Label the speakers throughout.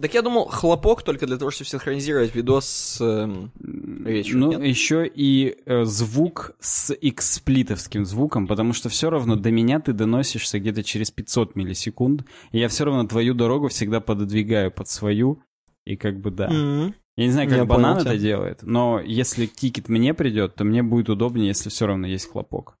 Speaker 1: Так я думал, хлопок только для того, чтобы синхронизировать видос с э, речью.
Speaker 2: Ну,
Speaker 1: нет?
Speaker 2: еще и э, звук с x-сплитовским звуком, потому что все равно до меня ты доносишься где-то через 500 миллисекунд, и я все равно твою дорогу всегда пододвигаю под свою, и как бы да.
Speaker 1: Мгм.
Speaker 2: Я не знаю, как
Speaker 1: Я
Speaker 2: банан
Speaker 1: понял тебя.
Speaker 2: это делает, но если тикет мне придет, то мне будет удобнее, если все равно есть хлопок.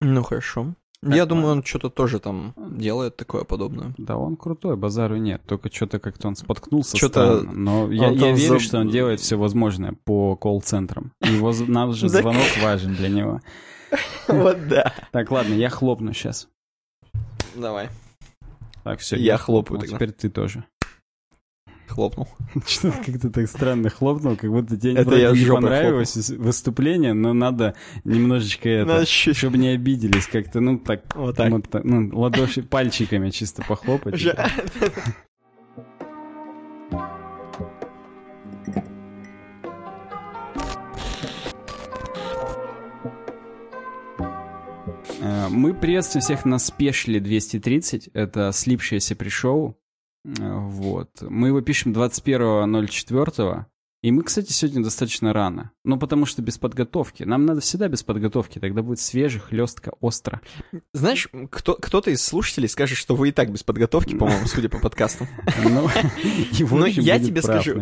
Speaker 1: Ну, хорошо.
Speaker 2: Так,
Speaker 1: я думаю, он что-то тоже там делает такое подобное.
Speaker 2: Да, он крутой, базару нет. Только что-то как-то он споткнулся
Speaker 1: Чё-то
Speaker 2: странно. Но я, я верю,
Speaker 1: заб-
Speaker 2: что он делает все возможное по колл-центрам. Его, нам же звонок важен для него.
Speaker 1: Вот да.
Speaker 2: Так, ладно, я хлопну сейчас.
Speaker 1: Давай,
Speaker 2: Так, все.
Speaker 1: Я хлопаю.
Speaker 2: Теперь ты тоже.
Speaker 1: Хлопнул.
Speaker 2: Что-то как-то так странно хлопнул, как будто тебе
Speaker 1: Это я
Speaker 2: не понравилось с- выступление, но надо немножечко это,
Speaker 1: Надо чуть-
Speaker 2: чтобы не обиделись, как-то, ну, так,
Speaker 1: Вот так.
Speaker 2: та- ну, ладоши пальчиками чисто похлопать. Э, Мы приветствуем всех на спешле 230. Это слипшееся пришоу. Э, Вот. Мы его пишем 21.04. И мы, кстати, сегодня достаточно рано. Ну, потому что без подготовки. Нам надо всегда без подготовки. Тогда будет свеже, хлестко, остро.
Speaker 1: Знаешь, кто, кто-то из слушателей скажет, что вы и так без подготовки, по-моему, судя по подкастам.
Speaker 2: Ну, общем
Speaker 1: я тебе скажу.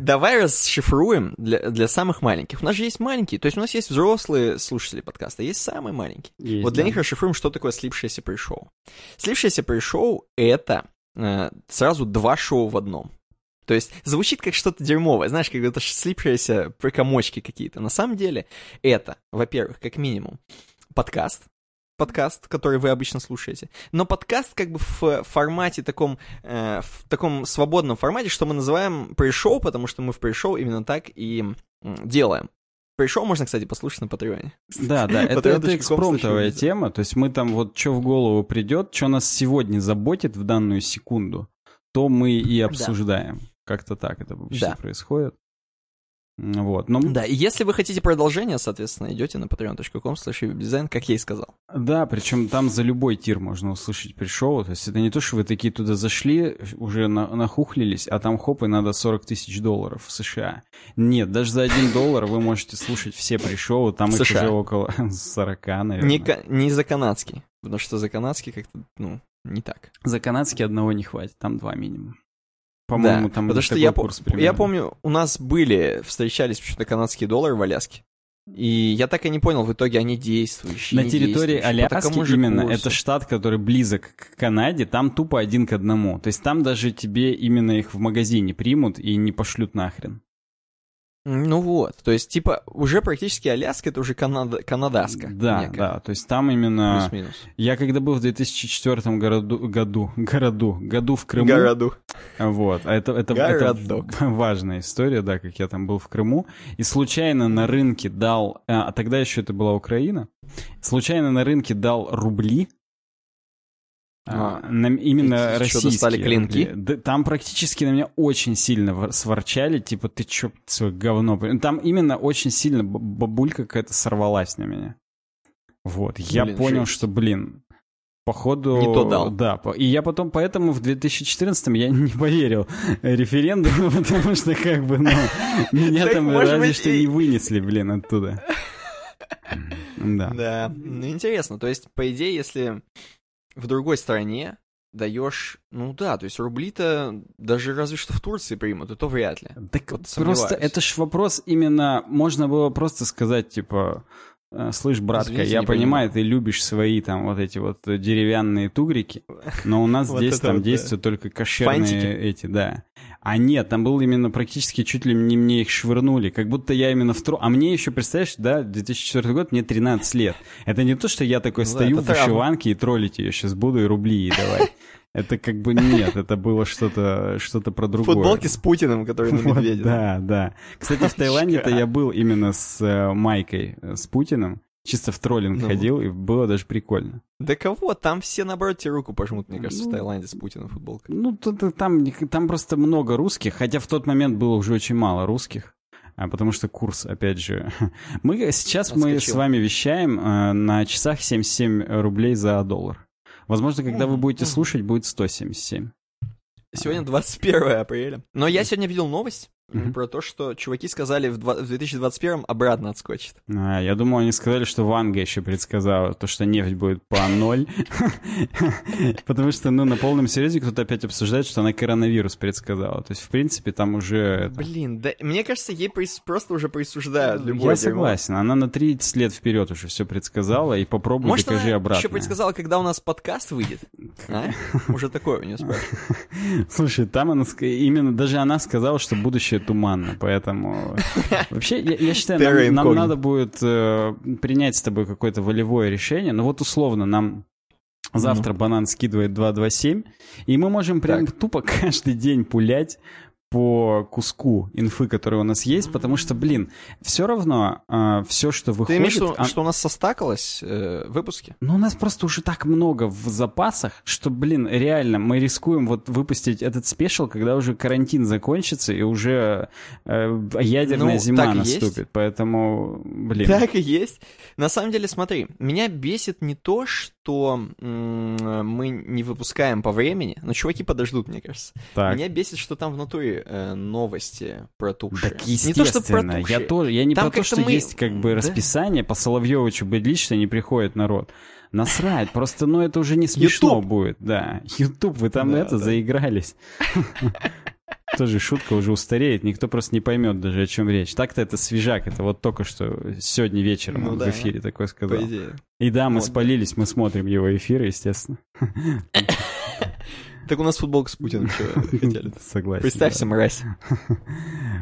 Speaker 1: Давай расшифруем для, самых маленьких. У нас же есть маленькие, то есть у нас есть взрослые слушатели подкаста, есть самые маленькие. Вот для них расшифруем, что такое слипшееся пришоу. Слипшееся пришоу — это э, сразу два шоу в одном. То есть звучит как что-то дерьмовое, знаешь, как это слипшиеся прикомочки какие-то. На самом деле это, во-первых, как минимум, подкаст, подкаст, который вы обычно слушаете. Но подкаст как бы в формате таком, э, в таком свободном формате, что мы называем пришоу, потому что мы в пришоу именно так и делаем. Пришоу можно, кстати, послушать на Патреоне.
Speaker 2: Да, да, это, это экспромтовая тема. То есть мы там вот что в голову придет, что нас сегодня заботит в данную секунду, то мы и обсуждаем. Как-то так это обычно
Speaker 1: Да.
Speaker 2: происходит. Вот. Но,
Speaker 1: Да, и если вы хотите продолжение, соответственно, идете на patreon.com slash дизайн, как я и сказал.
Speaker 2: Да, причем там за любой тир можно услышать пришоу. То есть это не то, что вы такие туда зашли, уже на- нахухлились, а там хоп, и надо 40 тысяч долларов в США. Нет, даже за один доллар вы можете слушать все пришоу, там их уже около 40, наверное.
Speaker 1: Не за канадский, потому что за канадский как-то, ну, не так.
Speaker 2: За канадский одного не хватит, там два минимум. По-моему,
Speaker 1: Да,
Speaker 2: там
Speaker 1: потому что я,
Speaker 2: курс
Speaker 1: я помню, у нас были, встречались почему-то канадские доллары в Аляске. И я так и не понял, в итоге они действующие.
Speaker 2: На территории Аляски
Speaker 1: же
Speaker 2: именно,
Speaker 1: курсу.
Speaker 2: это штат, который близок к Канаде, там тупо один к одному. То есть там даже тебе именно их в магазине примут и не пошлют нахрен.
Speaker 1: Ну вот, то есть, типа, уже практически Аляска, это уже Канада, Канадаска.
Speaker 2: Да,
Speaker 1: некая.
Speaker 2: да, то есть там именно...
Speaker 1: Плюс-минус.
Speaker 2: Я когда был в 2004 городу, году, городу, году в Крыму,
Speaker 1: Городу.
Speaker 2: вот, а это, это, это важная история, да, как я там был в Крыму, и случайно на рынке дал, а тогда еще это была Украина, случайно на рынке дал рубли, а,
Speaker 1: А,
Speaker 2: на- именно российские
Speaker 1: достали клинки?
Speaker 2: Да, там практически на меня очень сильно вор- сворчали, типа, ты чё, свое говно... при-?» Там именно очень сильно бабулька какая-то сорвалась на меня. Вот, я
Speaker 1: Блин,
Speaker 2: понял,
Speaker 1: жесть.
Speaker 2: что, блин, походу...
Speaker 1: Не то дал.
Speaker 2: Да, и я потом, поэтому в 2014 я не поверил референдуму, потому что, как бы, ну, меня там разве что не вынесли, блин, оттуда. Да.
Speaker 1: Да, ну интересно, то есть, по идее, если в другой стране даешь, ну да, то есть рубли-то даже разве что в Турции примут, и то вряд ли.
Speaker 2: Так
Speaker 1: Вот
Speaker 2: просто
Speaker 1: сомневаюсь.
Speaker 2: это ж вопрос именно, можно было просто сказать, типа, э, слышь, братка,
Speaker 1: Извините,
Speaker 2: я
Speaker 1: не
Speaker 2: понимаю, ты любишь свои там вот эти вот деревянные тугрики, но у нас здесь
Speaker 1: это
Speaker 2: там действуют только кошерные эти, да. А нет, там был именно практически чуть ли не мне их швырнули, как будто я именно в тро... А мне еще, представляешь, да, 2004 год, мне 13 лет. Это не то, что я такой
Speaker 1: Ну
Speaker 2: стою в вышиванке и троллить ее сейчас буду и рубли ей давать. Это как бы нет, это было что-то что про другое.
Speaker 1: Футболки с Путиным, который на медведе.
Speaker 2: да, да. Кстати, в Таиланде-то я был именно с э, Майкой, э, с Путиным. Чисто в троллинг
Speaker 1: Ну.
Speaker 2: ходил, и было даже прикольно.
Speaker 1: Да кого? Там все, наоборот, тебе руку пожмут, мне кажется, в
Speaker 2: Ну.
Speaker 1: Таиланде с Путиным футболкой.
Speaker 2: Ну, тут, э, там, там просто много русских, хотя в тот момент было уже очень мало русских. а, Потому что курс, опять же... Мы, сейчас мы
Speaker 1: Отскочил.
Speaker 2: с вами вещаем э, на часах 77 рублей за доллар. Возможно, когда вы будете слушать, будет 177.
Speaker 1: Сегодня 21 апреля. Но я сегодня видел новость
Speaker 2: Мгм.
Speaker 1: про то, что чуваки сказали в, два- в 2021 обратно отскочит.
Speaker 2: А, я думал, они сказали, что Ванга еще предсказала, то, что нефть будет по ноль. Потому что, ну, на полном серьезе кто-то опять обсуждает, что она коронавирус предсказала. То есть, в принципе, там уже...
Speaker 1: Блин, да мне кажется, ей просто уже присуждают
Speaker 2: Ну, Я
Speaker 1: дерьмо.
Speaker 2: согласен, она на 30 лет вперед уже все предсказала, и попробуй
Speaker 1: Может,
Speaker 2: докажи
Speaker 1: она
Speaker 2: обратно.
Speaker 1: еще предсказала, когда у нас подкаст выйдет? А? Уже такое у нее спрашивают.
Speaker 2: Слушай, там она именно даже она сказала, что будущее туманно, поэтому вообще я, я считаю, нам, нам надо будет э, принять с тобой какое-то волевое решение. Ну вот условно нам завтра банан скидывает 227, и мы можем прям тупо каждый день пулять по куску инфы, которая у нас есть, потому что, блин, все равно все, что
Speaker 1: Ты
Speaker 2: выходит...
Speaker 1: имеешь в виду,
Speaker 2: а-
Speaker 1: что у нас состакалось э, выпуски?
Speaker 2: ну, у нас просто уже так много в запасах, что, блин, реально, мы рискуем вот выпустить этот спешл, когда уже карантин закончится и уже э, ядерная
Speaker 1: Ну,
Speaker 2: зима
Speaker 1: и есть.
Speaker 2: наступит. Поэтому, блин.
Speaker 1: Так и есть. На самом деле, смотри, меня бесит не то, что м, мы не выпускаем по времени, но чуваки подождут, мне кажется.
Speaker 2: так.
Speaker 1: Меня бесит, что там внутри э, новости протухшие.
Speaker 2: Так
Speaker 1: не то, что
Speaker 2: естественно,
Speaker 1: протухшие.
Speaker 2: я тоже, я не
Speaker 1: Там
Speaker 2: про то, что
Speaker 1: мы-
Speaker 2: есть как бы
Speaker 1: Да.
Speaker 2: расписание, по Соловьевичу Быдлично не приходит народ. Насрать, просто, ну, это уже не смешно
Speaker 1: YouTube.
Speaker 2: будет, да. Ютуб, вы там
Speaker 1: Да,
Speaker 2: это,
Speaker 1: да.
Speaker 2: заигрались. Тоже шутка уже устареет, никто просто не поймет даже, о чем речь. Так-то это свежак, это вот только что сегодня вечером
Speaker 1: Ну
Speaker 2: он
Speaker 1: да.
Speaker 2: в эфире такой сказал. И да, мы
Speaker 1: Вот.
Speaker 2: спалились, мы смотрим его эфиры, естественно.
Speaker 1: Так у нас футболка с Путиным, что хотели.
Speaker 2: Согласен.
Speaker 1: Представься,
Speaker 2: да.
Speaker 1: мразь.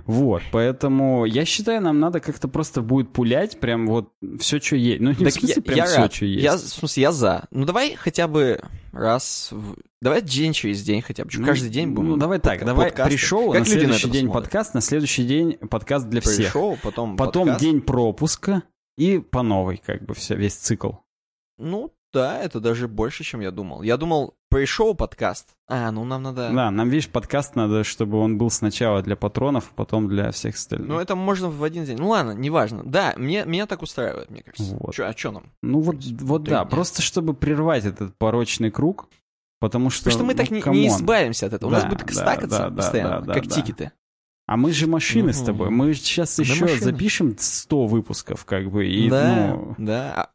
Speaker 2: Вот, поэтому я считаю, нам надо как-то просто будет пулять прям вот все, что есть. Ну, не в
Speaker 1: Так
Speaker 2: смысле
Speaker 1: я,
Speaker 2: прям
Speaker 1: я
Speaker 2: все,
Speaker 1: рад.
Speaker 2: что есть.
Speaker 1: Я, в смысле, я за. Ну давай хотя бы раз... в- Давай день через день хотя бы.
Speaker 2: Ну,
Speaker 1: Каждый день будем.
Speaker 2: Ну, давай так,
Speaker 1: подка-
Speaker 2: давай
Speaker 1: подкасты.
Speaker 2: пришел,
Speaker 1: Как
Speaker 2: на следующий день
Speaker 1: смотрят?
Speaker 2: подкаст, на следующий день подкаст для всех.
Speaker 1: Пришел, потом
Speaker 2: Потом
Speaker 1: подкаст.
Speaker 2: день пропуска и по новой, как бы, вся, весь цикл.
Speaker 1: Ну, да, это даже больше, чем я думал. Я думал, пришел подкаст. А, ну нам надо...
Speaker 2: Да, нам, видишь, подкаст надо, чтобы он был сначала для патронов, а потом для всех остальных.
Speaker 1: Ну, это можно в один день. Ну ладно, неважно. Да, мне, меня так устраивает, мне кажется.
Speaker 2: Вот.
Speaker 1: Чё, а что нам?
Speaker 2: Ну вот, вот да, просто чтобы прервать этот порочный круг, потому что...
Speaker 1: Потому что мы
Speaker 2: ну,
Speaker 1: так не, не избавимся от этого. У нас
Speaker 2: Да,
Speaker 1: будет
Speaker 2: да,
Speaker 1: стакаться
Speaker 2: да, да,
Speaker 1: постоянно,
Speaker 2: да, да,
Speaker 1: как
Speaker 2: да.
Speaker 1: тикеты.
Speaker 2: А мы же машины с
Speaker 1: Мгм.
Speaker 2: тобой. Мы сейчас
Speaker 1: Мы
Speaker 2: еще
Speaker 1: машины.
Speaker 2: запишем 100 выпусков, как бы, и,
Speaker 1: да,
Speaker 2: ну...
Speaker 1: да.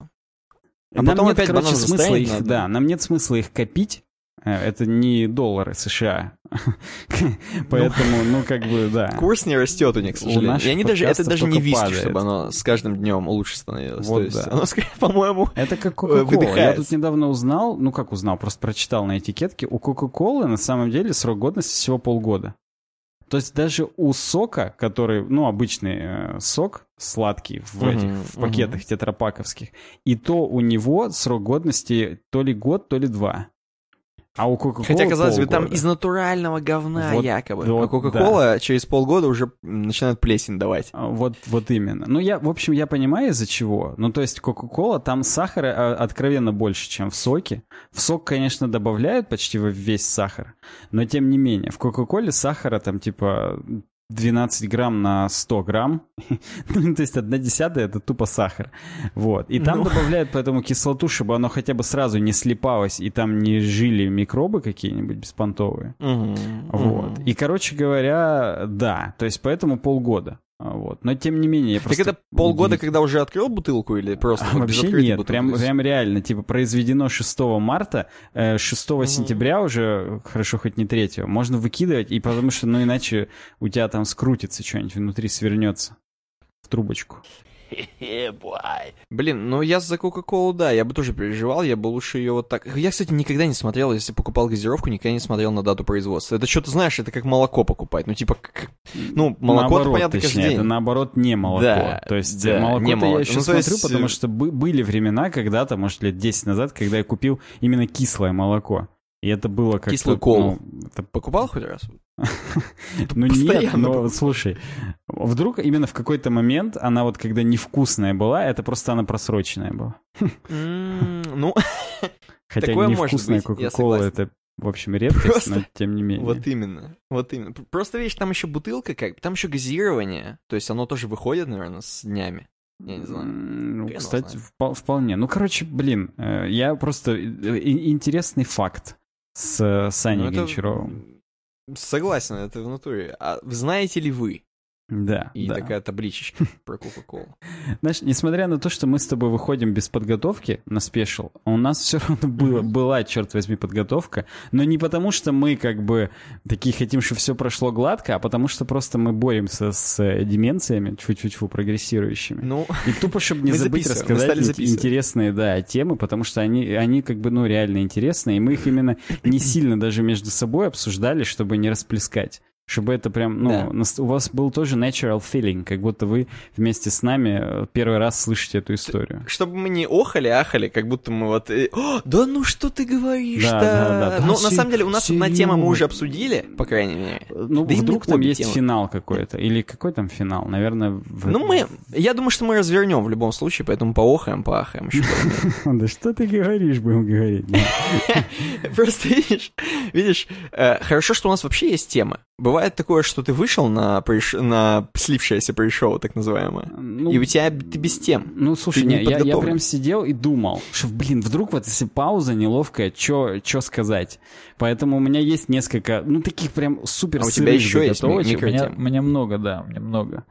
Speaker 1: А
Speaker 2: нам
Speaker 1: потом
Speaker 2: нет,
Speaker 1: опять
Speaker 2: короче, смысла их,
Speaker 1: надо.
Speaker 2: да, нам нет смысла их копить. Э, Это не доллары США. Поэтому, ну, как бы, да.
Speaker 1: Курс не растет у них, к сожалению. И они даже, это даже не виски, чтобы оно с каждым днем лучше становилось.
Speaker 2: Вот да.
Speaker 1: оно, по-моему,
Speaker 2: Это как Кока-Кола. Я тут недавно узнал, ну как узнал, просто прочитал на этикетке, у Кока-Колы на самом деле срок годности всего полгода. То есть даже у сока, который, ну, обычный э, сок сладкий в
Speaker 1: Мгм,
Speaker 2: этих в пакетах тетрапаковских, и то у него срок годности то ли год, то ли два. А у Кока-Колы
Speaker 1: Хотя, казалось бы, там из натурального говна
Speaker 2: Вот,
Speaker 1: якобы.
Speaker 2: вот,
Speaker 1: а Кока-Кола через полгода уже начинает плесень давать.
Speaker 2: А, Вот, вот именно. Ну, я, в общем, я понимаю, из-за чего. Ну, то есть, Кока-Кола, там сахара а, откровенно больше, чем в соке. В сок, конечно, добавляют почти весь сахар, но тем не менее. В Кока-Коле сахара там, типа, 12 грамм на 100 грамм. ну, то есть, одна десятая — это тупо сахар. Вот. И там
Speaker 1: Ну.
Speaker 2: добавляют поэтому кислоту, чтобы оно хотя бы сразу не слипалось, и там не жили микробы какие-нибудь беспонтовые. Вот. И, короче говоря, да. То есть, поэтому полгода. А, Вот. Но тем не менее, я
Speaker 1: Так
Speaker 2: просто...
Speaker 1: это полгода, когда уже открыл бутылку или просто
Speaker 2: А,
Speaker 1: вот
Speaker 2: вообще нет,
Speaker 1: бутылки?
Speaker 2: прям, прям реально, типа, произведено 6 марта, э, 6
Speaker 1: Мгм.
Speaker 2: сентября уже, хорошо, хоть не 3 можно выкидывать, и потому что, ну, иначе у тебя там скрутится что-нибудь, внутри свернется в трубочку.
Speaker 1: Блин, ну я за Кока-Колу, да, я бы тоже переживал, я бы лучше ее вот так... Я, кстати, никогда не смотрел, если покупал газировку, никогда не смотрел на дату производства. Это что-то, знаешь, это как молоко покупать. Ну, типа, как- ну, молоко-то,
Speaker 2: наоборот,
Speaker 1: понятно,
Speaker 2: точнее,
Speaker 1: каждый день.
Speaker 2: это наоборот не молоко.
Speaker 1: Да,
Speaker 2: то есть
Speaker 1: да,
Speaker 2: молоко
Speaker 1: не
Speaker 2: я
Speaker 1: молоко.
Speaker 2: еще
Speaker 1: Ну,
Speaker 2: смотрю,
Speaker 1: есть,
Speaker 2: потому
Speaker 1: э,
Speaker 2: что бы- были времена когда-то, может, лет 10 назад, когда я купил именно кислое молоко. И это было как
Speaker 1: Кислую колу.
Speaker 2: Ну, это
Speaker 1: Покупал хоть раз?
Speaker 2: Ну нет,
Speaker 1: Постоянно
Speaker 2: но слушай, вдруг именно в какой-то момент она вот когда невкусная была, это просто она просроченная была.
Speaker 1: Ну,
Speaker 2: Хотя невкусная Кока-Кола это, в общем, редкость,
Speaker 1: Просто
Speaker 2: но тем не менее.
Speaker 1: вот именно, вот именно. Просто, видишь, там еще бутылка как, там еще газирование, то есть оно тоже выходит, наверное, с днями. Я не знаю.
Speaker 2: Ну,
Speaker 1: Хрен
Speaker 2: кстати, впол- вполне. Ну, короче, блин, э, я просто... э, Интересный факт с э, Саней
Speaker 1: Ну, это-
Speaker 2: Гончаровым.
Speaker 1: Согласен, это в натуре. А знаете ли вы?
Speaker 2: Да,
Speaker 1: И
Speaker 2: да.
Speaker 1: такая табличечка про Кока-Колу.
Speaker 2: Знаешь, несмотря на то, что мы с тобой выходим без подготовки на спешл, у нас все равно было, была, черт возьми, подготовка. Но не потому, что мы как бы такие хотим, чтобы все прошло гладко, а потому что просто мы боремся с э, деменциями, чуть-чуть прогрессирующими.
Speaker 1: Ну,
Speaker 2: И тупо, чтобы не забыть рассказать интересные, да, темы, потому что они, они как бы, ну, реально интересные, и мы их именно не сильно даже между собой обсуждали, чтобы не расплескать. Чтобы это прям, ну,
Speaker 1: Да.
Speaker 2: у вас был тоже natural feeling, как будто вы вместе с нами э, первый раз слышите эту историю.
Speaker 1: чтобы мы не охали, ахали, как будто мы вот... э, «О, да ну что ты говоришь-то?
Speaker 2: Да, да, да, да,
Speaker 1: Но на
Speaker 2: се-
Speaker 1: самом деле у нас одна тема мы уже обсудили, по крайней мере.
Speaker 2: Ну,
Speaker 1: Да
Speaker 2: вдруг там есть
Speaker 1: темы.
Speaker 2: финал какой-то, или какой там финал, наверное... в-
Speaker 1: Ну, мы... Я думаю, что мы развернем в любом случае, поэтому поохаем, поахаем. еще.
Speaker 2: Да что ты говоришь, будем говорить. да.
Speaker 1: Просто видишь, видишь, э, хорошо, что у нас вообще есть темы. Бывает такое, что ты вышел на, приш- на слившееся пришоу, так называемое,
Speaker 2: Ну,
Speaker 1: и у тебя ты без тем.
Speaker 2: Ну, слушай, не,
Speaker 1: не
Speaker 2: я, я прям сидел и думал, что, блин, вдруг вот если пауза неловкая, что сказать. Поэтому у меня есть несколько, ну, таких прям супер
Speaker 1: А у тебя еще есть
Speaker 2: у, меня, у меня много, да, у меня много.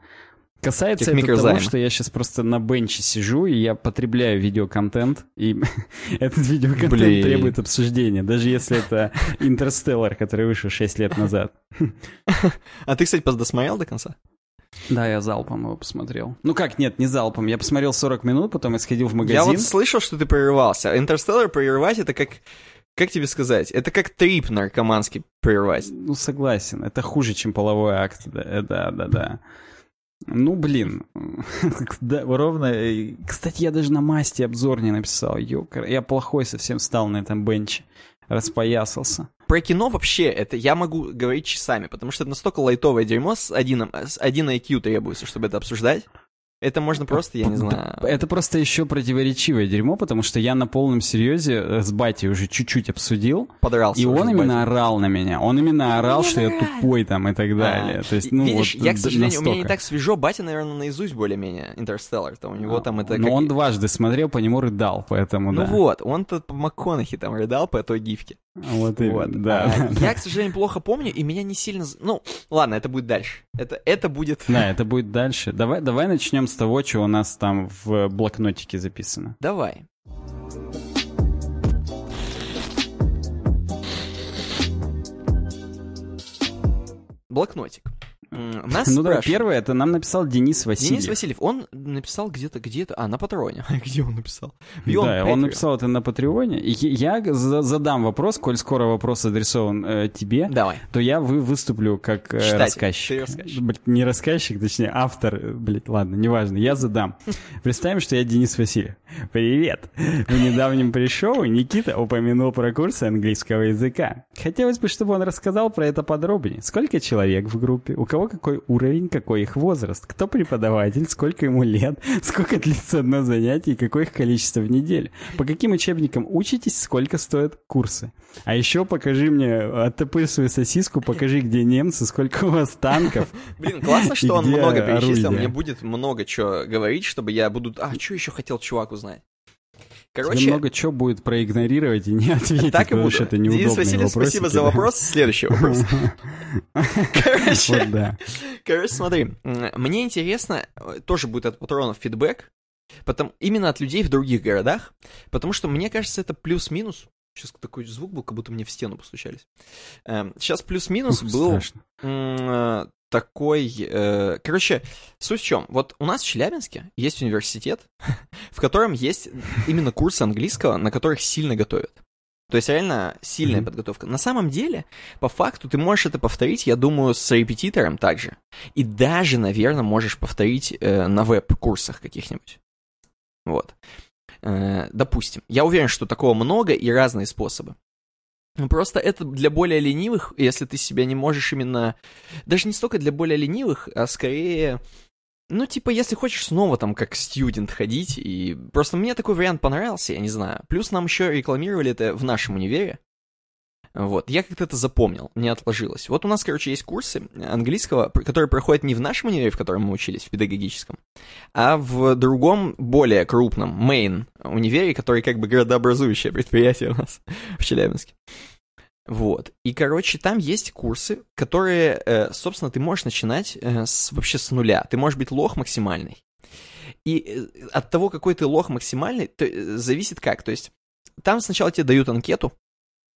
Speaker 2: Касается это того, что я сейчас просто на бенче сижу, и я потребляю видеоконтент, и этот видеоконтент
Speaker 1: Блин.
Speaker 2: требует обсуждения, даже если это Интерстеллар, который вышел 6 лет назад.
Speaker 1: А ты, кстати, досмотрел до конца?
Speaker 2: Да, я залпом его посмотрел. Ну как, нет, не залпом. Я посмотрел 40 минут, потом я сходил в магазин.
Speaker 1: Я вот слышал, что ты прерывался. Интерстеллар прерывать это как... Как тебе сказать? Это как трип наркоманский прерывать.
Speaker 2: Ну, согласен. Это хуже, чем половой акт. Да, э, да, да. да. Ну, блин. Да, ровно. э, Кстати, я даже на масти обзор не написал. Ёкар. Я плохой совсем стал на этом бенче. Распоясался.
Speaker 1: Про кино вообще, это я могу говорить часами, потому что это настолько лайтовое дерьмо с один, с один IQ требуется, чтобы это обсуждать. Это можно просто, я не знаю...
Speaker 2: Это просто еще противоречивое дерьмо, потому что я на полном серьезе э, с батей уже чуть-чуть обсудил.
Speaker 1: Подрался.
Speaker 2: И он именно орал на меня. Он именно орал,
Speaker 1: Мне
Speaker 2: что я тупой там и так далее.
Speaker 1: А,
Speaker 2: То есть, ну,
Speaker 1: видишь,
Speaker 2: вот
Speaker 1: я, к сожалению, у меня не так свежо. Батя, наверное, наизусть более-менее Интерстеллар. У него там это...
Speaker 2: Но
Speaker 1: как-
Speaker 2: он дважды смотрел, по нему рыдал, поэтому
Speaker 1: Ну
Speaker 2: да.
Speaker 1: вот, он-то по МакКонахи там рыдал по той гифке.
Speaker 2: Вот, именно,
Speaker 1: Вот.
Speaker 2: да.
Speaker 1: А я, к сожалению, плохо помню, и меня не сильно... Ну, ладно, это будет дальше. Это, это будет...
Speaker 2: Да, это будет дальше. Давай, давай начнем с того, что у нас там в блокнотике записано.
Speaker 1: Давай. Блокнотик. Нас
Speaker 2: ну да, первое, это нам написал Денис Васильев.
Speaker 1: Денис Васильев, он написал где-то, где-то, а, на Патроне. Где он написал? Beyond
Speaker 2: Да, он
Speaker 1: Patreon.
Speaker 2: написал это на Патреоне. И я за- задам вопрос, коль скоро вопрос адресован э, тебе,
Speaker 1: Давай.
Speaker 2: то я вы выступлю как э,
Speaker 1: Читатель.
Speaker 2: рассказчик.
Speaker 1: Рассказчик.
Speaker 2: Не рассказчик, точнее, автор. э, Блядь, ладно, неважно, я задам. Представим, что я Денис Васильев. Привет! В недавнем пришел Никита упомянул про курсы английского языка. Хотелось бы, чтобы он рассказал про это подробнее. Сколько человек в группе? У кого какой уровень, какой их возраст? Кто преподаватель? Сколько ему лет? Сколько длится одно занятие и какое их количество в неделю? По каким учебникам учитесь? Сколько стоят курсы? А еще покажи мне, оттопырь свою сосиску, покажи, где немцы, сколько у вас танков.
Speaker 1: Блин, классно, что он много перечислил. Мне будет много чего говорить, чтобы я буду... А, что еще хотел чувак узнать?
Speaker 2: Тебе
Speaker 1: Короче,
Speaker 2: много чего будет проигнорировать и не ответить,
Speaker 1: так и
Speaker 2: потому что это
Speaker 1: Денис
Speaker 2: неудобные
Speaker 1: Васильев, спасибо
Speaker 2: вопросики,
Speaker 1: за
Speaker 2: да.
Speaker 1: вопрос. Следующий вопрос. Короче,
Speaker 2: Вот да.
Speaker 1: Короче, смотри, мне интересно, э, тоже будет от патронов фидбэк, потом, именно от людей в других городах, потому что мне кажется, это плюс-минус. Сейчас такой звук был, как будто мне в стену постучались. Эм, Сейчас плюс-минус
Speaker 2: Ух,
Speaker 1: был
Speaker 2: страшно.
Speaker 1: Такой... э, Короче, суть в чем? Вот у нас в Челябинске есть университет, в котором есть именно курсы английского, на которых сильно готовят. То есть реально сильная
Speaker 2: Мгм.
Speaker 1: подготовка. На самом деле, по факту, ты можешь это повторить, я думаю, с репетитором также. И даже, наверное, можешь повторить э, на веб-курсах каких-нибудь. Вот. Э, допустим. Я уверен, что такого много и разные способы. Просто это для более ленивых, если ты себя не можешь именно... Даже не столько для более ленивых, а скорее... Ну, типа, если хочешь снова там как студент ходить, и... Просто мне такой вариант понравился, я не знаю. Плюс нам еще рекламировали это в нашем универе. Вот, я как-то это запомнил, не отложилось. Вот у нас, короче, есть курсы английского, которые проходят не в нашем универе, в котором мы учились, в педагогическом, а в другом, более крупном, main универе, который как бы городообразующее предприятие у нас в Челябинске. Вот. И, короче, там есть курсы, которые, э, собственно, ты можешь начинать э, с, вообще с нуля. Ты можешь быть лох максимальный. И э, от того, какой ты лох максимальный, то, зависит как. То есть там сначала тебе дают анкету,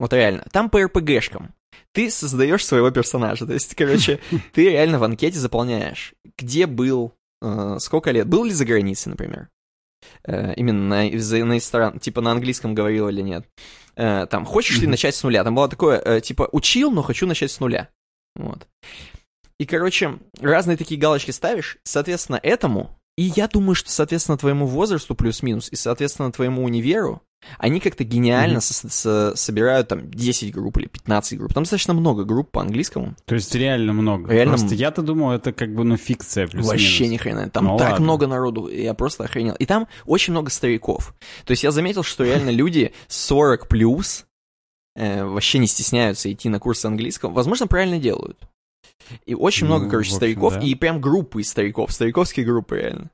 Speaker 1: вот реально. Там по РПГшкам. Ты создаешь своего персонажа. То есть, короче, ты реально в анкете заполняешь, где был, э, сколько лет, был ли за границей, например. Э, именно на, на стран, типа на английском говорил или нет. Э, там, хочешь ли начать с нуля? Там было такое, э, типа, учил, но хочу начать с нуля. Вот. И, короче, разные такие галочки ставишь, соответственно, этому, и я думаю, что, соответственно, твоему возрасту плюс-минус, и, соответственно, твоему универу, они как-то гениально mm-hmm. со- со- собирают там 10 групп или 15 групп. Там достаточно много групп по английскому.
Speaker 2: То есть реально много.
Speaker 1: Реально
Speaker 2: Просто я-то думал, это как бы, ну, фикция плюс
Speaker 1: Вообще ни хрена. Там
Speaker 2: Ну
Speaker 1: так
Speaker 2: ладно.
Speaker 1: много народу, я просто охренел. И там очень много стариков. То есть я заметил, что реально люди 40 плюс э, вообще не стесняются идти на курсы английского. Возможно, правильно делают. И очень много,
Speaker 2: Ну,
Speaker 1: короче,
Speaker 2: в общем,
Speaker 1: стариков,
Speaker 2: да.
Speaker 1: и прям группы из стариков, стариковские группы реально.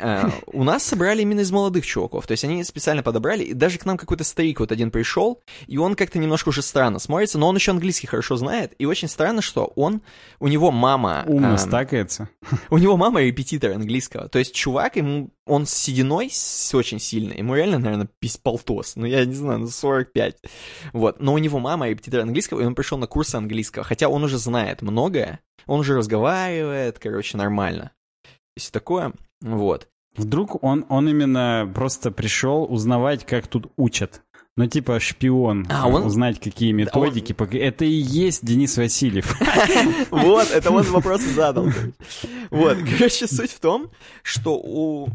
Speaker 1: Э, У нас собрали именно из молодых чуваков, то есть они специально подобрали, и даже к нам какой-то старик вот один пришел, и он как-то немножко уже странно смотрится, но он еще английский хорошо знает, и очень странно, что он, у него мама...
Speaker 2: Умно
Speaker 1: э,
Speaker 2: стакается.
Speaker 1: у него мама репетитор английского. То есть чувак, ему, он с сединой с очень сильно. Ему реально, наверное, полтос. Ну, я не знаю, ну, 45. Вот. Но у него мама репетитор английского, и он пришел на курсы английского. Хотя он уже знает многое. Он уже разговаривает, короче, нормально. И все такое. Вот.
Speaker 2: Вдруг он, он именно просто пришел узнавать, как тут учат. Ну, типа шпион,
Speaker 1: А, он-
Speaker 2: узнать, какие методики. пока- Это и есть Денис Васильев.
Speaker 1: Вот, это он вопросы задал. Вот, короче, суть в том, что у...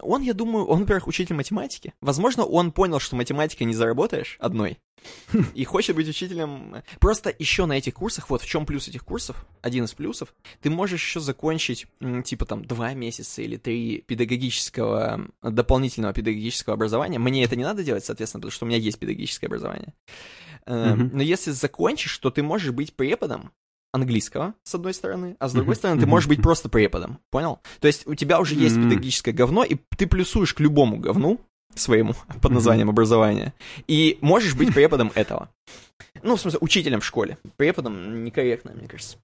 Speaker 1: он, я думаю, он, во-первых, учитель математики. Возможно, он понял, что математикой не заработаешь одной. И хочет быть учителем. Просто еще на этих курсах, вот в чем плюс этих курсов, один из плюсов, ты можешь еще закончить, типа там, два месяца или три педагогического, дополнительного педагогического образования. Мне это не надо делать, соответственно, потому что у меня есть педагогическое образование. Э. Но если закончишь, то ты можешь быть преподом английского, с одной стороны, а с другой стороны, ты можешь быть просто преподом, понял? То есть у тебя уже есть педагогическое говно, и ты плюсуешь к любому говну своему под названием образования, и можешь быть преподом этого. Ну, в смысле, учителем в школе. Преподом некорректно, мне кажется.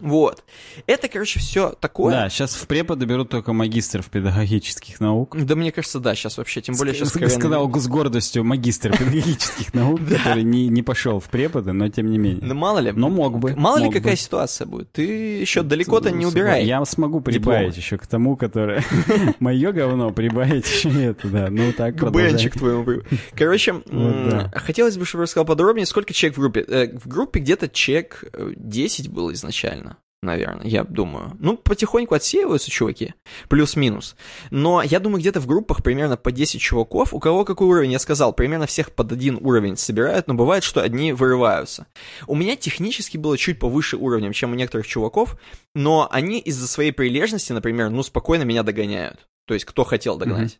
Speaker 1: Вот. Это, короче, все такое.
Speaker 2: Да, сейчас в преподы берут только магистров педагогических наук.
Speaker 1: Да, мне кажется, да, сейчас вообще, тем более сейчас...
Speaker 2: Ск- Сказал с гордостью магистр педагогических наук, который не, не пошел в преподы, но тем не менее.
Speaker 1: Ну, мало ли.
Speaker 2: Но мог бы.
Speaker 1: Мало ли
Speaker 2: бы.
Speaker 1: какая ситуация будет. Ты еще далеко-то не убирай.
Speaker 2: Я смогу прибавить еще к тому, которое... Мое говно прибавить еще это, да. Ну так,
Speaker 1: Бенчик твоему. Короче, хотелось бы, чтобы рассказал подробнее, сколько человек в группе. Э, В группе где-то человек э, 10 было изначально. Наверное, я думаю. Ну, потихоньку отсеиваются чуваки, плюс-минус. Но я думаю, где-то в группах примерно по 10 чуваков. У кого какой уровень, я сказал, примерно всех под один уровень собирают, но бывает, что одни вырываются. У меня технически было чуть повыше уровнем, чем у некоторых чуваков, но они из-за своей прилежности, например, ну, спокойно меня догоняют. То есть, кто хотел догнать.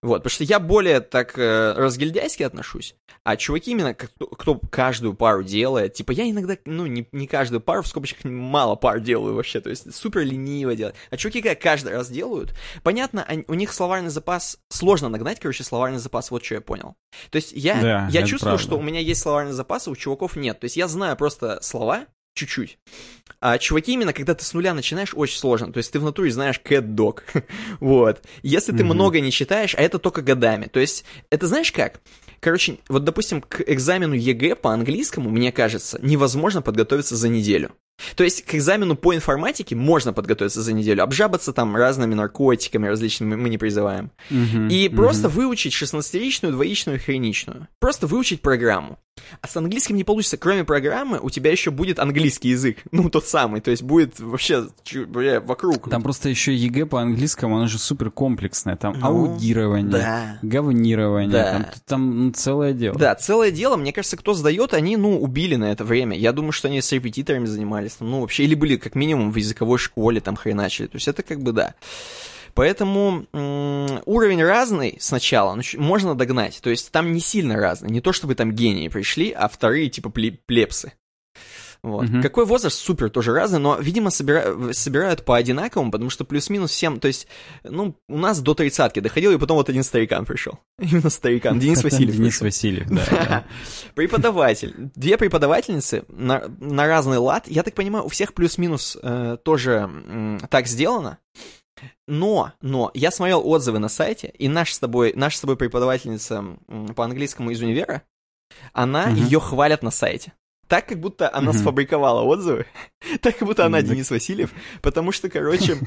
Speaker 1: Вот, потому что я более так э, разгильдяйски отношусь, а чуваки именно, кто, кто каждую пару делает, типа я иногда, ну, не, не каждую пару, в скобочках мало пар делаю вообще, то есть супер лениво делать. А чуваки как каждый раз делают, понятно, они- у них словарный запас, сложно нагнать, короче, словарный запас, вот что я понял. То есть я,
Speaker 2: Да,
Speaker 1: я чувствую,
Speaker 2: правда.
Speaker 1: что у меня есть словарный запас, а у чуваков нет. То есть я знаю просто слова, чуть-чуть. А чуваки именно, когда ты с нуля начинаешь, очень сложно. То есть ты в натуре знаешь cat dog. вот. Если ты
Speaker 2: Мгм.
Speaker 1: много не читаешь, а это только годами. То есть, это знаешь как? Короче, вот, допустим, к экзамену ЕГЭ по английскому, мне кажется, невозможно подготовиться за неделю. То есть к экзамену по информатике можно подготовиться за неделю, обжабаться там разными наркотиками различными мы не призываем.
Speaker 2: Мгм,
Speaker 1: И
Speaker 2: мгм.
Speaker 1: просто выучить 16-ричную, двоичную, хреничную. Просто выучить программу. А с английским не получится. Кроме программы, у тебя еще будет английский язык. Ну, тот самый. То есть будет вообще бля, вокруг.
Speaker 2: Там просто еще ЕГЭ по английскому, оно же супер комплексное. Там
Speaker 1: Ну,
Speaker 2: аудирование,
Speaker 1: Да.
Speaker 2: говнирование,
Speaker 1: Да.
Speaker 2: там, там ну, целое дело.
Speaker 1: Да, целое дело, мне кажется, кто сдает, они, ну, убили на это время. Я думаю, что они с репетиторами занимались, там, ну, вообще, или были как минимум в языковой школе, там, хреначили. То есть это как бы да. Поэтому уровень разный сначала, ч- можно догнать. То есть там не сильно разный. Не то чтобы там гении пришли, а вторые типа пле- плебсы. Вот.
Speaker 2: Мгм.
Speaker 1: Какой возраст? Супер, тоже разный, но, видимо, собира- собирают по одинаковому, потому что плюс-минус всем, то есть, ну, у нас до тридцатки доходило, и потом вот один старикан пришел. Именно старикан, Денис Васильев
Speaker 2: Денис. Васильев, да, да.
Speaker 1: Преподаватель. Две преподавательницы на, разный лад. Я так понимаю, у всех плюс-минус э, тоже так сделано. Но, но, я смотрел отзывы на сайте, и наш с тобой, наша с тобой преподавательница по английскому из универа, она,
Speaker 2: Мгм.
Speaker 1: ее хвалят на сайте. Так, как будто она
Speaker 2: Мгм.
Speaker 1: сфабриковала отзывы, так, как будто она
Speaker 2: да.
Speaker 1: Денис Васильев, потому что, короче,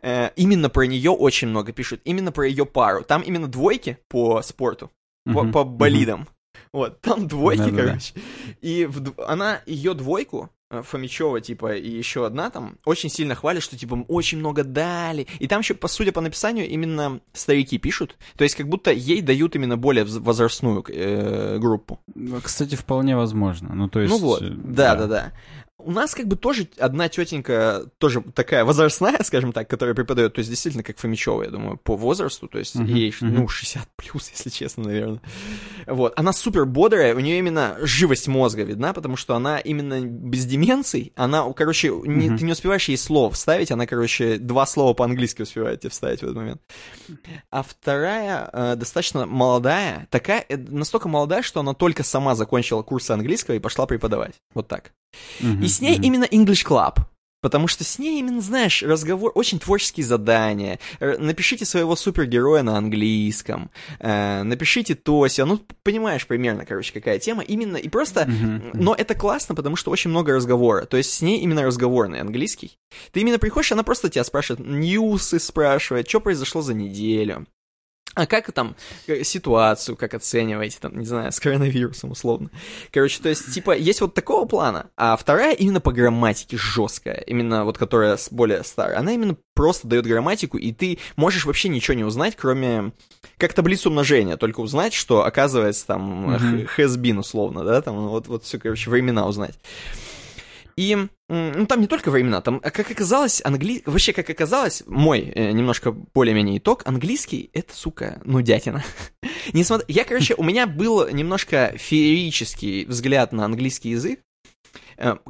Speaker 1: э, именно про нее очень много пишут, именно про ее пару. Там именно двойки по спорту, по,
Speaker 2: Мгм,
Speaker 1: по
Speaker 2: мгм.
Speaker 1: болидам. Вот, там двойки,
Speaker 2: Да-да-да.
Speaker 1: короче. И в она, ее двойку, Фомичева, типа, и еще одна там, очень сильно хвалит, что, типа, очень много дали. И там еще, по судя по написанию, именно старики пишут. То есть, как будто ей дают именно более возрастную э, группу.
Speaker 2: Ну, Кстати, вполне возможно. Ну, то есть...
Speaker 1: ну вот,
Speaker 2: э,
Speaker 1: да, да, да. У нас как бы тоже одна тетенька, тоже такая возрастная, скажем так, которая преподает, то есть действительно как Фомичева, я думаю, по возрасту, то есть
Speaker 2: Мгм,
Speaker 1: ей,
Speaker 2: мгм.
Speaker 1: ну, 60 плюс, если честно, наверное. Вот, она супер бодрая, у нее именно живость мозга видна, потому что она именно без деменций, она, короче, не-
Speaker 2: Мгм.
Speaker 1: ты не успеваешь ей слов вставить, она, короче, два слова по-английски успевает тебе вставить в этот момент. А вторая э, достаточно молодая, такая, э, настолько молодая, что она только сама закончила курсы английского и пошла преподавать. Вот так.
Speaker 2: Мгм,
Speaker 1: И с ней
Speaker 2: мгм.
Speaker 1: именно English Club. Потому что с ней именно, знаешь, разговор, очень творческие задания. Р- Напишите своего супергероя на английском. э, напишите Тося. Ну, понимаешь примерно, короче, какая тема. Именно, и просто...
Speaker 2: Мгм.
Speaker 1: Но это классно, потому что очень много разговора. То есть с ней именно разговорный английский. Ты именно приходишь, она просто тебя спрашивает, ньюсы спрашивает, что произошло за неделю. А как там э, ситуацию, как оцениваете, там, не знаю, с коронавирусом условно. Короче, то есть, типа, есть вот такого плана, а вторая именно по грамматике жесткая, именно вот которая более старая. Она именно просто дает грамматику, и ты можешь вообще ничего не узнать, кроме как таблицу умножения, только узнать, что оказывается там х- has been условно, да, там вот, вот все, короче, времена узнать. И, ну, там не только времена, там, а как оказалось, англи... вообще, как оказалось, мой э, немножко более-менее итог, английский — это, сука, нудятина. Несмотря... Я, короче, у меня был немножко феерический взгляд на английский язык,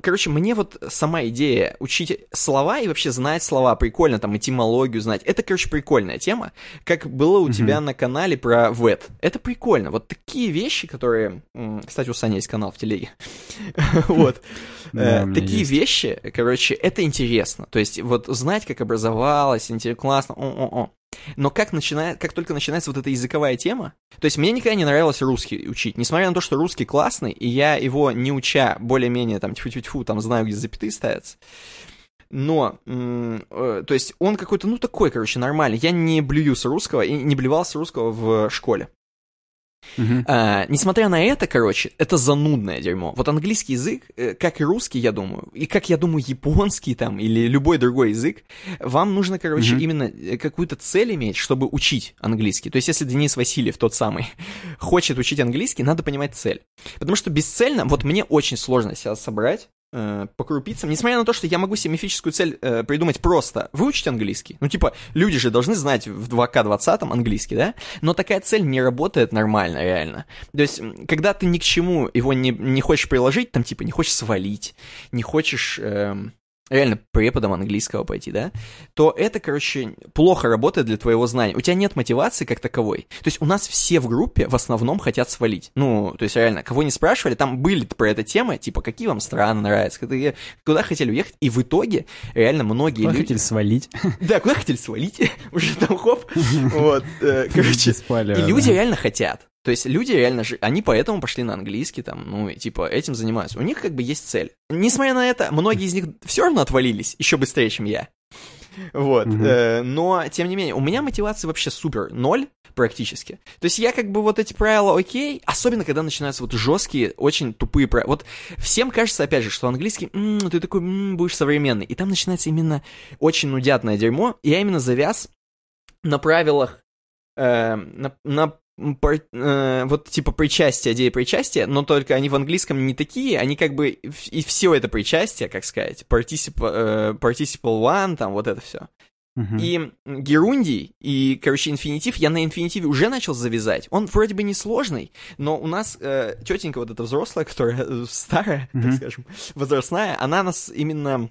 Speaker 1: Короче, мне вот сама идея учить слова и вообще знать слова, прикольно, там, этимологию знать, это, короче, прикольная тема, как было у
Speaker 2: Мгм.
Speaker 1: тебя на канале про ВЭТ. Это прикольно. Вот такие вещи, которые... Кстати, у Сани есть канал в телеге. Вот. Э, Такие вещи, короче, это интересно. То есть вот знать, как образовалось, инте- классно, о-о-о. Но как, начинает, как только начинается вот эта языковая тема, то есть мне никогда не нравилось русский учить, несмотря на то, что русский классный, и я его не уча более-менее там тьфу-тьфу-тьфу, там знаю, где запятые ставятся, но, э, то есть он какой-то, ну, такой, короче, нормальный. Я не блюю с русского и не блевал с русского в школе.
Speaker 2: Мгм.
Speaker 1: А, несмотря на это, короче, это занудное дерьмо. Вот английский язык, э, как и русский, я думаю, и как, я думаю, японский там или любой другой язык, вам нужно, короче,
Speaker 2: Мгм.
Speaker 1: именно э, какую-то цель иметь, чтобы учить английский. То есть, если Денис Васильев, тот самый, хочет учить английский, надо понимать цель. Потому что бесцельно, вот мне очень сложно себя собрать, э, по крупицам, несмотря на то, что я могу себе мифическую цель э, придумать просто выучить английский. Ну, типа, люди же должны знать в 2К20 английский, да? Но такая цель не работает нормально, реально. То есть, когда ты ни к чему его не, не хочешь приложить, там, типа, не хочешь свалить, не хочешь... эм, реально преподом английского пойти, да, то это, короче, плохо работает для твоего знания. У тебя нет мотивации как таковой. То есть у нас все в группе в основном хотят свалить. Ну, то есть реально, кого не спрашивали, там были про это темы, типа, какие вам страны нравятся, куда, куда хотели уехать, и в итоге реально многие
Speaker 2: Куда
Speaker 1: люди...
Speaker 2: хотели свалить?
Speaker 1: Да, куда хотели свалить, уже там хоп, вот, э, короче, и
Speaker 2: да.
Speaker 1: люди реально хотят. То есть люди реально же, они поэтому пошли на английский, там, ну, и, типа, этим занимаются. У них как бы есть цель. Несмотря на это, многие из них все равно отвалились еще быстрее, чем я. Вот.
Speaker 2: Мгм.
Speaker 1: э, но, тем не менее, у меня мотивация вообще супер, ноль практически. То есть я как бы вот эти правила окей, особенно когда начинаются вот жесткие, очень тупые правила. Вот всем кажется, опять же, что английский, м, ты такой, м, будешь современный. И там начинается именно очень нудятное дерьмо. И я именно завяз на правилах, э, на, на пар- э, вот типа причастия, идеи причастия, но только они в английском не такие, они как бы и все это причастие, как сказать, participle, э, participle one, там вот это все. И герундий, и, короче, инфинитив, я на инфинитиве уже начал завязать. Он вроде бы не сложный, но у нас э, тетенька вот эта взрослая, которая э, старая, так скажем, возрастная, она нас именно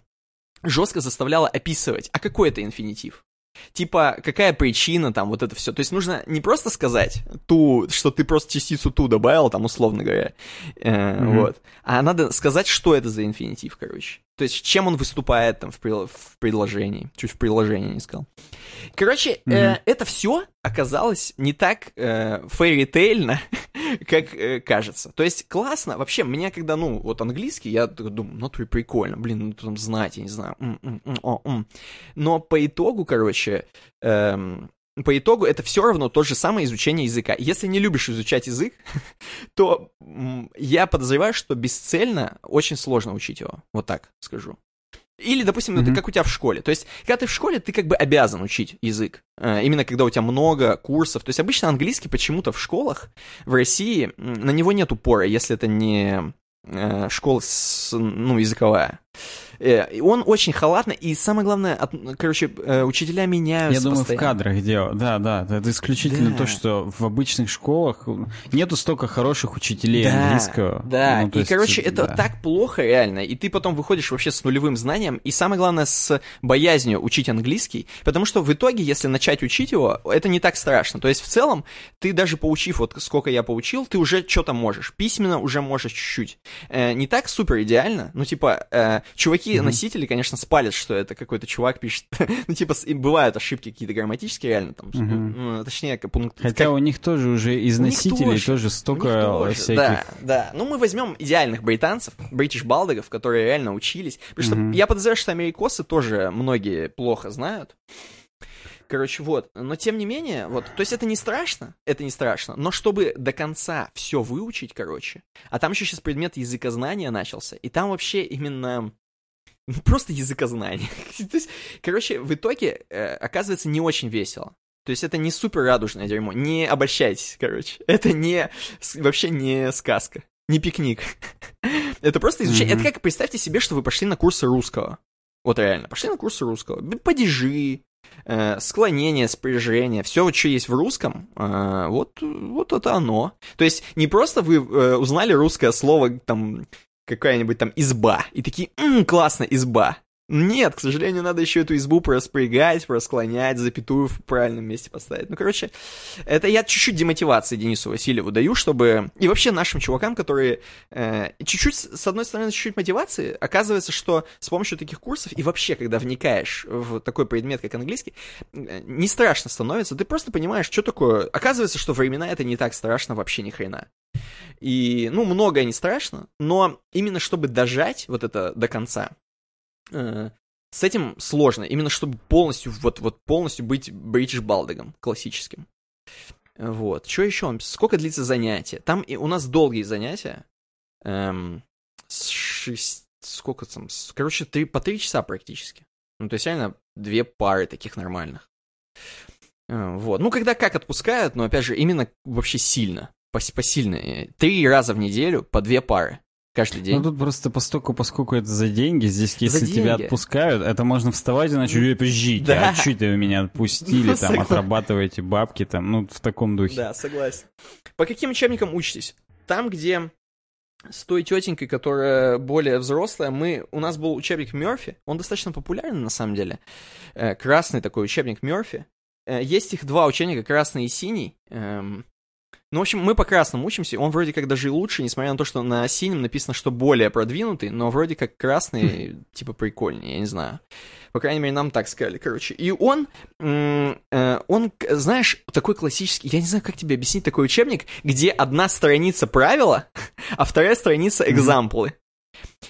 Speaker 1: жестко заставляла описывать, а какой это инфинитив? Типа, какая причина там, вот это все. То есть нужно не просто сказать ту, что ты просто частицу ту добавил, там, условно говоря, э, mm-hmm. вот, а надо сказать, что это за инфинитив, короче. То есть, чем он выступает там в, при, в предложении. Чуть в предложении не сказал. Короче, mm-hmm. э, это все оказалось не так э, фейри-тейльно, как э, кажется. То есть, классно. Вообще, меня когда, ну, вот английский, я думаю, ну, прикольно, блин, ну, там знать, я не знаю. Но по итогу, короче, эм, по итогу это все равно то же самое изучение языка. Если не любишь изучать язык, то я подозреваю, что бесцельно очень сложно учить его. Вот так скажу. Или, допустим, mm-hmm. это как у тебя в школе. То есть, когда ты в школе, ты как бы обязан учить язык. Э, именно когда у тебя много курсов. То есть, обычно английский почему-то в школах в России на него нет упора, если это не э, школа с, ну, языковая. Э, он очень халатно, и самое главное, от, короче, э, учителя меняются
Speaker 2: Я думаю,
Speaker 1: постоянно.
Speaker 2: в кадрах дело. Да, да, это исключительно да. то, что в обычных школах нету столько хороших учителей
Speaker 1: да,
Speaker 2: английского.
Speaker 1: Да,
Speaker 2: ну,
Speaker 1: и, есть, короче, это да. так плохо реально, и ты потом выходишь вообще с нулевым знанием, и самое главное, с боязнью учить английский, потому что в итоге, если начать учить его, это не так страшно. То есть, в целом, ты даже поучив, вот сколько я поучил, ты уже что-то можешь. Письменно уже можешь чуть-чуть. Э, не так супер идеально, ну, типа, чуваки такие mm-hmm. носители, конечно, спалят, что это какой-то чувак пишет. ну, типа, бывают ошибки какие-то грамматические, реально, там, mm-hmm. ну, точнее, как пункт...
Speaker 2: Хотя
Speaker 1: как...
Speaker 2: у них тоже уже из носителей тоже, тоже столько тоже, всяких...
Speaker 1: Да, да. Ну, мы возьмем идеальных британцев, бритиш балдогов, которые реально учились. Потому mm-hmm. что я подозреваю, что америкосы тоже многие плохо знают. Короче, вот. Но тем не менее, вот. То есть это не страшно, это не страшно. Но чтобы до конца все выучить, короче. А там еще сейчас предмет языкознания начался. И там вообще именно просто языкознание. То есть, короче, в итоге э, оказывается не очень весело. То есть это не супер радужное дерьмо. Не обольщайтесь, короче. Это не вообще не сказка, не пикник. это просто изучение. Mm-hmm. Это как представьте себе, что вы пошли на курсы русского. Вот реально, пошли на курсы русского. Падежи, э, склонение, спряжение, все, что есть в русском, э, вот, вот это оно. То есть не просто вы э, узнали русское слово, там, какая-нибудь там изба, и такие, ммм, классно, изба. Нет, к сожалению, надо еще эту избу проспрягать, просклонять, запятую в правильном месте поставить. Ну, короче, это я чуть-чуть демотивации Денису Васильеву даю, чтобы... И вообще нашим чувакам, которые э, чуть-чуть, с одной стороны, чуть-чуть мотивации, оказывается, что с помощью таких курсов и вообще, когда вникаешь в такой предмет, как английский, э, не страшно становится. Ты просто понимаешь, что такое... Оказывается, что времена это не так страшно вообще ни хрена. И, ну, многое не страшно, но именно чтобы дожать вот это до конца, э, с этим сложно. Именно чтобы полностью, вот, вот полностью быть Бридж Балдегом классическим. Вот. Что еще? Сколько длится занятие? Там и у нас долгие занятия. Эм, с шесть... Сколько там? Короче, три, по три часа практически. Ну, то есть реально две пары таких нормальных. Э, вот. Ну, когда как отпускают, но опять же, именно вообще сильно посильные. Три раза в неделю по две пары. Каждый день.
Speaker 2: Ну тут просто постольку, поскольку это за деньги, здесь если за тебя отпускают, это можно вставать и начать, подождите, да. а что вы меня отпустили, ну, там, согласен. отрабатываете бабки, там, ну, в таком духе.
Speaker 1: Да, согласен. По каким учебникам учитесь? Там, где с той тетенькой, которая более взрослая, мы, у нас был учебник Мерфи, он достаточно популярный на самом деле, э, красный такой учебник Мерфи. Э, есть их два учебника, красный и синий. Эм, ну, в общем, мы по красному учимся, он вроде как даже и лучше, несмотря на то, что на синем написано, что более продвинутый, но вроде как красный, хм. типа, прикольнее, я не знаю. По крайней мере, нам так сказали, короче. И он, э, он, знаешь, такой классический, я не знаю, как тебе объяснить такой учебник, где одна страница правила, а вторая страница экзамплы.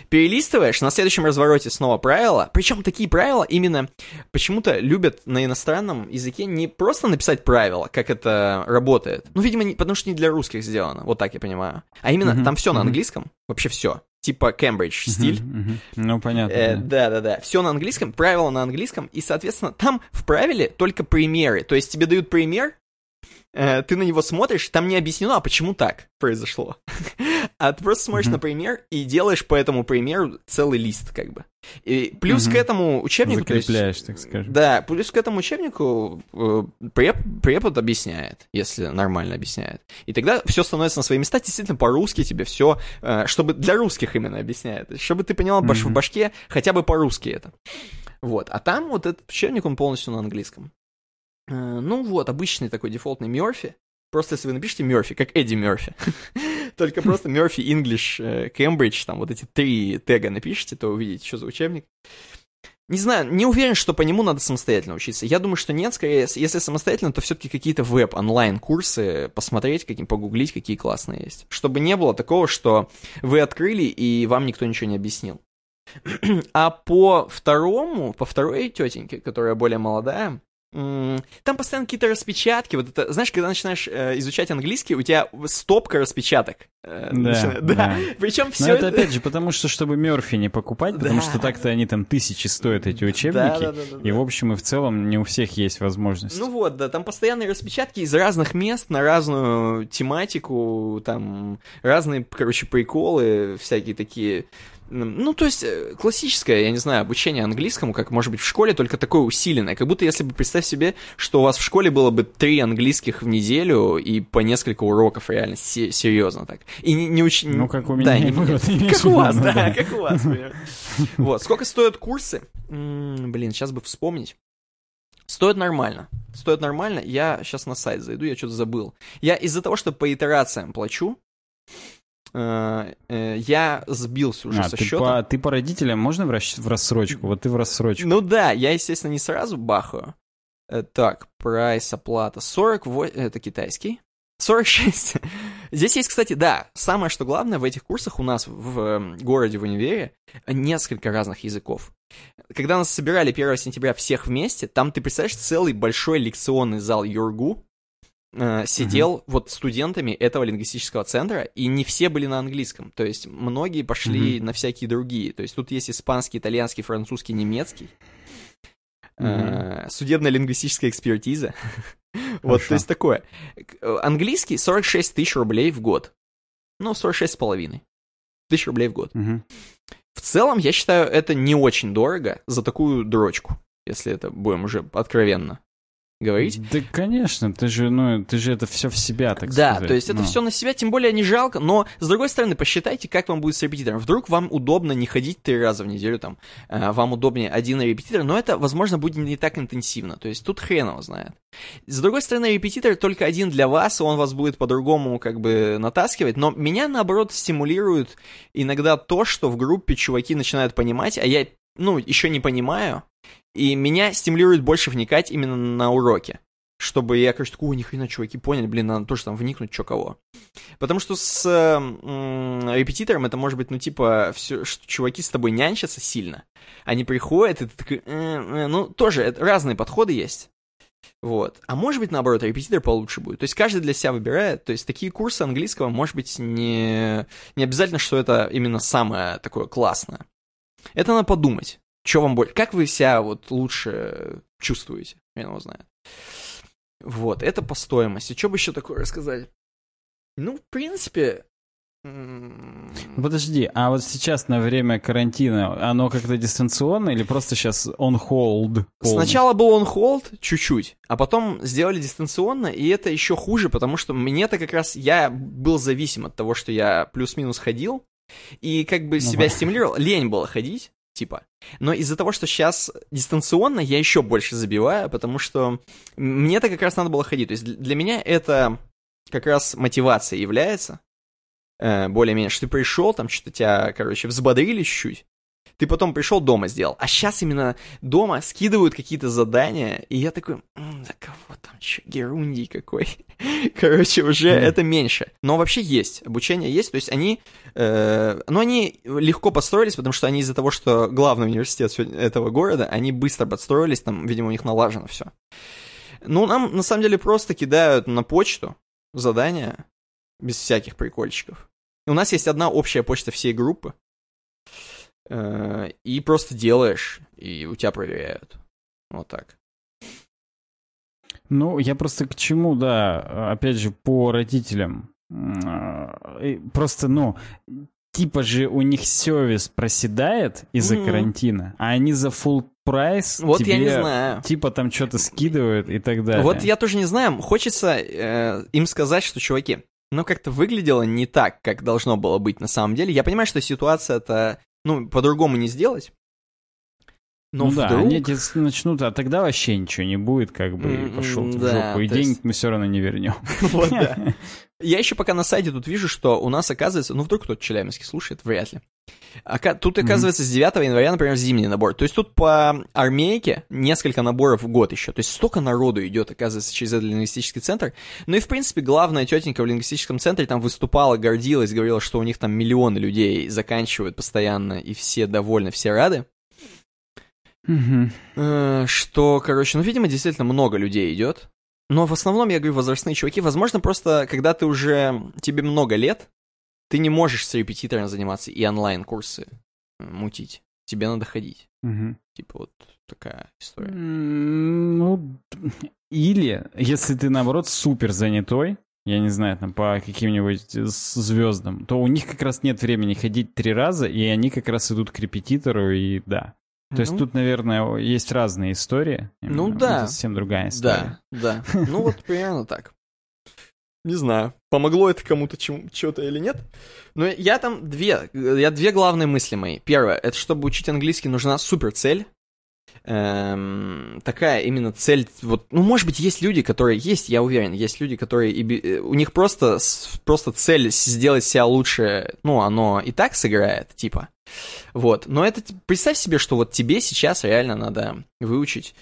Speaker 1: Перелистываешь, на следующем развороте снова правила. Причем такие правила именно почему-то любят на иностранном языке не просто написать правила, как это работает. Ну, видимо, не, потому что не для русских сделано, вот так я понимаю. А именно uh-huh, там все uh-huh. на английском, вообще все. Типа Кембридж стиль. Uh-huh,
Speaker 2: uh-huh. Ну, понятно.
Speaker 1: Э, да, да, да. Все на английском, правила на английском, и, соответственно, там в правиле только примеры. То есть тебе дают пример, Э, ты на него смотришь, там не объяснено, а почему так произошло. а ты просто смотришь
Speaker 2: Мгм.
Speaker 1: на пример и делаешь по этому примеру целый лист, как бы. И плюс
Speaker 2: Мгм.
Speaker 1: к этому учебнику... то есть-
Speaker 2: Закрепляешь, так скажем.
Speaker 1: Да, плюс к этому учебнику э, преп, препод объясняет, если нормально объясняет. И тогда все становится на свои места, действительно по-русски тебе все, чтобы для русских именно объясняет, чтобы ты поняла баш- в башке хотя бы по-русски это. Вот, а там вот этот учебник, он полностью на английском. Э, Ну вот, обычный такой дефолтный Мерфи. Просто если вы напишите Мерфи, как Эдди Мерфи, только просто Мерфи, English, э, Cambridge, там вот эти три тега напишите, то увидите, что за учебник. Не знаю, не уверен, что по нему надо самостоятельно учиться. Я думаю, что нет, скорее, если самостоятельно, то все-таки какие-то веб-онлайн-курсы посмотреть, какие, погуглить, какие классные есть. Чтобы не было такого, что вы открыли, и вам никто ничего не объяснил. А по второму, по второй тетеньке, которая более молодая, там постоянно какие-то распечатки. Вот это, знаешь, когда начинаешь э, изучать английский, у тебя стопка распечаток. э,
Speaker 2: Да,
Speaker 1: начинает-
Speaker 2: да.
Speaker 1: Причем
Speaker 2: Но
Speaker 1: все
Speaker 2: это, опять же потому, что чтобы Мерфи не покупать, потому
Speaker 1: Да.
Speaker 2: что так-то они там тысячи стоят, эти
Speaker 1: Да,
Speaker 2: учебники.
Speaker 1: да, да, да,
Speaker 2: И
Speaker 1: да.
Speaker 2: в общем и в целом не у всех есть возможность.
Speaker 1: Ну вот, да, там постоянные распечатки из разных мест на разную тематику, там разные, короче, приколы, всякие такие. Ну, то есть, э, классическое, я не знаю, обучение английскому, как может быть в школе, только такое усиленное. Как будто если бы, представь себе, что у вас в школе было бы три английских в неделю и по несколько уроков, реально, се- серьезно так. И не, не уч-
Speaker 2: Ну, как у
Speaker 1: да,
Speaker 2: меня,
Speaker 1: не-
Speaker 2: вот, ты имеешь
Speaker 1: Как у вас, да,
Speaker 2: да.
Speaker 1: как у вас. Вот, сколько стоят курсы? Блин, сейчас бы вспомнить. Стоит нормально. Стоит нормально. Я сейчас на сайт зайду, я что-то забыл. Я из-за того, что по итерациям плачу, я сбился уже
Speaker 2: А,
Speaker 1: со
Speaker 2: ты,
Speaker 1: счета.
Speaker 2: по, ты по родителям можно в, расч- в рассрочку? Вот ты в рассрочку.
Speaker 1: Ну да, я, естественно, не сразу бахаю. Э, Так, прайс, оплата. 48, это китайский. 46. Здесь есть, кстати, да, самое что главное в этих курсах у нас в э, городе, в универе, несколько разных языков. Когда нас собирали 1 сентября всех вместе, там, ты представляешь, целый большой лекционный зал Юргу э, сидел вот студентами этого лингвистического центра, и не все были на английском. То есть многие пошли на всякие другие. То есть тут есть испанский, итальянский, французский, немецкий. Э, Судебно-лингвистическая экспертиза. Вот, то есть такое. Э, Английский 46 тысяч рублей в год. Ну, 46 с половиной тысяч рублей в год.
Speaker 2: Мгм.
Speaker 1: В целом, я считаю, это не очень дорого за такую дрочку, если это будем уже откровенно говорить.
Speaker 2: Да, конечно, ты же, ну, ты же это все в себя, так
Speaker 1: да,
Speaker 2: сказать.
Speaker 1: то есть это
Speaker 2: ну.
Speaker 1: все на себя, тем более не жалко, но с другой стороны, посчитайте, как вам будет с репетитором. Вдруг вам удобно не ходить три раза в неделю, там, э, вам удобнее один репетитор, но это, возможно, будет не так интенсивно, то есть тут хрен его знает. С другой стороны, репетитор только один для вас, и он вас будет по-другому как бы натаскивать, но меня, наоборот, стимулирует иногда то, что в группе чуваки начинают понимать, а я, ну, еще не понимаю, и меня стимулирует больше вникать именно на уроке. Чтобы я, короче, такой, ни хрена, чуваки, поняли, блин, надо тоже там вникнуть, чё кого. Потому что с э, репетитором это может быть, ну, типа, все, что чуваки с тобой нянчатся сильно. Они приходят, и ты такой, «Э, э», ну, тоже это, разные подходы есть. Вот. А может быть, наоборот, репетитор получше будет. То есть каждый для себя выбирает. То есть такие курсы английского, может быть, не, не обязательно, что это именно самое такое классное. Это надо подумать. Что вам больше? Как вы себя вот лучше чувствуете? Хрен его знает. Вот, это по стоимости. Что бы еще такое рассказать? Ну, в принципе...
Speaker 2: Подожди, а вот сейчас на время карантина оно как-то дистанционно или просто сейчас on hold? полностью?
Speaker 1: Сначала был on hold чуть-чуть, а потом сделали дистанционно, и это еще хуже, потому что мне-то как раз я был зависим от того, что я плюс-минус ходил, и как бы
Speaker 2: Ну
Speaker 1: себя
Speaker 2: да.
Speaker 1: стимулировал. Лень было ходить, типа. Но из-за того, что сейчас дистанционно, я еще больше забиваю, потому что мне-то как раз надо было ходить. То есть для меня это как раз мотивация является, э, более-менее, что ты пришел, там что-то тебя, короче, взбодрили чуть-чуть, ты потом пришел дома сделал. А сейчас именно дома скидывают какие-то задания, и я такой, «М, да кого там, че, герундий какой. Короче, уже
Speaker 2: Мгм.
Speaker 1: это меньше. Но вообще есть, обучение есть, то есть они, э, ну они легко подстроились, потому что они из-за того, что главный университет этого города, они быстро подстроились, там, видимо, у них налажено все. Ну, нам на самом деле просто кидают на почту задания, без всяких прикольчиков. И у нас есть одна общая почта всей группы, и просто делаешь, и у тебя проверяют. Вот так.
Speaker 2: Ну, я просто к чему, да, опять же, по родителям. просто, ну, типа же у них сервис проседает из-за mm-hmm. карантина, а они за full прайс
Speaker 1: вот
Speaker 2: тебе,
Speaker 1: я не знаю.
Speaker 2: типа там что-то скидывают и так далее.
Speaker 1: Вот я тоже не знаю. Хочется э, им сказать, что, чуваки, ну как-то выглядело не так, как должно было быть на самом деле. Я понимаю, что ситуация это, ну, по-другому не сделать.
Speaker 2: Но ну вдруг... да, они начнут, а тогда вообще ничего не будет, как бы, пошел в жопу, и денег есть... мы все равно не вернем.
Speaker 1: Вот, да. Я еще пока на сайте тут вижу, что у нас оказывается, ну вдруг кто-то Челябинский слушает, вряд ли. Тут, оказывается, с 9 января, например, зимний набор. То есть тут по армейке несколько наборов в год еще. То есть столько народу идет, оказывается, через этот лингвистический центр. Ну и, в принципе, главная тетенька в лингвистическом центре там выступала, гордилась, говорила, что у них там миллионы людей заканчивают постоянно, и все довольны, все рады.
Speaker 2: Угу.
Speaker 1: Что, короче, ну, видимо, действительно много людей идет. Но в основном, я говорю, возрастные чуваки. Возможно, просто, когда ты уже... Тебе много лет, ты не можешь с репетитором заниматься и онлайн-курсы мутить. Тебе надо ходить.
Speaker 2: Угу.
Speaker 1: Типа вот такая история.
Speaker 2: Ну, или, если ты, наоборот, супер занятой, я не знаю, там, по каким-нибудь звездам, то у них как раз нет времени ходить три раза, и они как раз идут к репетитору, и да. То ну, есть тут, наверное, есть разные истории.
Speaker 1: Ну да.
Speaker 2: Это совсем другая история.
Speaker 1: Да, да. Ну вот примерно так. Не знаю, помогло это кому-то что-то или нет. Но я там две, я две главные мысли мои. Первое, это чтобы учить английский нужна супер цель. Эм, такая именно цель, вот, ну, может быть, есть люди, которые, есть, я уверен, есть люди, которые, и, у них просто, просто цель сделать себя лучше, ну, оно и так сыграет, типа, вот, но это, представь себе, что вот тебе сейчас реально надо выучить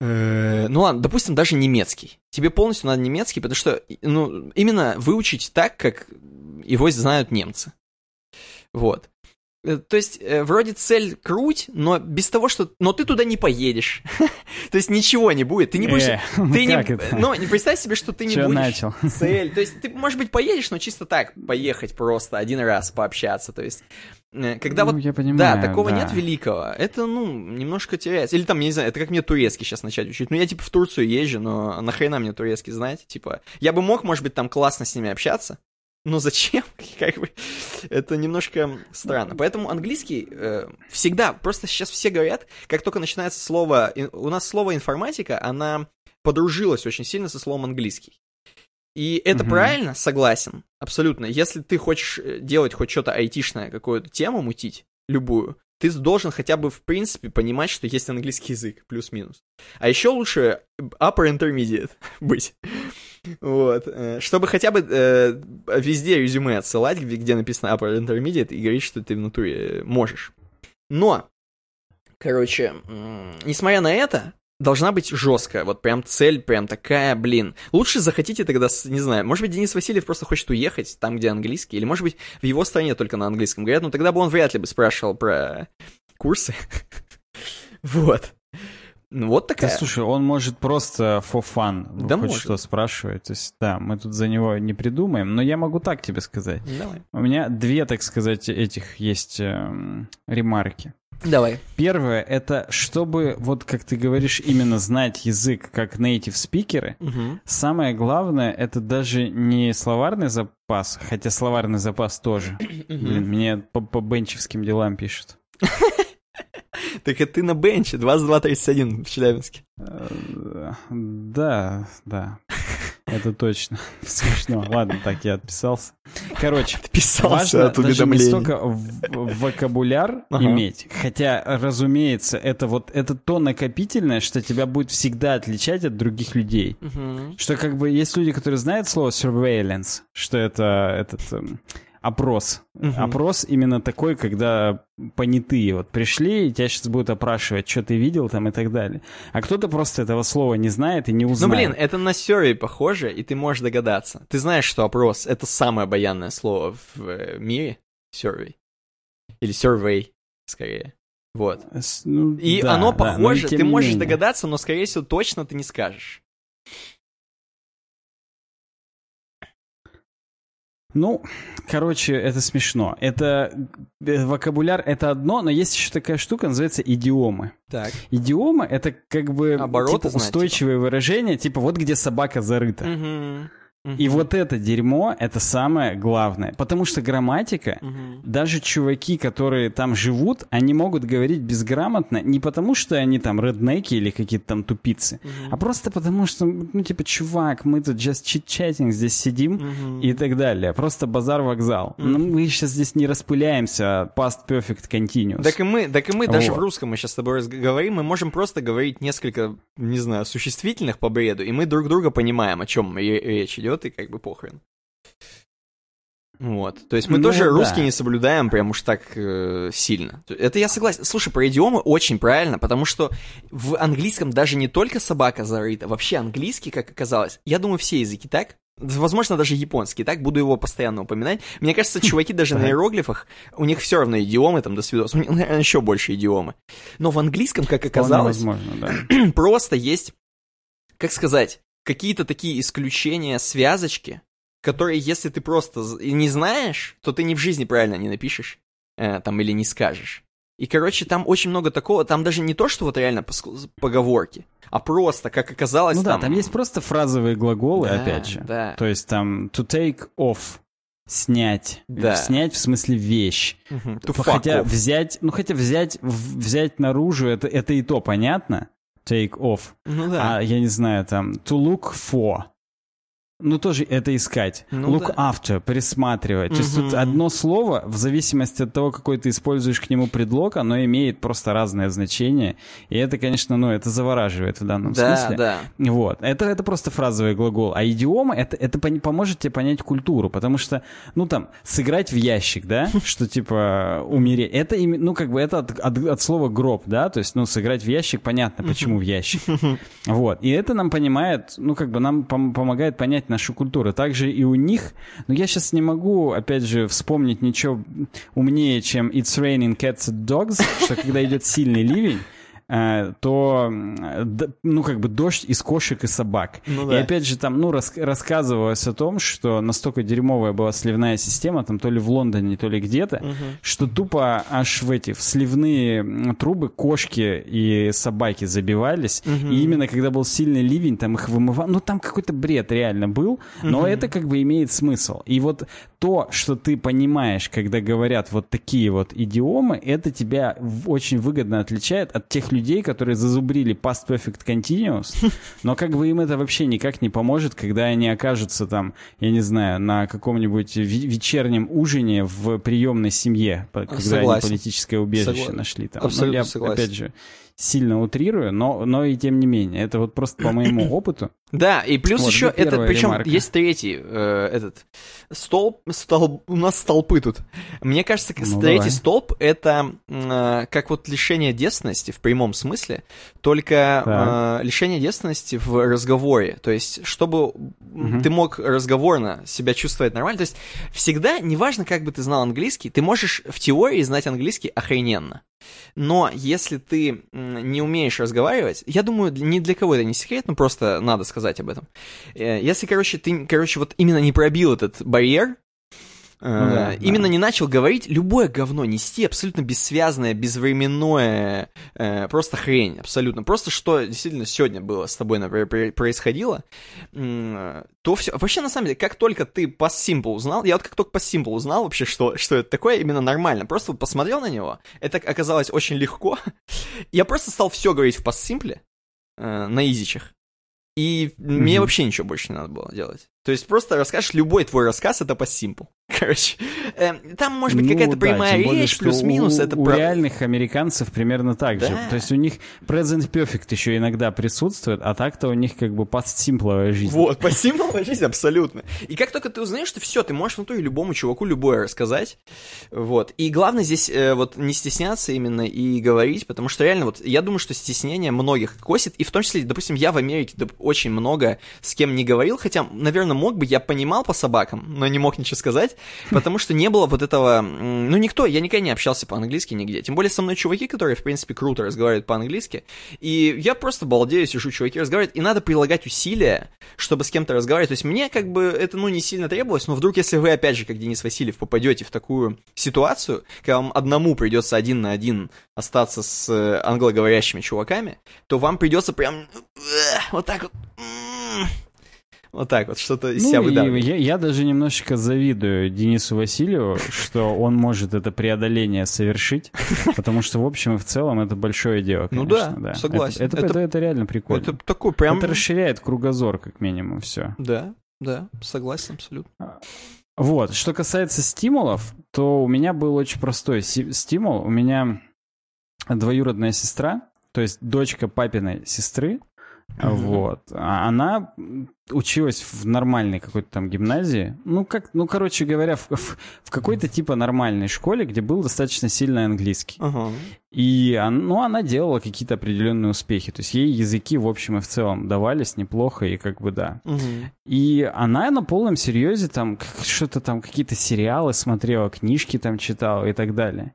Speaker 1: э, ну ладно, допустим, даже немецкий. Тебе полностью надо немецкий, потому что, ну, именно выучить так, как его знают немцы. Вот. Э, то есть, э, вроде цель круть, но без того, что... Но ты туда не поедешь. То есть, ничего не будет. Ты не будешь... Э, ты не... Ну, не представь себе, что ты не будешь...
Speaker 2: начал?
Speaker 1: Цель. То есть, ты, может быть, поедешь, но чисто так поехать просто один раз пообщаться. То есть, когда ну, вот...
Speaker 2: Я понимаю,
Speaker 1: да, такого да. нет великого. Это, ну, немножко теряется. Или там, я не знаю, это как мне турецкий сейчас начать учить. Ну, я, типа, в Турцию езжу, но нахрена мне турецкий знать? Типа, я бы мог, может быть, там классно с ними общаться, ну зачем? как бы это немножко странно. Поэтому английский э, всегда, просто сейчас все говорят, как только начинается слово, у нас слово информатика, она подружилась очень сильно со словом английский. И это mm-hmm. правильно, согласен, абсолютно. Если ты хочешь э, делать хоть что-то айтишное, какую-то тему мутить, любую, ты должен хотя бы в принципе понимать, что есть английский язык, плюс-минус. А еще лучше upper intermediate быть. Вот. Э, чтобы хотя бы э, везде резюме отсылать, где написано Upper Intermediate, и говорить, что ты в натуре можешь. Но, короче, несмотря на это, должна быть жесткая, вот прям цель, прям такая, блин. Лучше захотите тогда, не знаю, может быть, Денис Васильев просто хочет уехать там, где английский, или, может быть, в его стране только на английском говорят, но тогда бы он вряд ли бы спрашивал про курсы. Вот. Ну, вот такая.
Speaker 2: Да, слушай, он может просто for fun
Speaker 1: да
Speaker 2: хоть
Speaker 1: может.
Speaker 2: что спрашивать. То есть, да, мы тут за него не придумаем, но я могу так тебе сказать.
Speaker 1: Давай.
Speaker 2: У меня две, так сказать, этих есть эм, ремарки.
Speaker 1: Давай.
Speaker 2: Первое, это чтобы, вот как ты говоришь, именно знать язык как native спикеры,
Speaker 1: угу.
Speaker 2: самое главное, это даже не словарный запас, хотя словарный запас тоже. Блин, мне по, по бенчевским делам пишут.
Speaker 1: Так это ты на бенче, 22-31 в Челябинске.
Speaker 2: Э, да, да. Это точно. Смешно. Ладно, так я отписался. Короче,
Speaker 1: отписался
Speaker 2: важно от даже не столько вокабуляр ага. иметь, хотя, разумеется, это вот это то накопительное, что тебя будет всегда отличать от других людей.
Speaker 1: Угу.
Speaker 2: Что как бы есть люди, которые знают слово surveillance, что это этот эм, опрос. Угу. Опрос именно такой, когда понятые вот пришли, и тебя сейчас будут опрашивать, что ты видел там и так далее. А кто-то просто этого слова не знает и не узнает.
Speaker 1: Ну, блин, это на survey похоже, и ты можешь догадаться. Ты знаешь, что опрос — это самое обаянное слово в э, мире, survey. Или survey, скорее. Вот.
Speaker 2: Ну,
Speaker 1: и
Speaker 2: да,
Speaker 1: оно похоже,
Speaker 2: да,
Speaker 1: ты можешь
Speaker 2: менее.
Speaker 1: догадаться, но, скорее всего, точно ты не скажешь.
Speaker 2: Ну, короче, это смешно. Это э, вокабуляр это одно, но есть еще такая штука, называется идиомы.
Speaker 1: Так.
Speaker 2: Идиомы это как бы
Speaker 1: Обороты
Speaker 2: типа, устойчивое
Speaker 1: типа.
Speaker 2: выражение, типа вот где собака зарыта.
Speaker 1: Угу.
Speaker 2: И вот это дерьмо, это самое главное. Потому что грамматика, даже чуваки, которые там живут, они могут говорить безграмотно не потому, что они там реднеки или какие-то там тупицы, а просто потому, что, ну, типа, чувак, мы тут just chit-chatting здесь сидим и так далее. Просто базар-вокзал. Но мы сейчас здесь не распыляемся, а past perfect continuous.
Speaker 1: Так и мы, так и мы даже в русском мы сейчас с тобой говорим, мы можем просто говорить несколько, не знаю, существительных по бреду, и мы друг друга понимаем, о чем речь идет идет, и как бы похрен. Вот. То есть мы ну, тоже да. русский не соблюдаем прям уж так э, сильно. Это я согласен. Слушай, про идиомы очень правильно, потому что в английском даже не только собака зарыта, вообще английский, как оказалось, я думаю, все языки так, Возможно, даже японский, так буду его постоянно упоминать. Мне кажется, чуваки даже на иероглифах, у них все равно идиомы, там, до свидос, у них, наверное, еще больше идиомы. Но в английском, как оказалось, возможно, да. просто есть, как сказать, какие-то такие исключения, связочки, которые, если ты просто не знаешь, то ты ни в жизни правильно не напишешь, э, там, или не скажешь. И, короче, там очень много такого, там даже не то, что вот реально поговорки, а просто, как оказалось,
Speaker 2: Ну
Speaker 1: там...
Speaker 2: да, там есть просто фразовые глаголы, да, опять же. Да. То есть там to take off, снять. Да. Снять в смысле вещь. Угу. Хотя off. взять, ну хотя взять, взять наружу, это, это и то понятно take off. Ну да. А я не знаю, там, to look for. Ну, тоже это искать. Ну, Look да. after, присматривать. Угу. То есть тут одно слово, в зависимости от того, какой ты используешь к нему предлог, оно имеет просто разное значение. И это, конечно, ну, это завораживает в данном да, смысле. Да, да. Вот. Это, это просто фразовый глагол. А идиома, это, это поможет тебе понять культуру, потому что, ну, там, сыграть в ящик, да, что, типа, умереть. Это, ну, как бы, это от, от, от слова гроб, да, то есть, ну, сыграть в ящик, понятно, почему в ящик. Вот. И это нам понимает, ну, как бы, нам помогает понять нашу культуру. Также и у них, но я сейчас не могу, опять же, вспомнить ничего умнее, чем It's raining cats and dogs, что когда идет сильный ливень, то, ну, как бы дождь из кошек и собак. Ну, да. И опять же там, ну, рас рассказывалось о том, что настолько дерьмовая была сливная система, там то ли в Лондоне, то ли где-то, угу. что тупо аж в эти, в сливные трубы кошки и собаки забивались. Угу. И именно когда был сильный ливень, там их вымывал. Ну, там какой-то бред реально был, но угу. это как бы имеет смысл. И вот то, что ты понимаешь, когда говорят вот такие вот идиомы, это тебя очень выгодно отличает от тех людей, которые зазубрили Past Perfect Continuous, но как бы им это вообще никак не поможет, когда они окажутся там, я не знаю, на каком-нибудь вечернем ужине в приемной семье, когда согласен. они политическое убежище согласен. нашли. Там. Абсолютно ну, я, согласен. Опять же, сильно утрирую, но, но и тем не менее. Это вот просто по моему опыту.
Speaker 1: Да, и плюс вот, еще это, причем ремарка. есть третий, э, этот, столб, столб, у нас столпы тут. Мне кажется, ну, третий давай. столб это э, как вот лишение девственности в прямом смысле, только э, лишение девственности в разговоре. То есть, чтобы угу. ты мог разговорно себя чувствовать нормально. То есть, всегда, неважно, как бы ты знал английский, ты можешь в теории знать английский охрененно. Но если ты не умеешь разговаривать, я думаю, ни для кого это не секрет, но просто надо сказать об этом. Э, если, короче, ты, короче, вот именно не пробил этот барьер, ну, да, именно да. не начал говорить любое говно нести, абсолютно бессвязное, безвременное, э, просто хрень, абсолютно. Просто что действительно сегодня было с тобой, например, происходило, э, то все... Вообще, на самом деле, как только ты по Simple узнал, я вот как только по Simple узнал вообще, что, что это такое, именно нормально, просто посмотрел на него, это оказалось очень легко. я просто стал все говорить в Simple, э, на изичах. И mm-hmm. мне вообще ничего больше не надо было делать. То есть просто расскажешь, любой твой рассказ это по simple. Короче, э, там может быть ну, какая-то да, прямая речь, плюс-минус. Это
Speaker 2: у прав... реальных американцев примерно так да. же. То есть у них present perfect еще иногда присутствует, а так-то у них как бы simple жизнь.
Speaker 1: Вот, simple жизнь абсолютно. И как только ты узнаешь, что все, ты можешь внутри любому чуваку любое рассказать. Вот. И главное здесь э, вот не стесняться именно и говорить, потому что реально вот я думаю, что стеснение многих косит, и в том числе, допустим, я в Америке очень много с кем не говорил, хотя, наверное, мог бы, я понимал по собакам, но не мог ничего сказать, потому что не было вот этого... Ну, никто, я никогда не общался по-английски нигде. Тем более со мной чуваки, которые, в принципе, круто разговаривают по-английски. И я просто балдею, сижу, чуваки разговаривают, и надо прилагать усилия, чтобы с кем-то разговаривать. То есть мне как бы это, ну, не сильно требовалось, но вдруг, если вы, опять же, как Денис Васильев, попадете в такую ситуацию, когда вам одному придется один на один остаться с э, англоговорящими чуваками, то вам придется прям э, вот так вот Вот так вот, что-то из
Speaker 2: Ну,
Speaker 1: себя выдавливает.
Speaker 2: я, я даже немножечко завидую Денису Васильеву, что он может это преодоление совершить, потому что, в общем и в целом, это большое дело,
Speaker 1: Ну да, согласен.
Speaker 2: Это, это,
Speaker 1: Это-
Speaker 2: это- реально прикольно.
Speaker 1: Это такой прям...
Speaker 2: Это расширяет кругозор, как минимум, все.
Speaker 1: Да, да, согласен абсолютно.
Speaker 2: Вот, что касается стимулов, то у меня был очень простой стимул. У меня двоюродная сестра, то есть дочка папиной сестры, Вот. А Она училась в нормальной какой-то там гимназии. Ну, как, ну, короче говоря, в, в- в какой-то типа нормальной школе, где был достаточно сильный английский.
Speaker 1: Ага.
Speaker 2: И он- ну, она делала какие-то определенные успехи. То есть ей языки, в общем и в целом, давались неплохо, и как бы да.
Speaker 1: Мгм.
Speaker 2: И она на полном серьезе там что-то там, какие-то сериалы смотрела, книжки там читала и так далее.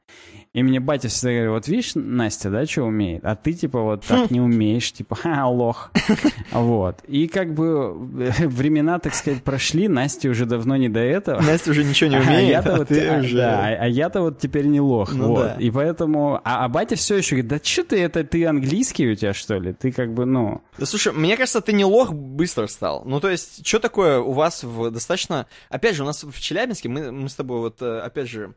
Speaker 2: И мне батя всегда говорит, вот видишь, Настя, да, что умеет, а ты, типа, вот так не умеешь, типа, ха, лох. Вот. И как бы э, времена, так сказать, прошли, Насте уже давно не до этого.
Speaker 1: Настя уже ничего не
Speaker 2: А
Speaker 1: умеет,
Speaker 2: я-то
Speaker 1: а
Speaker 2: вот,
Speaker 1: ты
Speaker 2: а,
Speaker 1: уже...
Speaker 2: да, а, а я-то вот теперь не лох.
Speaker 1: Ну
Speaker 2: вот.
Speaker 1: да.
Speaker 2: И поэтому... А, а батя все еще говорит, да что ты это, ты английский у тебя, что ли? Ты как бы, ну...
Speaker 1: Да слушай, мне кажется, ты не лох быстро стал. Ну, то есть, что такое у вас в достаточно... Опять же, у нас в Челябинске, мы, мы с тобой вот, э, опять же,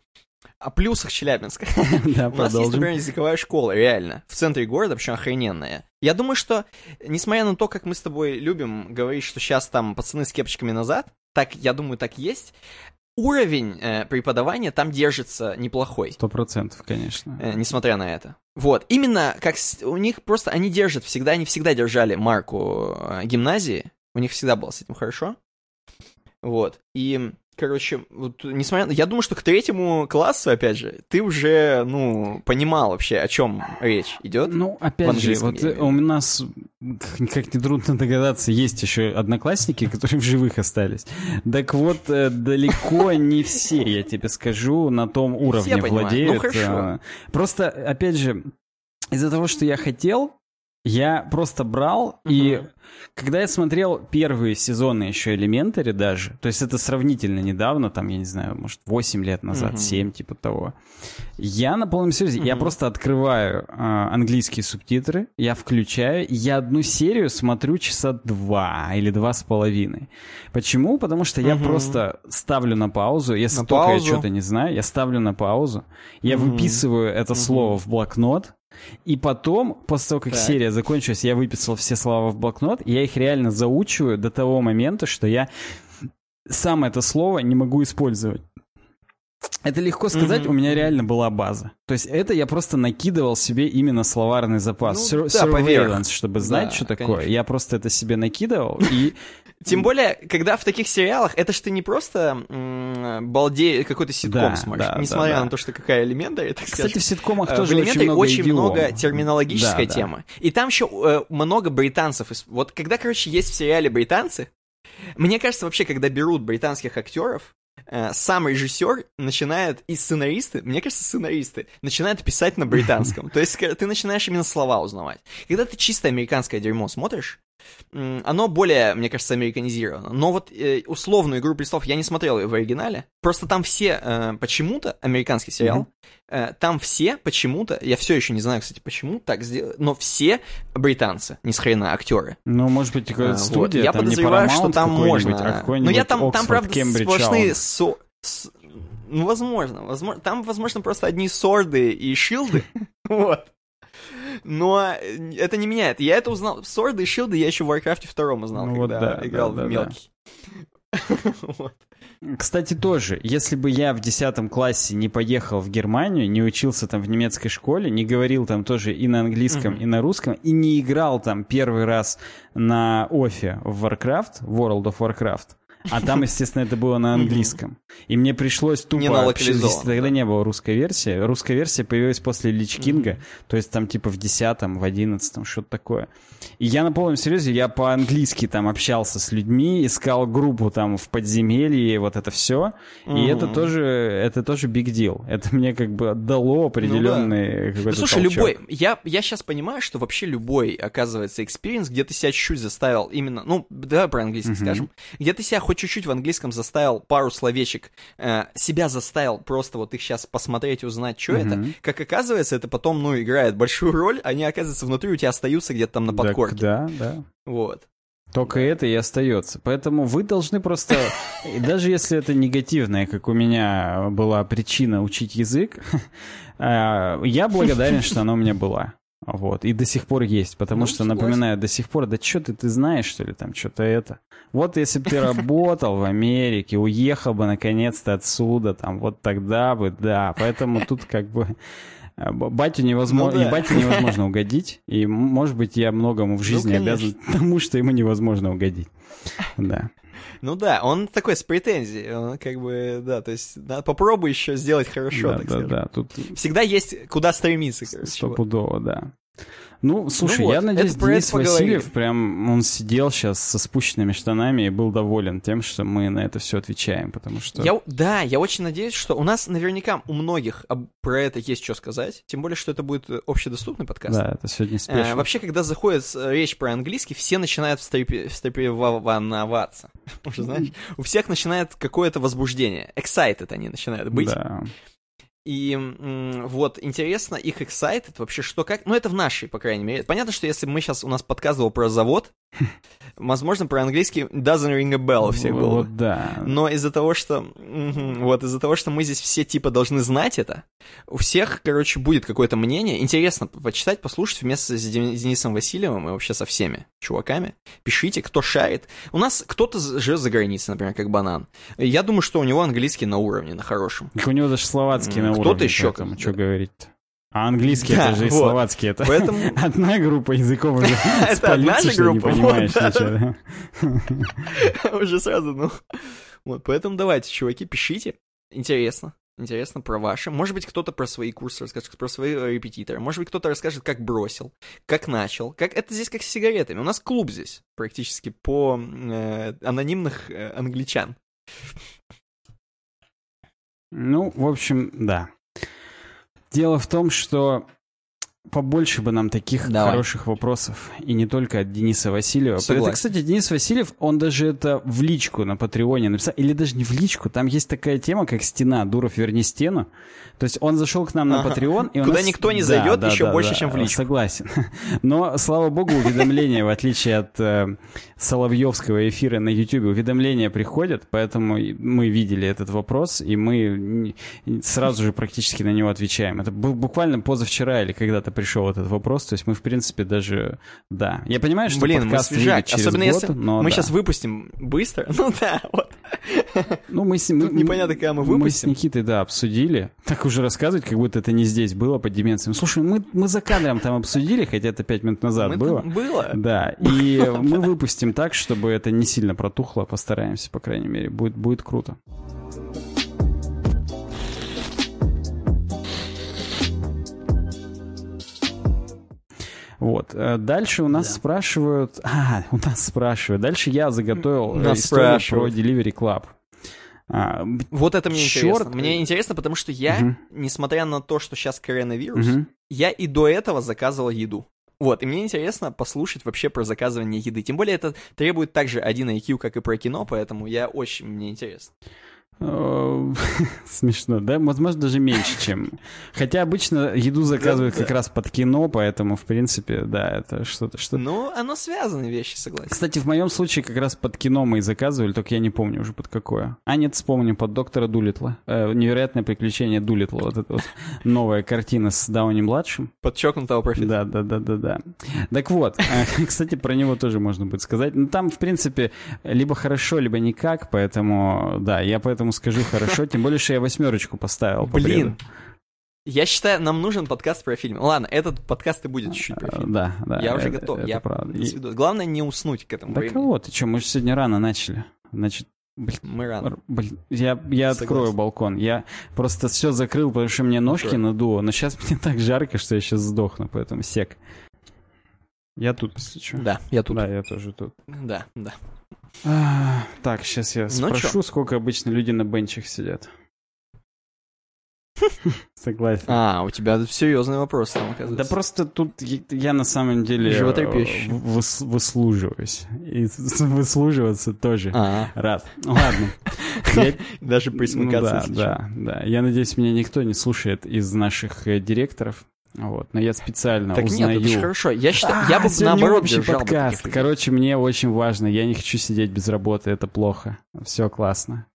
Speaker 1: о плюсах Челябинска.
Speaker 2: Да,
Speaker 1: У нас есть, например, языковая школа, реально, в центре города, причем охрененная. Я думаю, что, несмотря на то, как мы с тобой любим говорить, что сейчас там пацаны с кепочками назад, так, я думаю, так есть, уровень э, преподавания там держится неплохой.
Speaker 2: Сто процентов, конечно.
Speaker 1: э, несмотря на это. Вот, именно как с- у них просто, они держат всегда, они всегда держали марку э, гимназии, у них всегда было с этим хорошо. Вот, и, короче, вот, несмотря на... Я думаю, что к третьему классу, опять же, ты уже, ну, понимал вообще, о чем речь идет.
Speaker 2: Ну, опять же, вот
Speaker 1: я
Speaker 2: э, у нас, как как нетрудно догадаться, есть еще одноклассники, которые в живых остались. Так вот, э, далеко не все, я тебе скажу, на том уровне владеют.
Speaker 1: Ну, хорошо.
Speaker 2: э, Просто, опять же, из-за того, что я хотел, я просто брал, и
Speaker 1: Мгм.
Speaker 2: когда я смотрел первые сезоны еще Элементари даже, то есть это сравнительно недавно, там, я не знаю, может, 8 лет назад,
Speaker 1: Мгм.
Speaker 2: 7, типа того, я на полном серьезе, я
Speaker 1: Мгм.
Speaker 2: просто открываю а, английские субтитры, я включаю, и я одну серию смотрю часа два или два с половиной. Почему? Потому что я
Speaker 1: Мгм.
Speaker 2: просто ставлю на паузу, если
Speaker 1: На
Speaker 2: только
Speaker 1: паузу.
Speaker 2: я что-то не знаю, я ставлю на паузу, я
Speaker 1: Мгм.
Speaker 2: выписываю это
Speaker 1: Мгм.
Speaker 2: слово в блокнот, и потом, после того, как
Speaker 1: Так.
Speaker 2: серия закончилась, я выписал все слова в блокнот, я их реально заучиваю до того момента, что я сам это слово не могу использовать. Это легко сказать,
Speaker 1: Мгм.
Speaker 2: у меня реально была база. То есть это я просто накидывал себе именно словарный запас.
Speaker 1: Ну,
Speaker 2: Sur-
Speaker 1: да, поверх.
Speaker 2: surveillance, чтобы знать,
Speaker 1: Да,
Speaker 2: что такое.
Speaker 1: конечно.
Speaker 2: Я просто это себе накидывал, и
Speaker 1: Тем более, когда в таких сериалах, это ж ты не просто м, балде какой-то ситком
Speaker 2: Да,
Speaker 1: смотришь,
Speaker 2: да, да,
Speaker 1: несмотря
Speaker 2: да.
Speaker 1: на то, что какая элементарь, так
Speaker 2: Кстати, в ситкомах
Speaker 1: Э,
Speaker 2: тоже
Speaker 1: в
Speaker 2: очень
Speaker 1: «Элементаре»
Speaker 2: много
Speaker 1: очень
Speaker 2: идиом.
Speaker 1: много терминологической
Speaker 2: Да, да.
Speaker 1: темы. И там еще э, много британцев. Вот когда, короче, есть в сериале британцы, мне кажется, вообще, когда берут британских актеров, э, сам режиссер начинает, и сценаристы, мне кажется, сценаристы, начинают писать на британском. То есть ты начинаешь именно слова узнавать. Когда ты чисто американское дерьмо смотришь, оно более, мне кажется, американизировано. Но вот э, условную «Игру престолов» я не смотрел её в оригинале. Просто там все э, почему-то, американский сериал, э, там все почему-то, я все еще не знаю, кстати, почему так сделали, но все британцы, ни с хрена актеры.
Speaker 2: Ну, может быть, какая-то
Speaker 1: вот.
Speaker 2: студия,
Speaker 1: Я
Speaker 2: там не
Speaker 1: подозреваю, что
Speaker 2: Paramount
Speaker 1: там можно.
Speaker 2: а
Speaker 1: Ну,
Speaker 2: какой-нибудь
Speaker 1: я там, там
Speaker 2: Оксфорд,
Speaker 1: правда,
Speaker 2: Кембридж
Speaker 1: сплошные со... с- Ну, возможно, возможно. Там, возможно, просто одни сорды и шилды. Вот. Но э, это не меняет. Я это узнал. Сорды и шилды я еще в Warcraft 2 узнал,
Speaker 2: Ну вот
Speaker 1: когда
Speaker 2: да,
Speaker 1: играл
Speaker 2: да, да,
Speaker 1: в мелкий. Вот.
Speaker 2: Кстати, тоже, если бы я в 10 классе не поехал в Германию, не учился там в немецкой школе, не говорил там тоже и на английском,
Speaker 1: Мгм.
Speaker 2: и на русском, и не играл там первый раз на офе в Warcraft, World of Warcraft, а там, естественно, это было на английском. И мне пришлось тупо...
Speaker 1: Не на
Speaker 2: Тогда
Speaker 1: да.
Speaker 2: не было русской версии. Русская версия появилась после Лич Кинга, то есть там типа в 10 в 11 что-то такое. И я на полном серьезе, я по-английски там общался с людьми, искал группу там в подземелье, вот это все. И это тоже, это тоже big deal. Это мне как бы дало определенный какой-то
Speaker 1: Ну, слушай, любой, я, я сейчас понимаю, что вообще любой, оказывается, experience, где ты себя чуть-чуть заставил именно, ну, давай про английский скажем, где ты себя хоть чуть-чуть в английском заставил пару словечек, э, себя заставил просто вот их сейчас посмотреть узнать, что это,
Speaker 2: Мгм.
Speaker 1: как оказывается, это потом, ну, играет большую роль, они, оказывается, внутри у тебя остаются где-то там на
Speaker 2: Так,
Speaker 1: подкорке.
Speaker 2: да, да.
Speaker 1: Вот.
Speaker 2: Только это и остается. Поэтому вы должны просто, даже если это негативная, как у меня была причина учить язык, э, я благодарен, что она у меня была. Вот, и до сих пор есть, потому
Speaker 1: Ну,
Speaker 2: что,
Speaker 1: согласен.
Speaker 2: напоминаю, до сих пор, да что ты, ты знаешь, что ли, там, что-то это. Вот если бы ты работал в Америке, уехал бы наконец-то отсюда, там, вот тогда бы, да. Поэтому тут как бы э, батю невозможно,
Speaker 1: Ну да.
Speaker 2: и бате невозможно угодить, и, может быть, я многому в жизни
Speaker 1: конечно.
Speaker 2: обязан тому, что ему невозможно угодить. Да.
Speaker 1: Ну да, он такой с претензией, он как бы, да, то есть да, попробуй еще сделать хорошо,
Speaker 2: да,
Speaker 1: так
Speaker 2: да,
Speaker 1: скажем.
Speaker 2: да, тут
Speaker 1: Всегда есть куда стремиться, короче. вот.
Speaker 2: стопудово, да. Ну, слушай,
Speaker 1: вот,
Speaker 2: я надеюсь,
Speaker 1: это
Speaker 2: Денис
Speaker 1: поговорили.
Speaker 2: Васильев прям, он сидел сейчас со спущенными штанами и был доволен тем, что мы на это все отвечаем, потому что...
Speaker 1: Я, да, я очень надеюсь, что у нас наверняка у многих про это есть что сказать, тем более, что это будет э, общедоступный подкаст.
Speaker 2: Да, это сегодня
Speaker 1: Э,
Speaker 2: спешно.
Speaker 1: вообще, когда заходит с- речь про английский, все начинают встрепе- встрепеваться. Уже знаешь, у всех начинает какое-то возбуждение. Excited они начинают быть.
Speaker 2: Да.
Speaker 1: И вот, интересно, их excited вообще что как... Ну, это в нашей, по крайней мере. Понятно, что если мы сейчас... У нас подкаст был про завод, возможно, про английский doesn't ring a bell у всех было.
Speaker 2: Вот, да.
Speaker 1: Но из-за того, что... вот, из-за того, что мы здесь все типа должны знать это, у всех, короче, будет какое-то мнение. Интересно почитать, послушать вместе с Дени- с Денисом Васильевым и вообще со всеми чуваками. Пишите, кто шарит. У нас кто-то живет за границей, например, как банан. Я думаю, что у него английский на уровне, на хорошем.
Speaker 2: Так у него даже словацкий на
Speaker 1: кто-то
Speaker 2: уровне,
Speaker 1: еще
Speaker 2: поэтому
Speaker 1: как-
Speaker 2: что говорить-то. А английский
Speaker 1: Да,
Speaker 2: это же и
Speaker 1: вот.
Speaker 2: словацкий, это
Speaker 1: Поэтому-
Speaker 2: одна группа языков уже
Speaker 1: Это одна же
Speaker 2: что не
Speaker 1: группа,
Speaker 2: понимаешь ничего.
Speaker 1: Уже сразу, ну. Вот, поэтому давайте, чуваки, пишите. Интересно. Интересно про ваши. Может быть, кто-то про свои курсы расскажет, про свои репетиторы. Может быть, кто-то расскажет, как бросил, как начал. Как это здесь как с сигаретами. У нас клуб здесь практически по э, анонимных э, англичан.
Speaker 2: Ну, в общем, да. Дело в том, что побольше бы нам таких
Speaker 1: Давай.
Speaker 2: хороших вопросов. И не только от Дениса Васильева.
Speaker 1: Согласен.
Speaker 2: Это, кстати, Денис Васильев, он даже это в личку на Патреоне написал. Или даже не в личку. Там есть такая тема, как стена. Дуров, верни стену. То есть он зашел к нам на. Patreon. И
Speaker 1: Куда
Speaker 2: нас-
Speaker 1: никто не
Speaker 2: Да,
Speaker 1: зайдет
Speaker 2: да,
Speaker 1: еще
Speaker 2: да,
Speaker 1: больше,
Speaker 2: да,
Speaker 1: чем в личку.
Speaker 2: Согласен. Но, слава богу, уведомления, в отличие от э, Соловьевского эфира на YouTube, уведомления приходят, поэтому мы видели этот вопрос, и мы сразу же практически на него отвечаем. Это бу- буквально позавчера или когда-то пришел этот вопрос, то есть мы, в принципе, даже... Да. Я понимаю, что
Speaker 1: Блин, мы
Speaker 2: подкаст
Speaker 1: свежак.
Speaker 2: через
Speaker 1: Особенно
Speaker 2: год,
Speaker 1: если
Speaker 2: но
Speaker 1: мы
Speaker 2: да.
Speaker 1: сейчас выпустим быстро. Ну да, вот.
Speaker 2: Ну, мы с,
Speaker 1: Тут
Speaker 2: мы-
Speaker 1: непонятно, когда мы
Speaker 2: Мы с
Speaker 1: выпустим.
Speaker 2: Никитой, да, обсудили. Так уже рассказывать, как будто это не здесь было под деменцией. Слушай, мы, мы за кадром там обсудили, хотя это пять минут назад
Speaker 1: Мы
Speaker 2: было.
Speaker 1: Было.
Speaker 2: Да, и мы выпустим так, чтобы это не сильно протухло, постараемся, по крайней мере. Будет, будет круто. Вот. э, Дальше у нас
Speaker 1: Да.
Speaker 2: спрашивают... А, у нас спрашивают. Дальше я заготовил э,
Speaker 1: Нас
Speaker 2: историю про
Speaker 1: спрашивают.
Speaker 2: Delivery Club. А,
Speaker 1: Вот это мне
Speaker 2: Чёрт.
Speaker 1: интересно. Мне интересно, потому что я,
Speaker 2: Мгм.
Speaker 1: несмотря на то, что сейчас коронавирус,
Speaker 2: мгм.
Speaker 1: я и до этого заказывал еду. Вот, и мне интересно послушать вообще про заказывание еды. Тем более это требует также один IQ, как и про кино, поэтому я очень, мне интересно.
Speaker 2: Смешно, да? Возможно, даже меньше, чем... Хотя обычно еду заказывают как раз под кино, поэтому, в принципе, да, это что-то... что
Speaker 1: Ну, оно связаны вещи, согласен.
Speaker 2: Кстати, в моем случае как раз под кино мы и заказывали, только я не помню уже под какое. А нет, вспомню, под доктора Дулитла. Э, Невероятное приключение Дулитла. Вот эта вот новая картина с Дауни-младшим.
Speaker 1: Подчеркнутого профита.
Speaker 2: Да, да, да, да, да. Так вот, э, кстати, про него тоже можно будет сказать. Ну, там, в принципе, либо хорошо, либо никак, поэтому, да, я поэтому скажу хорошо, тем более, что я восьмерочку поставил. по
Speaker 1: Блин, я считаю, нам нужен подкаст про фильм. Ладно, этот подкаст и будет чуть-чуть про
Speaker 2: Э,
Speaker 1: фильм.
Speaker 2: Да, да.
Speaker 1: Я уже
Speaker 2: это-
Speaker 1: готов.
Speaker 2: это
Speaker 1: я
Speaker 2: правда.
Speaker 1: свидания. Главное не уснуть к этому
Speaker 2: Да
Speaker 1: времени.
Speaker 2: кого ты что, мы же сегодня рано начали. Значит, блин,
Speaker 1: Мы рано.
Speaker 2: Блин, я, я
Speaker 1: Согласен.
Speaker 2: открою балкон. Я просто все закрыл, потому что мне ножки
Speaker 1: Открой.
Speaker 2: надуло. Но сейчас мне так жарко, что я сейчас сдохну, поэтому сек. Я тут, если что.
Speaker 1: Да, я тут.
Speaker 2: Да, я тоже тут.
Speaker 1: Да, да.
Speaker 2: А, так, сейчас я
Speaker 1: Ну
Speaker 2: спрошу, сколько обычно люди на бенчах сидят. Согласен.
Speaker 1: А, у тебя тут серьезный вопрос там,
Speaker 2: Да
Speaker 1: оказывается.
Speaker 2: просто тут я, я на самом деле
Speaker 1: Животрепещущий.
Speaker 2: э, выс- выслуживаюсь. И выслуживаться тоже
Speaker 1: А,
Speaker 2: рад. Ну, Ладно. Я-
Speaker 1: даже
Speaker 2: Ну
Speaker 1: присмыкаться.
Speaker 2: да,
Speaker 1: чё.
Speaker 2: да, да. Я надеюсь, меня никто не слушает из наших э, директоров. Вот, но я специально
Speaker 1: так
Speaker 2: узнаю.
Speaker 1: нет, это же хорошо. Я считаю, а, я бы наоборот держал подкаст.
Speaker 2: Бы Короче, мне очень важно. Я не хочу сидеть без работы, это плохо. Все классно.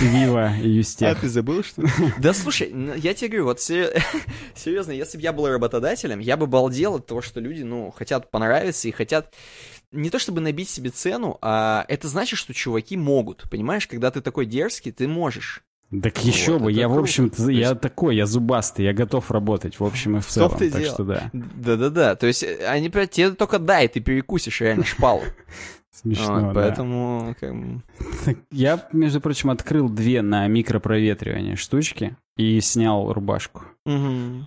Speaker 2: Вива и Юстех.
Speaker 1: А ты забыл, что Да слушай, я тебе говорю, вот серьезно, если бы я был работодателем, я бы балдел от того, что люди, ну, хотят понравиться и хотят не то чтобы набить себе цену, а это значит, что чуваки могут. Понимаешь, когда ты такой дерзкий, ты можешь.
Speaker 2: Так вот, еще бы, я, круто. в общем-то, я есть... такой, я зубастый, я готов работать, в общем и в целом, так дело. что да.
Speaker 1: Да-да-да, то есть э, они тебе только дай, ты перекусишь реально шпалу.
Speaker 2: Смешно,
Speaker 1: вот, Поэтому... Как...
Speaker 2: Я, между прочим, открыл две на микропроветривание штучки и снял рубашку.
Speaker 1: Угу.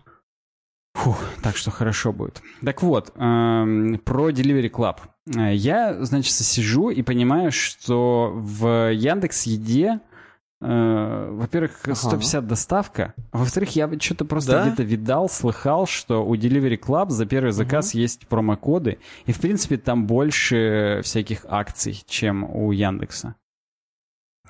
Speaker 2: Фух, так что хорошо будет. Так вот, эм, про Delivery Club. Э, я, значит, сижу и понимаю, что в Яндекс Еде во-первых, 150 ага. доставка. Во-вторых, я что-то просто да? где-то видал, слыхал, что у Delivery Club за первый заказ угу. есть промокоды. И, в принципе, там больше всяких акций, чем у Яндекса.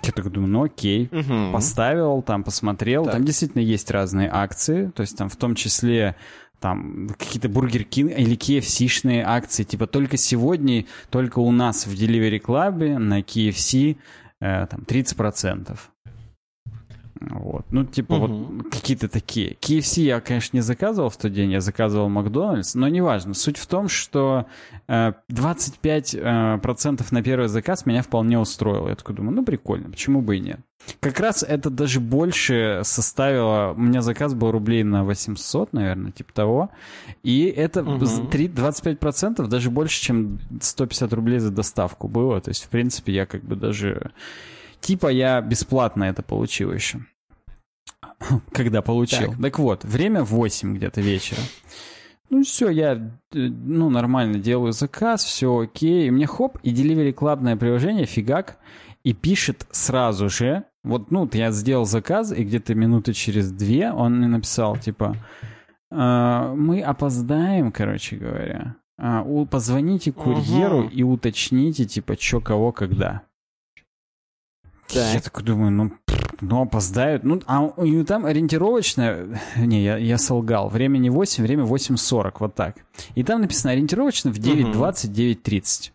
Speaker 2: Я так думаю, ну окей, угу. поставил, там посмотрел. Так. Там действительно есть разные акции. То есть там в том числе там какие-то Бургер Кинг или KFC-шные акции. Типа только сегодня, только у нас в Delivery Club на KFC э, там 30%. Вот. Ну, типа, угу. вот какие-то такие. KFC я, конечно, не заказывал в тот день, я заказывал Макдональдс, но неважно. Суть в том, что э, 25% э, процентов на первый заказ меня вполне устроило. Я такой думаю, ну, прикольно, почему бы и нет. Как раз это даже больше составило... У меня заказ был рублей на 800, наверное, типа того. И это угу. 3, 25% даже больше, чем 150 рублей за доставку было. То есть, в принципе, я как бы даже Типа я бесплатно это получил еще. Когда получил. Так. так вот, время 8 где-то вечера. Ну все, я э, ну, нормально делаю заказ, все окей. И мне хоп, и Delivery Club приложение, фигак, и пишет сразу же, вот, ну, я сделал заказ, и где-то минуты через две он мне написал, типа, э, мы опоздаем, короче говоря. Э, позвоните курьеру угу. и уточните, типа, что, кого, когда. Так. Я такой думаю, ну, ну опоздают. Ну, а и там ориентировочно... Не, я, я солгал. Время не 8, время 8.40, вот так. И там написано ориентировочно в 9.20, угу. 9.30.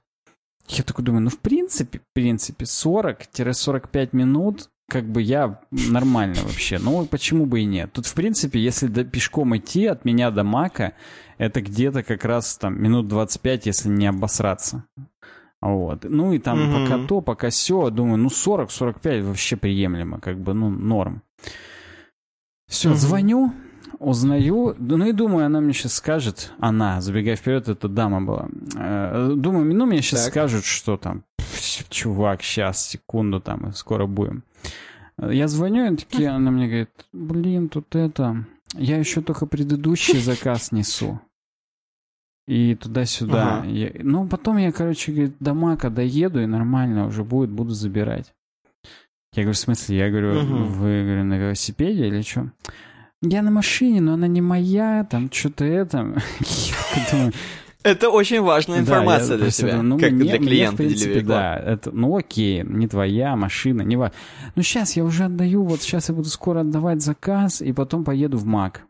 Speaker 2: Я такой думаю, ну, в принципе, в принципе, 40-45 минут как бы я нормально вообще. Ну, почему бы и нет? Тут, в принципе, если до, пешком идти от меня до Мака, это где-то как раз там минут 25, если не обосраться. Вот. Ну и там угу. пока то, пока все, думаю, ну 40-45 вообще приемлемо, как бы, ну, норм. Все, угу. звоню, узнаю, ну и думаю, она мне сейчас скажет, она, забегая вперед, это дама была. Э, думаю, ну мне сейчас так. скажут, что там, чувак, сейчас, секунду там, скоро будем. Я звоню, и такие, она мне говорит, блин, тут это, я еще только предыдущий заказ несу и туда-сюда. Ага. Я, ну, потом я, короче, говорит, до Мака доеду, и нормально уже будет, буду забирать. Я говорю, в смысле? Я говорю, угу. вы, говорю, на велосипеде или что? Я на машине, но она не моя, там что-то это.
Speaker 1: Это очень важная информация для тебя, ну, как для клиента.
Speaker 2: Принципе, да, это, ну окей, не твоя машина, не важно. Ну сейчас я уже отдаю, вот сейчас я буду скоро отдавать заказ, и потом поеду в МАК.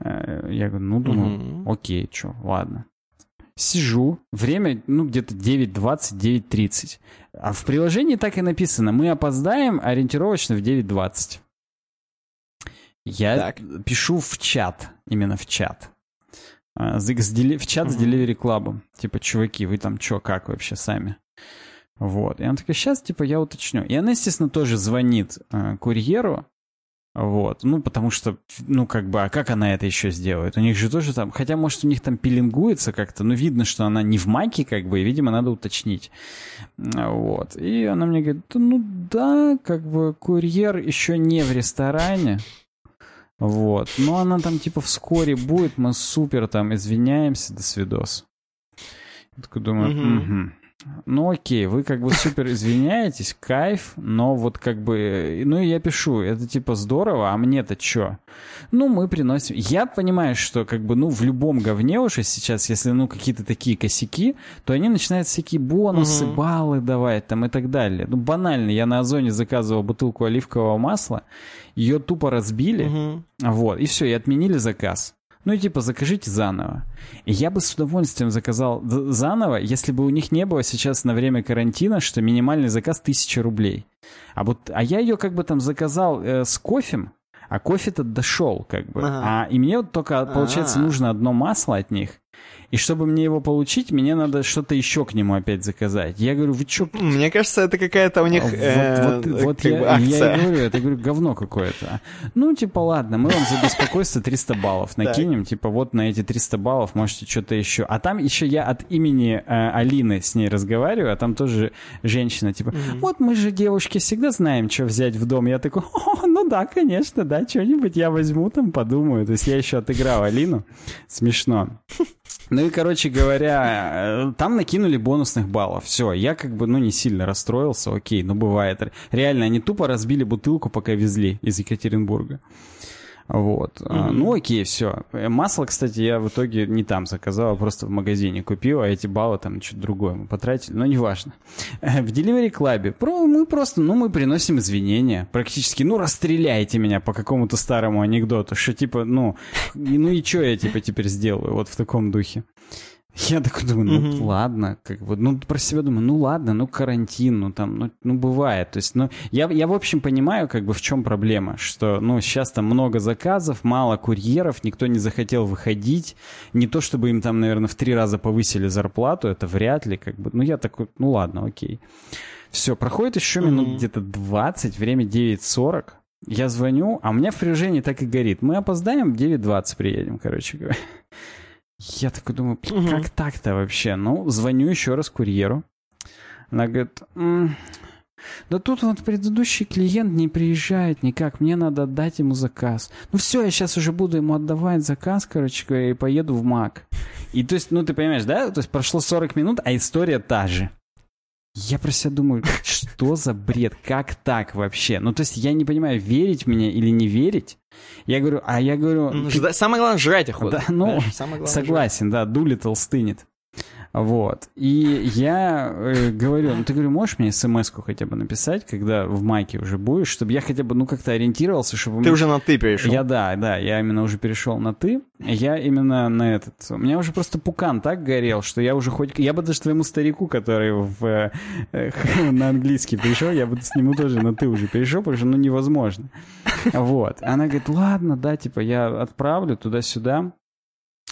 Speaker 2: Э, я говорю, ну, думаю, угу. окей, что, ладно. Сижу, время, ну, где-то 9.20, 9.30. А в приложении так и написано, мы опоздаем ориентировочно в 9.20. Я так. пишу в чат, именно в чат. А, в чат с Delivery Club. Типа, чуваки, вы там что, как вообще сами? Вот. И она такая, сейчас, типа, я уточню. И она, естественно, тоже звонит э, курьеру, вот, ну, потому что, ну, как бы, а как она это еще сделает? У них же тоже там, хотя, может, у них там пилингуется как-то, но видно, что она не в маке, как бы, и, видимо, надо уточнить. Вот, и она мне говорит, ну, да, как бы, курьер еще не в ресторане, вот, но она там, типа, вскоре будет, мы супер там извиняемся, до свидос. Я такой думаю, угу. Ну окей, вы как бы супер извиняетесь, кайф, но вот как бы... Ну и я пишу, это типа здорово, а мне-то что? Ну мы приносим... Я понимаю, что как бы ну в любом говне уже сейчас, если ну какие-то такие косяки, то они начинают всякие бонусы, угу. баллы давать там и так далее. Ну банально, я на Озоне заказывал бутылку оливкового масла, ее тупо разбили, угу. вот, и все, и отменили заказ. Ну и типа закажите заново. И я бы с удовольствием заказал заново, если бы у них не было сейчас на время карантина, что минимальный заказ 1000 рублей. А вот, а я ее как бы там заказал э, с кофем, а кофе-то дошел как бы. Ага. А, и мне вот только, получается, А-а-а. нужно одно масло от них. И чтобы мне его получить, мне надо что-то еще к нему опять заказать. Я говорю, вы что?
Speaker 1: Мне кажется, это какая-то у них
Speaker 2: э, вот, вот, вот я, я и говорю, это говорю, говно какое-то. Ну, типа, ладно, мы вам за беспокойство 300 баллов накинем. Типа, вот на эти 300 баллов можете что-то еще. А там еще я от имени э, Алины с ней разговариваю, а там тоже женщина, типа, вот мы же, девушки, всегда знаем, что взять в дом. Я такой, О, ну да, конечно, да, что-нибудь я возьму там, подумаю. То есть я еще отыграл Алину. Смешно. Ну и, короче говоря, э, там накинули бонусных баллов. Все, я как бы, ну, не сильно расстроился, окей, ну, бывает. Реально, они тупо разбили бутылку, пока везли из Екатеринбурга. Вот. Mm-hmm. Ну окей, все. Масло, кстати, я в итоге не там заказал, а просто в магазине купил, а эти баллы там что-то другое мы потратили, но неважно. В Delivery Club мы просто, ну, мы приносим извинения. Практически, ну, расстреляйте меня по какому-то старому анекдоту, что типа, ну, ну и что я типа теперь сделаю, вот в таком духе. Я такой думаю, ну mm-hmm. ладно, как бы, ну про себя думаю, ну ладно, ну карантин, ну там, ну, ну бывает. То есть, ну, я, я в общем понимаю, как бы в чем проблема, что, ну, сейчас там много заказов, мало курьеров, никто не захотел выходить. Не то, чтобы им там, наверное, в три раза повысили зарплату, это вряд ли, как бы, ну я такой, ну ладно, окей. Все, проходит еще mm-hmm. минут где-то 20, время 9.40. Я звоню, а у меня в приложении так и горит. Мы опоздаем, в 9.20 приедем, короче говоря. Я такой думаю, угу. как так-то вообще? Ну, звоню еще раз курьеру. Она говорит, М да тут вот предыдущий клиент не приезжает никак, мне надо отдать ему заказ. Ну все, я сейчас уже буду ему отдавать заказ, короче говоря, и поеду в МАК. И то есть, ну ты понимаешь, да? То есть прошло 40 минут, а история та же. Я про себя думаю, что за бред, как так вообще? Ну, то есть я не понимаю, верить мне или не верить. Я говорю, а я говорю...
Speaker 1: Ну, ты... Самое главное, жрать охота.
Speaker 2: Да, ну, согласен, жрать. да, Дулитл стынет. Вот. И я э, говорю, ну ты говорю, можешь мне смс-ку хотя бы написать, когда в майке уже будешь, чтобы я хотя бы, ну, как-то ориентировался, чтобы...
Speaker 1: Ты уже на «ты» перешел.
Speaker 2: Я, да, да, я именно уже перешел на «ты». Я именно на этот... У меня уже просто пукан так горел, что я уже хоть... Я бы даже твоему старику, который в, э, на английский пришел, я бы с ним тоже на «ты» уже перешел, потому что, ну, невозможно. Вот. Она говорит, ладно, да, типа, я отправлю туда-сюда.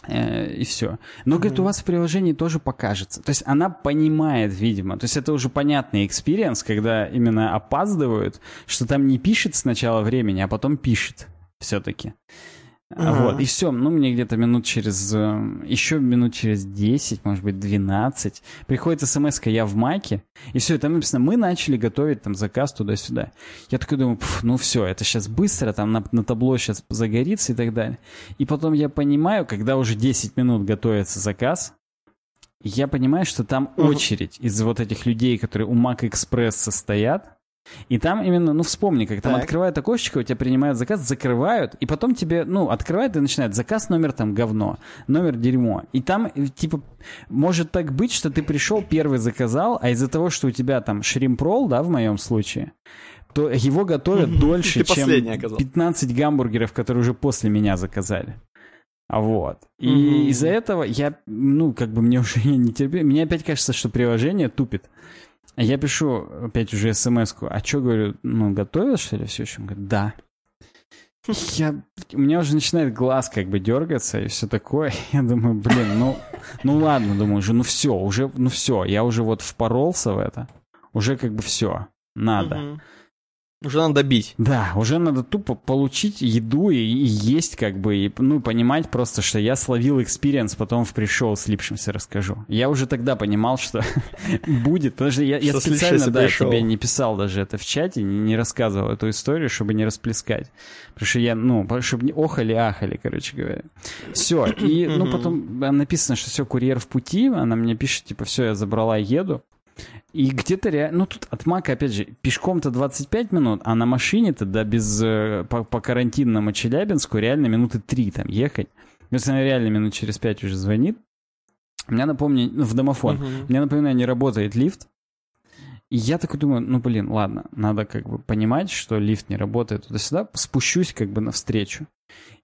Speaker 2: И все. Но, говорит, у вас в приложении тоже покажется. То есть она понимает, видимо. То есть это уже понятный experience, когда именно опаздывают, что там не пишет сначала времени, а потом пишет все-таки. Ага. Вот, и все. Ну, мне где-то минут через... Э, еще минут через 10, может быть, 12. Приходит смс я в майке, и все, и там написано, мы начали готовить там заказ туда-сюда. Я такой думаю, ну все, это сейчас быстро, там на, на табло сейчас загорится и так далее. И потом я понимаю, когда уже 10 минут готовится заказ, я понимаю, что там очередь из вот этих людей, которые у Mac Экспресса стоят, и там именно, ну вспомни, как там так. открывают окошечко, у тебя принимают заказ, закрывают, и потом тебе, ну, открывают и начинают заказ номер там говно, номер дерьмо. И там, э, типа, может так быть, что ты пришел, первый заказал, а из-за того, что у тебя там шримпрол, да, в моем случае, то его готовят дольше, чем 15 гамбургеров, которые уже после меня заказали. А вот. И mm-hmm. из-за этого я, ну, как бы мне уже не терпю. Мне опять кажется, что приложение тупит. Я пишу опять уже смс-ку. А что, говорю, ну, готовил, что ли, все еще? Он говорит, да. Я, у меня уже начинает глаз как бы дергаться и все такое. Я думаю, блин, ну, ну ладно, думаю, уже, ну все, уже, ну все, я уже вот впоролся в это. Уже как бы все, надо. Угу.
Speaker 1: Уже надо добить.
Speaker 2: Да, уже надо тупо получить еду и, и есть как бы, и, ну, понимать просто, что я словил experience, потом в пришел слипшимся расскажу. Я уже тогда понимал, что будет, потому что я, я специально, да, тебе не писал даже это в чате, не, не рассказывал эту историю, чтобы не расплескать. Потому что я, ну, чтобы не охали-ахали, короче говоря. Все, и, ну, потом написано, что все, курьер в пути, она мне пишет, типа, все, я забрала, еду. И где-то реально, ну тут от Мака, опять же, пешком-то 25 минут, а на машине-то, да, без, э, по, по карантинному Челябинску реально минуты 3 там ехать. Если она реально минут через 5 уже звонит, у меня напомню, ну, в домофон, угу. у меня, напоминаю, не работает лифт, и я такой думаю, ну, блин, ладно, надо как бы понимать, что лифт не работает туда-сюда, спущусь как бы навстречу.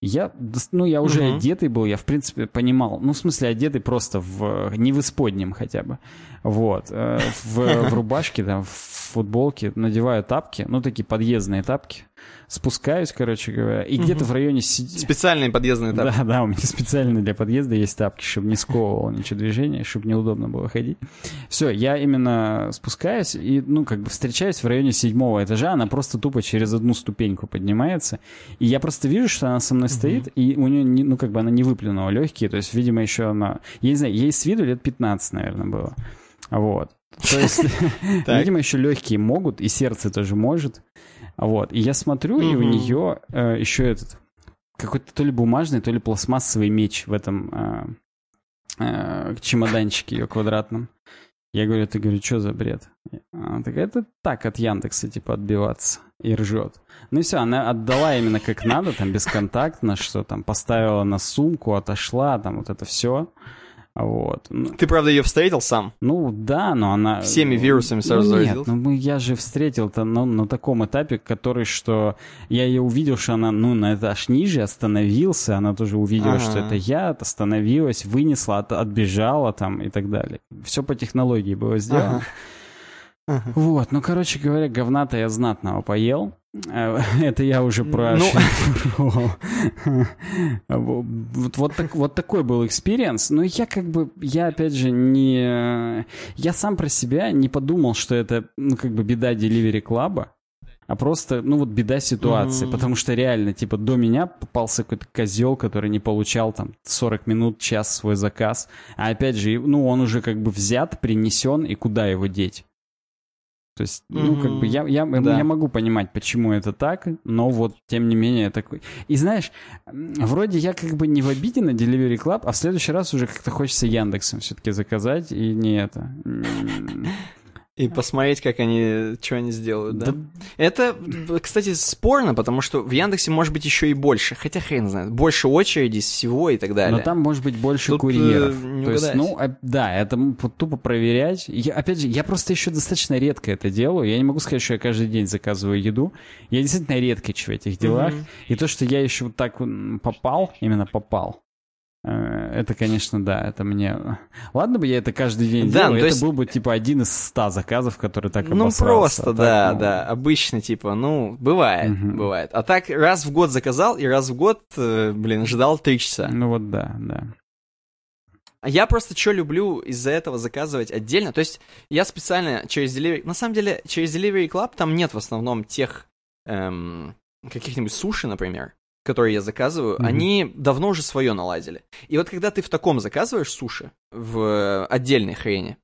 Speaker 2: Я, ну, я уже
Speaker 1: Мгм.
Speaker 2: одетый был, я, в принципе, понимал. Ну, в смысле, одетый просто в... Не в исподнем хотя бы. Вот. э, В, в рубашке, там, в футболке, надеваю тапки, ну, такие подъездные тапки. Спускаюсь, короче говоря, и где-то в районе...
Speaker 1: Специальные подъездные этапы.
Speaker 2: Да, да, у меня специально для подъезда есть тапки, чтобы не сковывало ничего движения, чтобы неудобно было ходить. Все, я именно спускаюсь и, ну, как бы встречаюсь в районе седьмого этажа, она просто тупо через одну ступеньку поднимается, и я просто вижу, что она со мной стоит, и у нее, не, ну, как бы она не выплюнула легкие, то есть, видимо, еще она... Я не знаю, ей с виду лет 15, наверное, было. Вот. То есть, видимо, еще легкие могут, и сердце тоже может. Вот. И я смотрю, и у нее э, еще этот какой-то то ли бумажный, то ли пластмассовый меч в этом э, э, чемоданчике ее квадратном. Я говорю, ты говорю, что за бред? Она такая, это так от Яндекса, типа, отбиваться. И ржет. Ну и все, она отдала именно как надо, там, бесконтактно, что там, поставила на сумку, отошла, там, вот это все. Вот. Ну,
Speaker 1: Ты, правда, ее встретил сам?
Speaker 2: ну да, но она...
Speaker 1: Всеми вирусами сразу
Speaker 2: ну,
Speaker 1: заразился?
Speaker 2: Нет, ну мы- я же встретил-то на, на таком этапе, который, что я ее увидел, что она, ну, на этаж ниже остановился, она тоже увидела,
Speaker 1: Ага.
Speaker 2: что это я, остановилась, вынесла, от- отбежала там и так далее. Все по технологии было сделано.
Speaker 1: Ага. Ага.
Speaker 2: Вот, ну, короче говоря, говна-то я знатного поел. Э, Это я уже про...
Speaker 1: Ну.
Speaker 2: Вот, вот, так- вот такой был experience. Но я как бы, я опять же не... Я сам про себя не подумал, что это, ну, как бы беда Delivery Club, а просто, ну, вот беда ситуации.
Speaker 1: Мгм.
Speaker 2: Потому что реально, типа, до меня попался какой-то козел, который не получал там 40 минут, час свой заказ. А опять же, ну, он уже как бы взят, принесен, и куда его деть? То есть, ну, как бы я, я,
Speaker 1: Да.
Speaker 2: я могу понимать, почему это так, но вот, тем не менее, такой... И знаешь, вроде я как бы не в обиде на Delivery Club, а в следующий раз уже как-то хочется Яндексом все-таки заказать, и не это...
Speaker 1: И посмотреть, как они, что они сделают, да?
Speaker 2: Да.
Speaker 1: Это, кстати, спорно, потому что в Яндексе может быть еще и больше. Хотя хрен знает. Больше очереди всего и так далее.
Speaker 2: Но там может быть больше
Speaker 1: Тут, э,
Speaker 2: курьеров.
Speaker 1: не
Speaker 2: То есть, ну, а- да, это тупо проверять. Я, опять же, я просто еще достаточно редко это делаю. Я не могу сказать, что я каждый день заказываю еду. Я действительно редкий в этих делах.
Speaker 1: Мгм.
Speaker 2: И то, что я еще вот так попал, именно попал, это, конечно, да, это мне... Ладно бы я это каждый день
Speaker 1: Да,
Speaker 2: делал,
Speaker 1: ну, то
Speaker 2: это
Speaker 1: есть-
Speaker 2: был бы, типа, один из ста заказов, который так
Speaker 1: Ну, просто,
Speaker 2: А так,
Speaker 1: да,
Speaker 2: ну,
Speaker 1: да. Обычно, типа, ну, бывает,
Speaker 2: Мгм.
Speaker 1: бывает. А так раз в год заказал, и раз в год, э, блин, ждал три часа.
Speaker 2: Ну, вот да, да.
Speaker 1: А я просто что люблю из-за этого заказывать отдельно. То есть я специально через Delivery... На самом деле, через Delivery Club там нет в основном тех эм, каких-нибудь суши, например, которые я заказываю.
Speaker 2: Мгм.
Speaker 1: Они давно уже свое наладили. И вот когда ты в таком заказываешь суши, в отдельной хрени,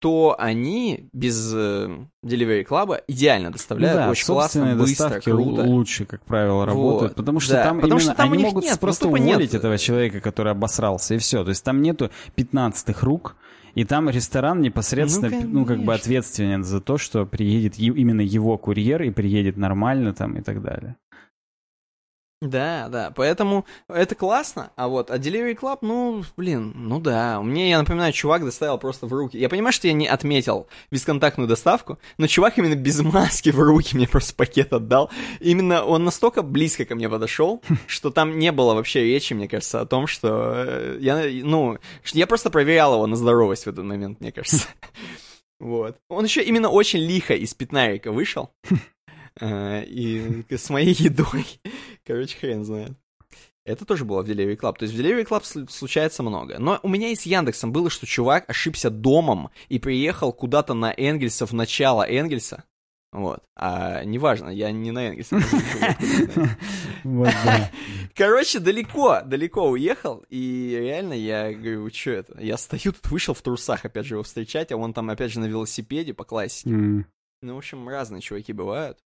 Speaker 1: то они без э, Delivery Club идеально доставляют
Speaker 2: Ну да,
Speaker 1: очень классно, быстро, круто.
Speaker 2: лучше, как правило, работают,
Speaker 1: Вот,
Speaker 2: потому что
Speaker 1: да,
Speaker 2: там
Speaker 1: потому
Speaker 2: именно
Speaker 1: что там
Speaker 2: они могут
Speaker 1: нет, ну,
Speaker 2: просто
Speaker 1: тупо нет.
Speaker 2: уволить этого человека, который обосрался, и все. То есть там нету пятнадцатых рук, и там ресторан непосредственно,
Speaker 1: Ну,
Speaker 2: ну, как бы ответственен за то, что приедет именно его курьер и приедет нормально там и так далее.
Speaker 1: Да, да, поэтому это классно, а вот, а Delivery Club, ну, блин, ну да, мне, я напоминаю, чувак доставил просто в руки, я понимаю, что я не отметил бесконтактную доставку, но чувак именно без маски в руки мне просто пакет отдал, именно он настолько близко ко мне подошел, что там не было вообще речи, мне кажется, о том, что э, я, ну, я просто проверял его на здоровость в этот момент, мне кажется. Вот. Он еще именно очень лихо из пятнарика вышел. Э, И с моей едой. Короче, хрен знает. Это тоже было в Delivery Club. То есть в Delivery Club сл- случается много. Но у меня и с Яндексом было, что чувак ошибся домом и приехал куда-то на Энгельса в начало Энгельса. Вот. А неважно, я не на Энгельсе. Короче, далеко, далеко уехал, и реально я говорю, что это? Я стою тут, вышел в трусах, опять же, его встречать, а он там, опять же, на велосипеде по классике. Ну, в общем, разные чуваки бывают.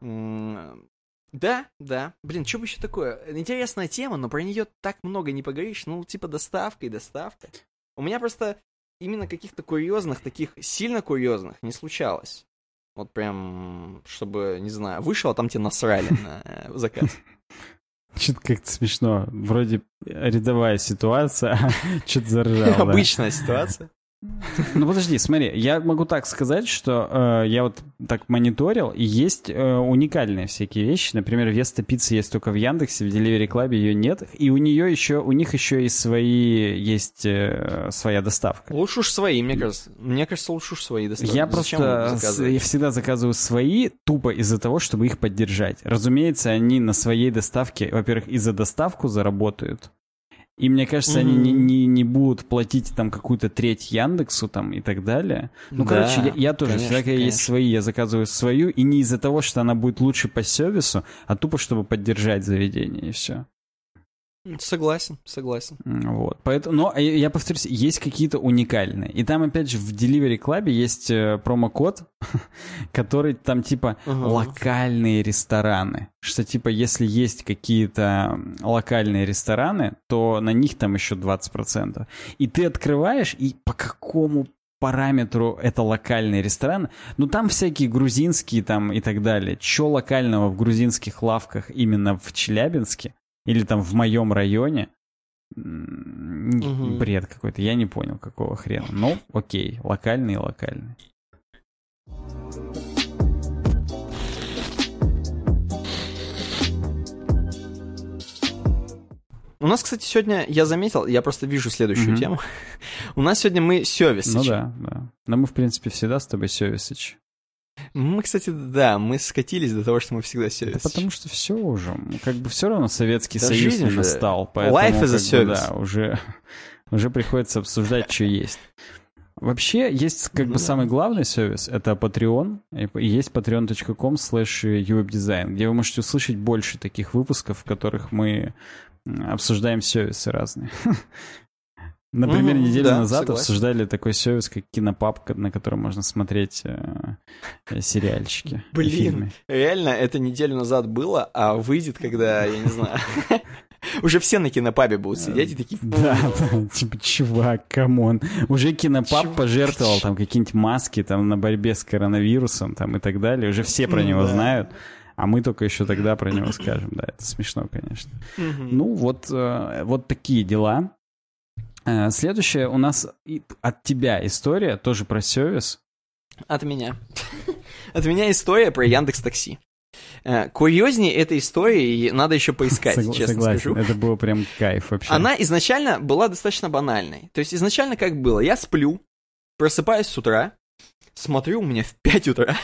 Speaker 1: Да, да. Блин, что бы еще такое? Интересная тема, но про нее так много не поговоришь. Ну, типа доставка и доставка. У меня просто именно каких-то курьезных, таких сильно курьезных не случалось. Вот прям, чтобы, не знаю, вышел, а там тебе насрали на э, заказ.
Speaker 2: Что-то как-то смешно. Вроде рядовая ситуация, а что-то заржал.
Speaker 1: Обычная ситуация.
Speaker 2: Ну подожди, смотри, я могу так сказать, что э, я вот так мониторил, и есть э, уникальные всякие вещи. Например, Веста пицца есть только в Яндексе, в Delivery Club ее нет, и у нее еще, у них еще и свои есть э, своя доставка.
Speaker 1: Лучше уж свои, мне кажется. Мне кажется, лучше уж свои доставки.
Speaker 2: Я просто с, я всегда заказываю свои тупо из-за того, чтобы их поддержать. Разумеется, они на своей доставке, во-первых, и за доставку заработают. И мне кажется, mm-hmm. они не, не, не будут платить там какую-то треть Яндексу там и так далее. Ну, да, короче, я, я тоже конечно, всегда, когда есть свои, я заказываю свою, и не из-за того, что она будет лучше по сервису, а тупо, чтобы поддержать заведение, и все.
Speaker 1: Согласен, согласен.
Speaker 2: Вот, поэтому, но я повторюсь, есть какие-то уникальные. И там, опять же, в Delivery Club есть э, промокод, который там типа uh-huh. локальные рестораны. Что типа, если есть какие-то локальные рестораны, то на них там еще 20%. И ты открываешь, и по какому параметру это локальный ресторан. Ну, там всякие грузинские там и так далее. Че локального в грузинских лавках именно в Челябинске? Или там в моем районе, угу. бред какой-то, я не понял, какого хрена. Ну, окей, локальный и локальный.
Speaker 1: У нас, кстати, сегодня, я заметил, я просто вижу следующую mm тему. У нас сегодня мы Севисыч.
Speaker 2: Ну да, да. Но мы, в принципе, всегда с тобой Севисыч.
Speaker 1: Мы, кстати, да, мы скатились до того, что мы всегда сервис.
Speaker 2: Да потому что все уже, как бы все равно Советский да Союз не настал, поэтому Life is a service. Бы, да, уже, уже приходится обсуждать, что есть. Вообще, есть как ну, бы да. самый главный сервис, это Patreon, и есть patreon.com slash uwebdesign, где вы можете услышать больше таких выпусков, в которых мы обсуждаем сервисы разные. Например, угу, неделю да, назад согласен. обсуждали такой сервис, как Кинопапка, на котором можно смотреть э, э сериальчики.
Speaker 1: Блин, реально, это неделю назад было, а выйдет, когда, я не знаю... Уже все на кинопабе будут сидеть и такие...
Speaker 2: Да, да, типа, чувак, come on. Уже кинопаб пожертвовал там какие-нибудь маски там на борьбе с коронавирусом там и так далее. Уже все про него знают. А мы только еще тогда про него скажем, да, это смешно, конечно. Ну, вот, э, вот такие дела. Э, следующая у нас от тебя история, тоже про сервис.
Speaker 1: От меня. От меня история про Яндекс Такси. Э, курьезнее этой истории надо еще поискать, Согла- честно согласен. скажу.
Speaker 2: Это было прям кайф вообще.
Speaker 1: Она изначально была достаточно банальной. То есть изначально как было? Я сплю, просыпаюсь с утра, смотрю, у меня в 5 утра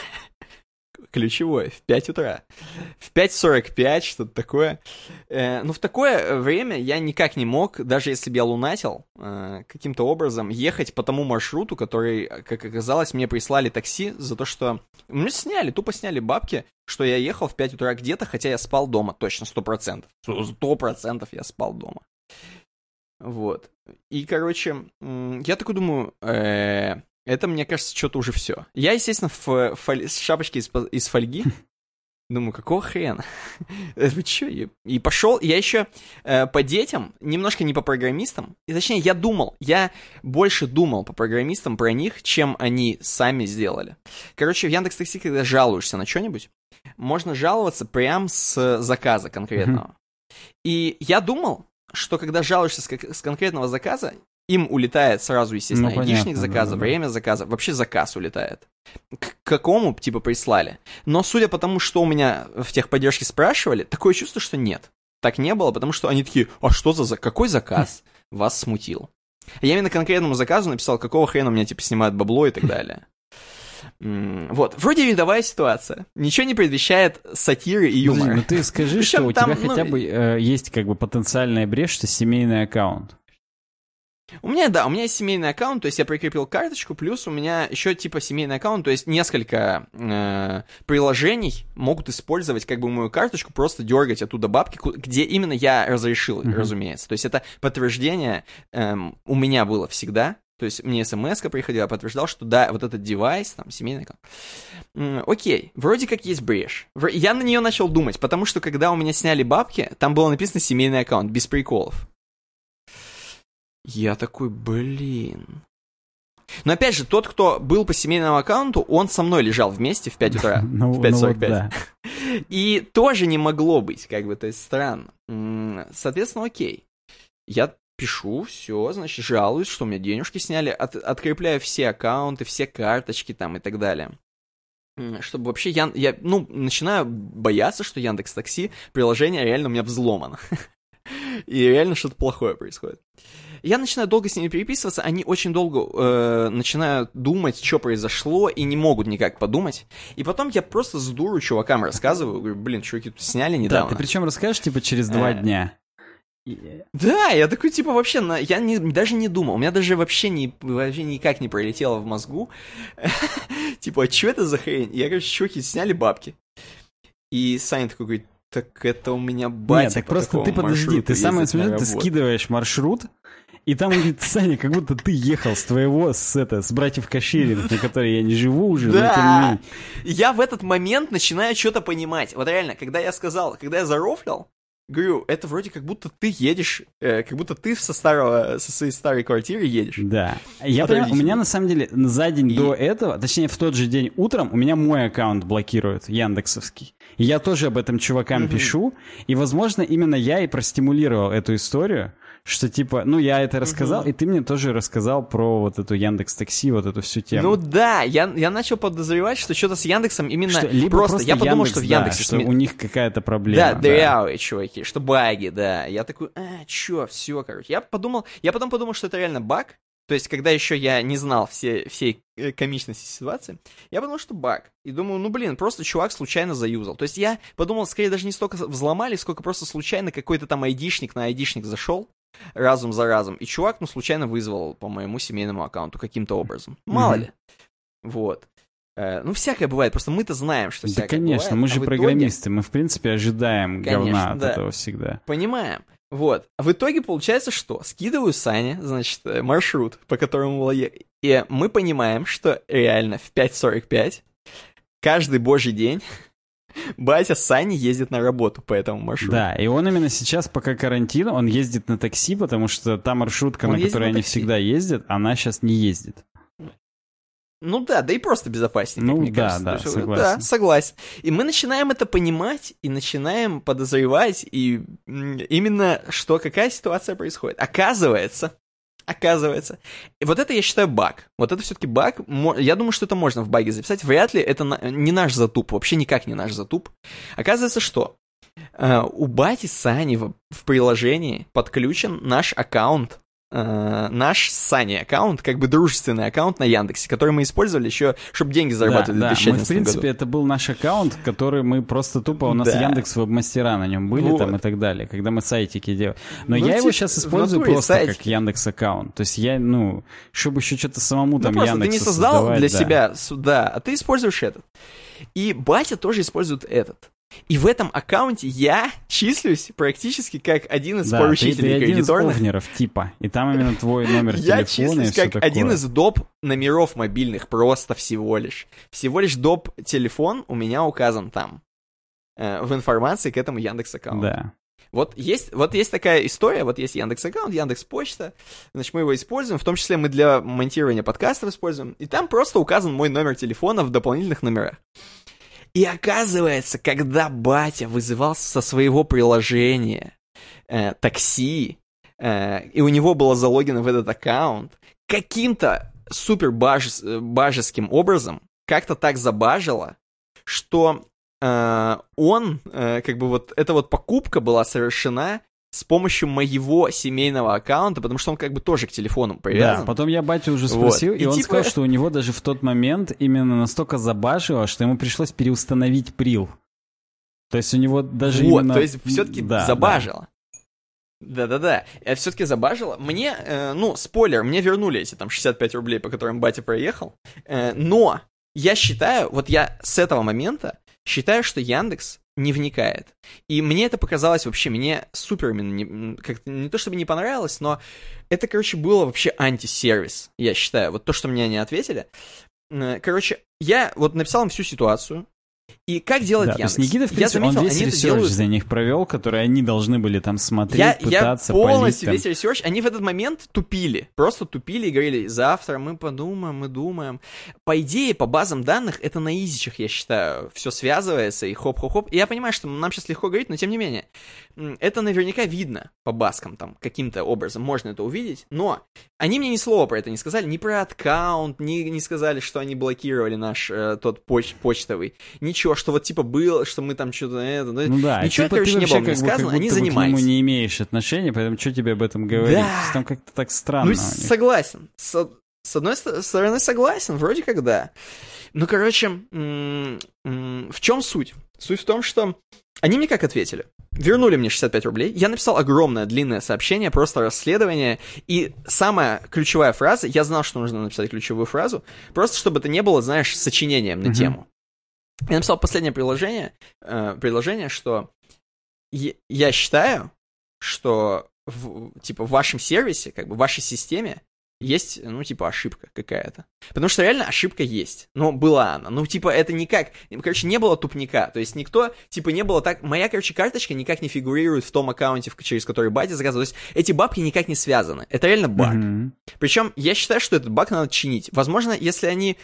Speaker 1: ключевое, в 5 утра. В 5.45, что-то такое. Э, ну, в такое время я никак не мог, даже если бы я лунатил, э, каким-то образом ехать по тому маршруту, который, как оказалось, мне прислали такси за то, что... Мне сняли, тупо сняли бабки, что я ехал в 5 утра где-то, хотя я спал дома, точно, 100%. 100% я спал дома. Вот. И, короче, я такой думаю, э, это, мне кажется, что-то уже все. Я, естественно, в фоль... с шапочки из, из фольги. Думаю, какого хрена? Вы чё? И пошел, я еще э, по детям, немножко не по программистам. И точнее, я думал, я больше думал по программистам про них, чем они сами сделали. Короче, в Яндекс Такси, когда жалуешься на что-нибудь, можно жаловаться прям с заказа конкретного. И я думал, что когда жалуешься с, с конкретного заказа, им улетает сразу, естественно, ну, айдишник заказа, да, да. время заказа, вообще заказ улетает. К какому, типа, прислали. Но судя по тому, что у меня в техподдержке спрашивали, такое чувство, что нет. Так не было, потому что они такие, а что за... Какой заказ вас смутил? Я именно конкретному заказу написал, какого хрена у меня, типа, снимают бабло и так далее. Вот, вроде видовая ситуация. Ничего не предвещает сатиры и юмора.
Speaker 2: Ну ты скажи, что у тебя ну... хотя бы э, есть как бы потенциальная брешь, что семейный аккаунт.
Speaker 1: У меня, да, у меня есть семейный аккаунт, то есть я прикрепил карточку, плюс у меня еще типа семейный аккаунт, то есть несколько э, приложений могут использовать как бы мою карточку, просто дергать оттуда бабки, где именно я разрешил, mm-hmm. разумеется. То есть это подтверждение э, у меня было всегда, то есть мне смс приходила, подтверждал, что да, вот этот девайс, там, семейный аккаунт. Окей, вроде как есть брешь. Я на нее начал думать, потому что когда у меня сняли бабки, там было написано семейный аккаунт, без приколов. Я такой, блин. Но опять же, тот, кто был по семейному аккаунту, он со мной лежал вместе в 5 утра. Ну, в 5.45. Ну, И тоже не могло быть, как бы, то есть странно. Соответственно, окей. Я пишу, все, значит, жалуюсь, что у меня денежки сняли, от, открепляю все аккаунты, все карточки там и так далее. Чтобы вообще я, я, ну, начинаю бояться, что Яндекс Такси, приложение реально у меня взломано. И реально что-то плохое происходит. Я начинаю долго с ними переписываться, они очень долго э, начинают думать, что произошло, и не могут никак подумать. И потом я просто с дуру чувакам рассказываю, говорю, блин, чуваки сняли недавно.
Speaker 2: Да, ты причем расскажешь, типа, через два э, дня.
Speaker 1: Да, я такой, типа, вообще, я не, даже не думал, у меня даже вообще, не, вообще никак не пролетело в мозгу. типа, а что это за хрень? Я, короче, чуваки, сняли бабки. И Саня такой говорит, так это у меня батя
Speaker 2: Нет, так просто ты подожди, ты самое смешное, ты скидываешь маршрут, и там говорит, Саня, как будто ты ехал с твоего, с, это, с братьев Кашириных, на которой я не живу уже,
Speaker 1: да. Я в этот момент начинаю что-то понимать. Вот реально, когда я сказал, когда я зарофлял, Говорю, это вроде как будто ты едешь, э, как будто ты со старого, со своей старой квартиры едешь.
Speaker 2: Да. Я понимаю, у меня на самом деле за день и... до этого, точнее в тот же день утром, у меня мой аккаунт блокируют, Яндексовский. И я тоже об этом чувакам mm-hmm. пишу, и, возможно, именно я и простимулировал эту историю, что типа, ну я это рассказал, угу. и ты мне тоже рассказал про вот эту Яндекс Такси, вот эту всю тему.
Speaker 1: Ну да, я, я начал подозревать, что что-то с Яндексом именно что, либо просто, просто я подумал, Яндекс, что в Яндексе
Speaker 2: да, что у них какая-то проблема.
Speaker 1: Да, дырявые да. чуваки, что баги, да. Я такой, а, чё, все, короче. Я подумал, я потом подумал, что это реально баг, то есть, когда еще я не знал все, всей э, комичности ситуации, я подумал, что баг. И думаю, ну блин, просто чувак случайно заюзал. То есть я подумал, скорее даже не столько взломали, сколько просто случайно какой-то там айдишник на айдишник зашел, разум за разом. И чувак, ну, случайно вызвал по моему семейному аккаунту каким-то образом. Мало mm-hmm. ли. Вот. Э, ну, всякое бывает, просто мы-то знаем, что да, всякое
Speaker 2: конечно,
Speaker 1: бывает,
Speaker 2: мы же а программисты, итоге... мы, в принципе, ожидаем конечно, говна от да. этого всегда.
Speaker 1: Понимаем. Вот. А в итоге получается что? Скидываю Сане, значит, э, маршрут, по которому было ехать. И мы понимаем, что реально в 5.45 каждый божий день Батя с Саней ездит на работу по этому маршруту.
Speaker 2: Да, и он именно сейчас, пока карантин, он ездит на такси, потому что та маршрутка, он на которой на они всегда ездят, она сейчас не ездит.
Speaker 1: Ну да, да и просто безопаснее,
Speaker 2: ну,
Speaker 1: мне
Speaker 2: да,
Speaker 1: кажется.
Speaker 2: Да,
Speaker 1: есть,
Speaker 2: согласен.
Speaker 1: Да, согласен. И мы начинаем это понимать, и начинаем подозревать, и именно что, какая ситуация происходит. Оказывается, Оказывается. И вот это я считаю баг. Вот это все-таки баг. Я думаю, что это можно в баге записать. Вряд ли это не наш затуп. Вообще никак не наш затуп. Оказывается, что э, у бати Сани в, в приложении подключен наш аккаунт э, наш Сани аккаунт, как бы дружественный аккаунт на Яндексе, который мы использовали еще, чтобы деньги зарабатывать
Speaker 2: да,
Speaker 1: в 2011
Speaker 2: да. Мы, в принципе,
Speaker 1: году.
Speaker 2: это был наш аккаунт, который мы просто тупо, у нас да. Яндекс веб-мастера на нем были вот. там и так далее, когда мы сайтики делали. Но ну, я его сейчас использую просто сайтики. как Яндекс аккаунт. То есть я, ну, чтобы еще что-то самому ну, там
Speaker 1: просто
Speaker 2: Яндекс
Speaker 1: ты не создал для да. себя, да, а ты используешь этот. И батя тоже использует этот. И в этом аккаунте я числюсь практически как один из
Speaker 2: да,
Speaker 1: поручителей
Speaker 2: ты, ты один из типа. И там именно твой номер телефона
Speaker 1: Я числюсь как один из доп номеров мобильных, просто всего лишь. Всего лишь доп телефон у меня указан там. Э, в информации к этому Яндекс аккаунту.
Speaker 2: Да.
Speaker 1: Вот есть, вот есть такая история, вот есть Яндекс аккаунт, Яндекс почта, значит, мы его используем, в том числе мы для монтирования подкастов используем, и там просто указан мой номер телефона в дополнительных номерах. И оказывается, когда батя вызывал со своего приложения э, такси, э, и у него было залогено в этот аккаунт, каким-то супер баж, бажеским образом как-то так забажило, что э, он, э, как бы вот эта вот покупка была совершена с помощью моего семейного аккаунта, потому что он как бы тоже к телефону привязан.
Speaker 2: Да, потом я батю уже спросил, вот. и, и он типа... сказал, что у него даже в тот момент именно настолько забажило, что ему пришлось переустановить прил. То есть у него даже
Speaker 1: вот,
Speaker 2: именно...
Speaker 1: то есть все-таки да, забажило. Да-да-да, это все-таки забажило. Мне, э, ну, спойлер, мне вернули эти там 65 рублей, по которым батя проехал, э, но я считаю, вот я с этого момента считаю, что Яндекс не вникает. И мне это показалось вообще, мне супер именно, не, как не то чтобы не понравилось, но это, короче, было вообще антисервис, я считаю. Вот то, что мне они ответили. Короче, я вот написал им всю ситуацию, И как делать
Speaker 2: да,
Speaker 1: Яндекс?
Speaker 2: То есть Никита, в принципе,
Speaker 1: заметил,
Speaker 2: он весь
Speaker 1: они
Speaker 2: ресерч
Speaker 1: делают...
Speaker 2: за них провел, который они должны были там смотреть,
Speaker 1: я,
Speaker 2: пытаться,
Speaker 1: я полностью
Speaker 2: полить,
Speaker 1: весь ресерч, они в этот момент тупили, просто тупили и говорили, завтра мы подумаем, мы думаем. По идее, по базам данных, это на изичах, я считаю, все связывается и хоп-хоп-хоп. И я понимаю, что нам сейчас легко говорить, но тем не менее, это наверняка видно по баскам там, каким-то образом, можно это увидеть, но они мне ни слова про это не сказали, ни про аккаунт, ни, не сказали, что они блокировали наш э, тот поч почтовый, ничего, что вот типа было, что мы там что-то это,
Speaker 2: ну да,
Speaker 1: ничего,
Speaker 2: типа,
Speaker 1: короче, не было
Speaker 2: как
Speaker 1: сказано,
Speaker 2: как
Speaker 1: они занимались.
Speaker 2: Нему не имеешь отношения, поэтому что тебе об этом говорить?
Speaker 1: Да.
Speaker 2: Там как-то так странно.
Speaker 1: Ну, согласен. С, с одной стороны, согласен, вроде как да. Ну, короче, в чем суть? Суть в том, что они мне как ответили? Вернули мне 65 рублей, я написал огромное длинное сообщение, просто расследование, и самая ключевая фраза, я знал, что нужно написать ключевую фразу, просто чтобы это не было, знаешь, сочинением на mm-hmm. тему. Я написал последнее приложение, э, приложение, что я считаю, что в, типа в вашем сервисе, как бы в вашей системе есть, ну, типа, ошибка какая-то. Потому что реально ошибка есть. Но была она. Ну, типа, это никак... Короче, не было тупника. То есть никто, типа, не было так... Моя, короче, карточка никак не фигурирует в том аккаунте, через который батя заказывал. То есть эти бабки никак не связаны. Это реально баг. Mm-hmm. Причем я считаю, что этот баг надо чинить. Возможно, если они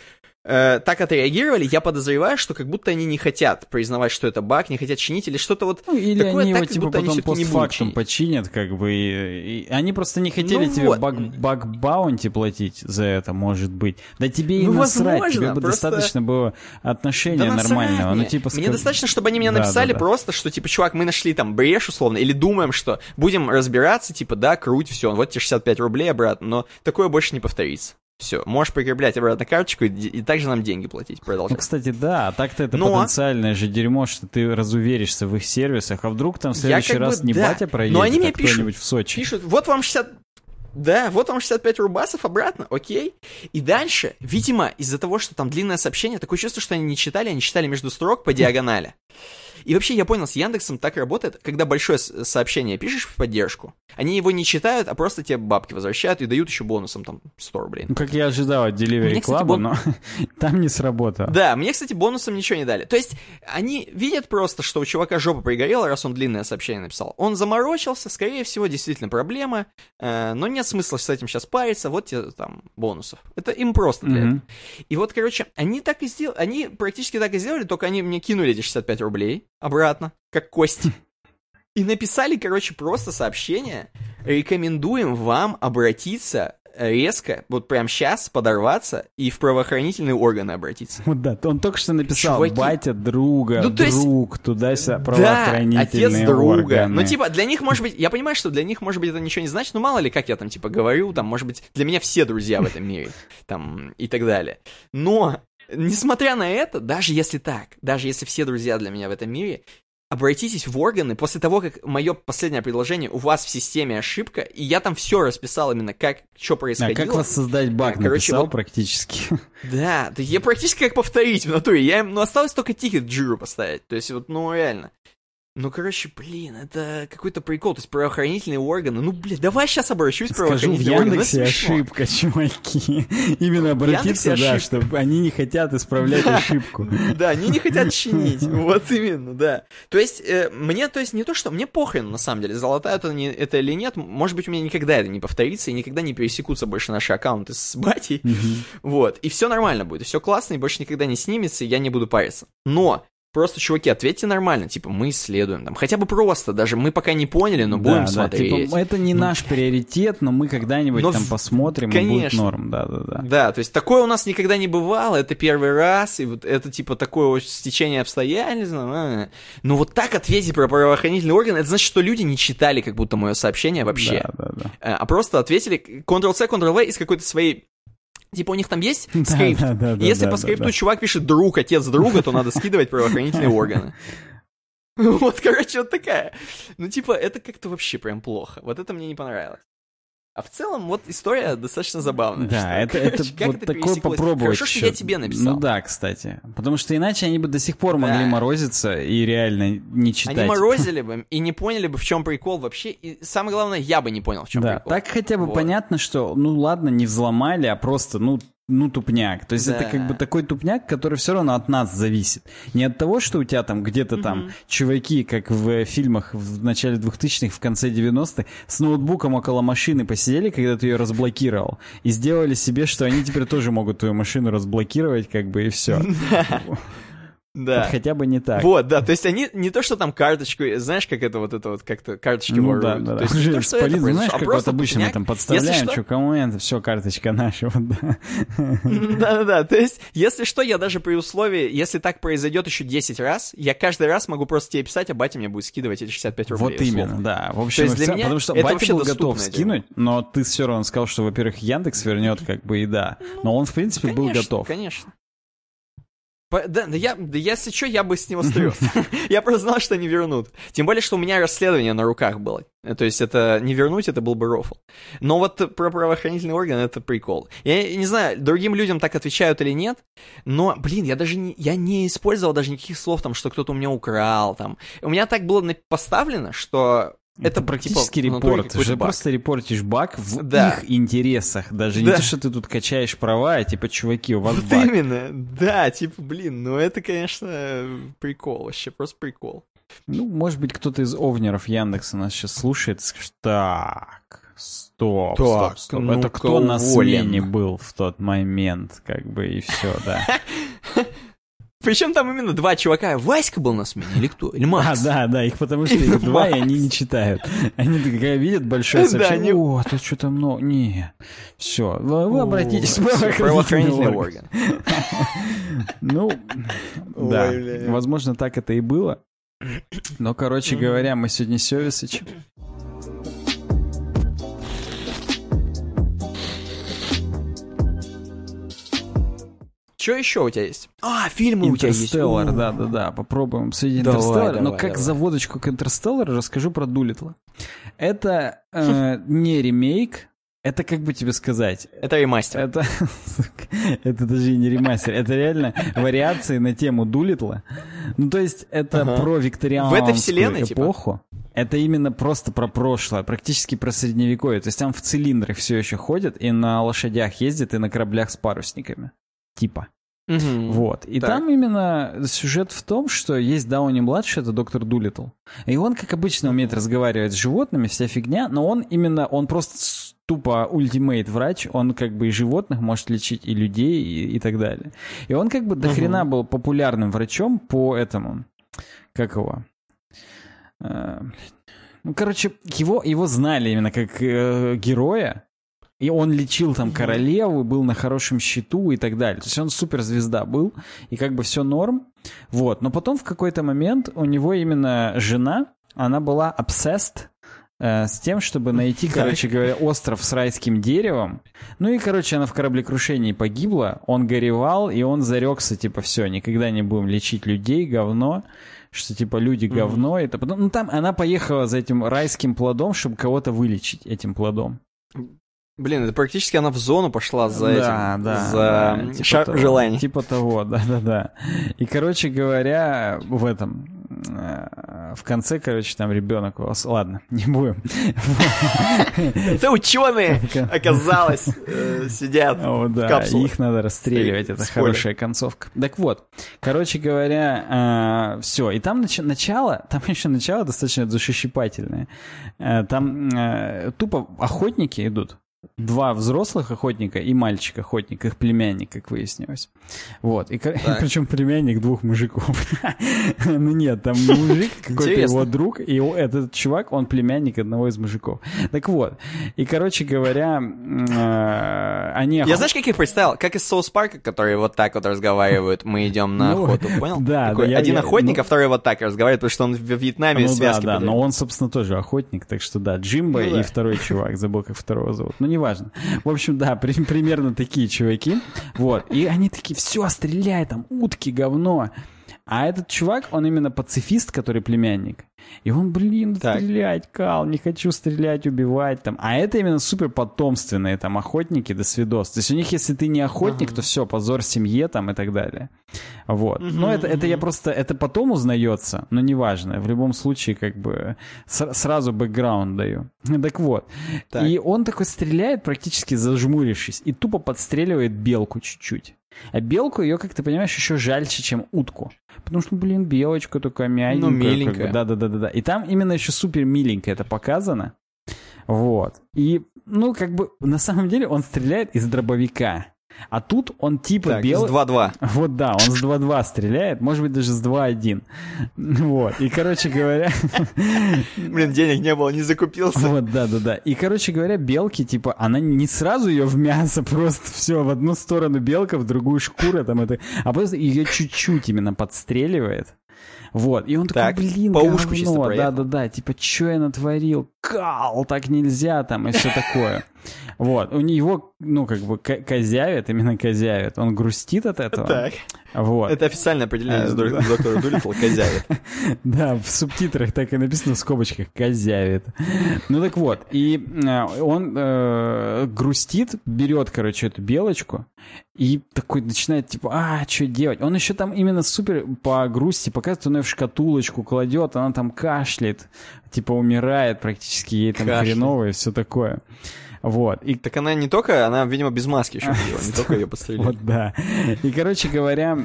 Speaker 1: э, так отреагировали, я подозреваю, что как будто они не хотят признавать, что это баг, не хотят чинить, или что-то вот
Speaker 2: ну, или
Speaker 1: такое,
Speaker 2: они
Speaker 1: так,
Speaker 2: его, типа,
Speaker 1: будто
Speaker 2: потом
Speaker 1: они
Speaker 2: постфактум починят, как бы, и, и они просто не хотели
Speaker 1: ну
Speaker 2: тебе
Speaker 1: вот.
Speaker 2: баг-баунти платить за это, может быть. Да тебе и
Speaker 1: ну,
Speaker 2: насрать,
Speaker 1: возможно,
Speaker 2: тебе бы
Speaker 1: просто...
Speaker 2: достаточно было отношения
Speaker 1: да
Speaker 2: нормального.
Speaker 1: Мне.
Speaker 2: Ну, типа,
Speaker 1: мне
Speaker 2: сказ...
Speaker 1: достаточно, чтобы они мне
Speaker 2: да,
Speaker 1: написали
Speaker 2: да, да.
Speaker 1: просто, что, типа, чувак, мы нашли там брешь, условно, или думаем, что будем разбираться, типа, да, круть, все, вот тебе 65 рублей обратно, но такое больше не повторится. Все, можешь прикреплять обратно карточку и, и также нам деньги платить, продолжать.
Speaker 2: Ну, кстати, да, а так-то это
Speaker 1: Но...
Speaker 2: потенциальное же дерьмо, что ты разуверишься в их сервисах, а вдруг там в следующий раз
Speaker 1: бы,
Speaker 2: не
Speaker 1: да.
Speaker 2: батя проедет,
Speaker 1: Но они
Speaker 2: а
Speaker 1: мне
Speaker 2: кто-нибудь
Speaker 1: пишут,
Speaker 2: в Сочи.
Speaker 1: Пишут, вот вам 60... Да, вот вам 65 рубасов обратно, окей. И дальше, видимо, из-за того, что там длинное сообщение, такое чувство, что они не читали, они читали между строк по диагонали. И вообще, я понял, с Яндексом так работает, когда большое сообщение пишешь в поддержку, они его не читают, а просто тебе бабки возвращают и дают еще бонусом там 100 рублей.
Speaker 2: Ну, как я ожидал от Delivery
Speaker 1: Мне, кстати,
Speaker 2: Club,
Speaker 1: бон...
Speaker 2: но там не сработало.
Speaker 1: Да, мне, кстати, бонусом ничего не дали. То есть, они видят просто, что у чувака жопа пригорела, раз он длинное сообщение написал. Он заморочился, скорее всего, действительно проблема, э, но нет смысла с этим сейчас париться, вот тебе там бонусов. Это им просто для
Speaker 2: Мгм.
Speaker 1: этого. И вот, короче, они так и сделали, они практически так и сделали, только они мне кинули эти 65 рублей обратно, как кость. И написали, короче, просто сообщение. Рекомендуем вам обратиться резко, вот прям сейчас подорваться и в правоохранительные органы обратиться.
Speaker 2: Вот да, он только что написал
Speaker 1: Чуваки.
Speaker 2: батя друга,
Speaker 1: Ну, то есть-
Speaker 2: друг, туда-сюда,
Speaker 1: Да,
Speaker 2: правоохранительные
Speaker 1: отец друга.
Speaker 2: органы.
Speaker 1: Ну, типа, для них, может быть, я понимаю, что для них, может быть, это ничего не значит, но мало ли, как я там, типа, говорю, там, может быть, для меня все друзья в этом мире, там, и так далее. Но, несмотря на это, даже если так, даже если все друзья для меня в этом мире, обратитесь в органы после того, как мое последнее предложение, у вас в системе ошибка, и я там все расписал именно, как, что
Speaker 2: А
Speaker 1: происходило.
Speaker 2: как воссоздать баг
Speaker 1: Короче,
Speaker 2: написал
Speaker 1: вот-
Speaker 2: практически.
Speaker 1: Да, я практически как повторить в натуре. Я ну, осталось только тикет Джиру поставить. То есть, вот, ну, реально. Ну, короче, блин, это какой-то прикол. То есть, правоохранительные органы. Ну, блин, давай сейчас обращусь
Speaker 2: Скажу, в Яндексе ошибка, чуваки. Именно обратиться, да, чтобы они не хотят исправлять ошибку.
Speaker 1: Да, они не хотят чинить. Вот именно, да. То есть, э, мне, то есть, не то, что... Мне похрен, на самом деле, золотая это, или нет. Может быть, у меня никогда это не повторится, и никогда не пересекутся больше наши аккаунты с батей. Вот, и все нормально будет, все классно, и больше никогда не снимется, и я не буду париться. Но, просто, чуваки, ответьте нормально, типа, мы исследуем, там, хотя бы просто, даже мы пока не поняли, но будем
Speaker 2: Да, да,
Speaker 1: смотреть.
Speaker 2: типа, это не наш приоритет, но мы когда-нибудь
Speaker 1: Но
Speaker 2: там
Speaker 1: в-
Speaker 2: посмотрим, и будет
Speaker 1: конечно.
Speaker 2: норм, да-да-да.
Speaker 1: Да, то есть такое у нас никогда не бывало, это первый раз, и вот это типа такое вот стечение обстоятельств. а. Но вот так ответить про правоохранительные органы, это значит, что люди не читали как будто мое сообщение вообще,
Speaker 2: Да-да-да.
Speaker 1: э, а просто ответили Ctrl-C, Ctrl-V из какой-то своей... Типа у них там есть скрипт, И если
Speaker 2: да,
Speaker 1: по
Speaker 2: да,
Speaker 1: скрипту
Speaker 2: да.
Speaker 1: чувак пишет друг, отец друга, то надо скидывать правоохранительные органы. Вот, короче, вот такая. Ну, типа, это как-то вообще прям плохо. Вот это мне не понравилось. А в целом, вот история достаточно забавная.
Speaker 2: Да,
Speaker 1: что,
Speaker 2: это,
Speaker 1: короче,
Speaker 2: это вот
Speaker 1: это
Speaker 2: такое попробовать.
Speaker 1: Хорошо, что я тебе написал.
Speaker 2: Ну да, кстати. Потому что иначе они бы до сих пор
Speaker 1: Да.
Speaker 2: могли морозиться и реально не читать.
Speaker 1: Они морозили бы и не поняли бы, в чем прикол вообще. И самое главное, я бы не понял, в чем
Speaker 2: Да,
Speaker 1: прикол.
Speaker 2: так хотя бы
Speaker 1: Вот.
Speaker 2: понятно, что, ну ладно, не взломали, а просто, ну, ну, тупняк. То есть
Speaker 1: Да.
Speaker 2: это как бы такой тупняк, который все равно от нас зависит. Не от того, что у тебя там где-то там чуваки, как в фильмах в начале 2000-х, в конце 90-х, с ноутбуком около машины посидели, когда ты ее разблокировал, и сделали себе, что они теперь тоже могут твою машину разблокировать, как бы, и все.
Speaker 1: Да.
Speaker 2: Хотя бы не так.
Speaker 1: Вот, да, то есть они не то, что там карточку, знаешь, как это вот это вот как-то карточки
Speaker 2: Ну
Speaker 1: воруют.
Speaker 2: да, да,
Speaker 1: То есть не то, что это
Speaker 2: полицией, знаешь,
Speaker 1: а
Speaker 2: как вот обычно мы там подставляем,
Speaker 1: что-
Speaker 2: что кому это, все, карточка наша. Вот, да.
Speaker 1: Да-да-да, то есть, если что, я даже при условии, если так произойдет еще 10 раз, я каждый раз могу просто тебе писать, а батя мне будет скидывать эти 65 рублей.
Speaker 2: Вот
Speaker 1: условно.
Speaker 2: именно, да. В общем,
Speaker 1: То есть для меня
Speaker 2: потому что
Speaker 1: это
Speaker 2: батя был готов скинуть, но ты все равно сказал, что, во-первых, Яндекс вернет, как бы, и да. Но он, в принципе, был готов.
Speaker 1: Конечно. По- Да, да, я, да если что, я бы с него стрел. Я просто знал, что они вернут. Тем более, что у меня расследование на руках было. Э, То есть это не вернуть, это был бы рофл. Но вот про правоохранительный орган это прикол. Я не знаю, другим людям так отвечают или нет, но, блин, я даже не, я не использовал даже никаких слов, там, что кто-то у меня украл, там. У меня так было поставлено, что
Speaker 2: Это,
Speaker 1: это,
Speaker 2: практически репорт. Ты же
Speaker 1: баг.
Speaker 2: просто репортишь баг в
Speaker 1: Да.
Speaker 2: их интересах. Даже не
Speaker 1: Да.
Speaker 2: то, что ты тут качаешь права, а типа, чуваки, у вас
Speaker 1: Вот
Speaker 2: баг.
Speaker 1: именно, да, типа, блин, ну это, конечно, прикол вообще, просто прикол.
Speaker 2: Ну, может быть, кто-то из овнеров Яндекса нас сейчас слушает и скажет, так, стоп, стоп,
Speaker 1: Так,
Speaker 2: стоп.
Speaker 1: ну-ка,
Speaker 2: Это кто на
Speaker 1: уволен».
Speaker 2: смене был в тот момент, как бы, и все, да.
Speaker 1: Причем там именно два чувака. Васька был на смене или кто? Или
Speaker 2: А,
Speaker 1: Макс?
Speaker 2: да, да, их потому что их два, и они не читают. Они такие видят большое
Speaker 1: Да,
Speaker 2: сообщение,
Speaker 1: они-
Speaker 2: о, тут что-то много, не, все, вы, обратитесь в правоохранительный орган. Ну, да, возможно, так это и было. Но, короче говоря, мы сегодня Севисыч.
Speaker 1: Что еще у тебя есть? А, фильмы у тебя есть.
Speaker 2: Интерстеллар,
Speaker 1: У.
Speaker 2: да, да, да. Попробуем обсудить
Speaker 1: Давай,
Speaker 2: Интерстеллар. Но как
Speaker 1: давай.
Speaker 2: заводочку к Интерстеллару расскажу про Дулитла. Это э, не ремейк, это как бы тебе сказать.
Speaker 1: Это ремастер.
Speaker 2: Это, это даже и не ремастер, это реально вариации на тему Дулитла. Ну, то есть, это
Speaker 1: Ага.
Speaker 2: про
Speaker 1: В
Speaker 2: викторианскую
Speaker 1: этой вселенной, типа?
Speaker 2: эпоху. Это именно просто про прошлое, практически про средневековье. То есть там в цилиндрах все еще ходят и на лошадях ездят, и на кораблях с парусниками. Типа.
Speaker 1: Мгм.
Speaker 2: Вот. И
Speaker 1: Так.
Speaker 2: там именно сюжет в том, что есть Дауни-младший, это доктор Дулитл. И он, как обычно, умеет разговаривать с животными, вся фигня, но он именно, он просто тупо ультимейт врач, он как бы и животных может лечить, и людей, и, и так далее. И он как бы до хрена был популярным врачом по этому, как его... Э, Ну, короче, его, его знали именно как э, героя, и он лечил там королеву, был на хорошем счету и так далее. То есть он суперзвезда был, и как бы все норм. Вот. Но потом в какой-то момент у него именно жена, она была obsessed э, с тем, чтобы найти, короче говоря, остров с райским деревом. Ну и, короче, она в кораблекрушении погибла, он горевал, и он зарекся, типа, все, никогда не будем лечить людей, говно, что, типа, люди говно. Это потом, ну там она поехала за этим райским плодом, чтобы кого-то вылечить этим плодом.
Speaker 1: Блин, это практически она в зону пошла за
Speaker 2: да,
Speaker 1: этим.
Speaker 2: да,
Speaker 1: за
Speaker 2: да, типа
Speaker 1: шар
Speaker 2: того,
Speaker 1: желаний.
Speaker 2: Типа того, да-да-да. И, короче говоря, в этом, э, в конце, короче, там ребенок у вас... Ладно, не будем.
Speaker 1: Это ученые, оказалось, э, сидят
Speaker 2: да, их надо расстреливать, это хорошая концовка. Так вот, короче говоря, все, и там нач- начало, там еще начало достаточно душещипательное. Э, Там э, тупо охотники идут, два взрослых охотника и мальчик-охотник, их племянник, как выяснилось. Вот, и причем племянник двух мужиков. Ну нет, там мужик, какой-то его друг, и этот чувак, он племянник одного из мужиков. Так вот, и, короче говоря, э, они...
Speaker 1: Я знаешь, как их представил? Как из Соус Парка, которые вот так вот разговаривают, мы идем на
Speaker 2: Ну,
Speaker 1: охоту, понял?
Speaker 2: да,
Speaker 1: Один охотник,
Speaker 2: ну-
Speaker 1: а второй вот так разговаривает, потому что он в Вьетнаме
Speaker 2: Ну
Speaker 1: связки
Speaker 2: да, но он, собственно, тоже охотник, так что да, Джимбо
Speaker 1: Ну
Speaker 2: и второй чувак, забыл, как второго зовут, ну неважно. В общем, да, при- примерно такие чуваки, вот, и они такие, все, стреляй, там, утки, говно. А этот чувак, он именно пацифист, который племянник. И он, блин,
Speaker 1: Так.
Speaker 2: стрелять, Кал, не хочу стрелять, убивать там. А это именно супер потомственные там охотники до свидос. То есть у них, если ты не охотник, то все, позор семье там и так далее. Вот. Но это, это я просто, это потом узнается, но неважно. В любом случае, как бы, с- сразу бэкграунд даю. Так вот.
Speaker 1: Так.
Speaker 2: И он такой стреляет, практически зажмурившись, и тупо подстреливает белку чуть-чуть. А белку ее, как ты понимаешь, еще жальче, чем утку. Потому что, блин, белочка такая мягенькая.
Speaker 1: Ну, миленькая.
Speaker 2: Да-да-да-да. И там именно еще супер миленько это показано. Вот. И, ну, как бы, на самом деле он стреляет из дробовика. А тут он типа
Speaker 1: Так,
Speaker 2: белый...
Speaker 1: с 2-2.
Speaker 2: Вот да, он с 2-2 стреляет, может быть, даже с 2-1. Вот. И, короче говоря...
Speaker 1: Блин, денег не было, не закупился.
Speaker 2: Вот, да, да, да. И, короче говоря, белки, типа, она не сразу ее в мясо, просто все, в одну сторону белка, в другую шкура, там это, а просто ее чуть-чуть именно подстреливает. Вот, и он
Speaker 1: Так,
Speaker 2: такой, блин,
Speaker 1: по ушку
Speaker 2: говно, да-да-да, типа, что я натворил? Кал, так нельзя, там, и все такое. Вот, у него, ну, как бы, ко- козявит, именно козявит, он грустит от этого.
Speaker 1: Так.
Speaker 2: Вот.
Speaker 1: Это официальное определение
Speaker 2: Э,
Speaker 1: доктора доктора Дулитла козявит.
Speaker 2: Да, в субтитрах так и написано в скобочках «козявит». Ну так вот, и э, он э, грустит, берет, короче, эту белочку, и такой начинает, типа, а, что делать? Он еще там именно супер по грусти показывает, он ее в шкатулочку кладет, она там кашляет, типа умирает практически, ей там
Speaker 1: Кашляет.
Speaker 2: хреново и все такое. Вот, и
Speaker 1: Так она не только, она, видимо, без маски еще ходила, не только ее подстрелили.
Speaker 2: вот да. И, короче говоря,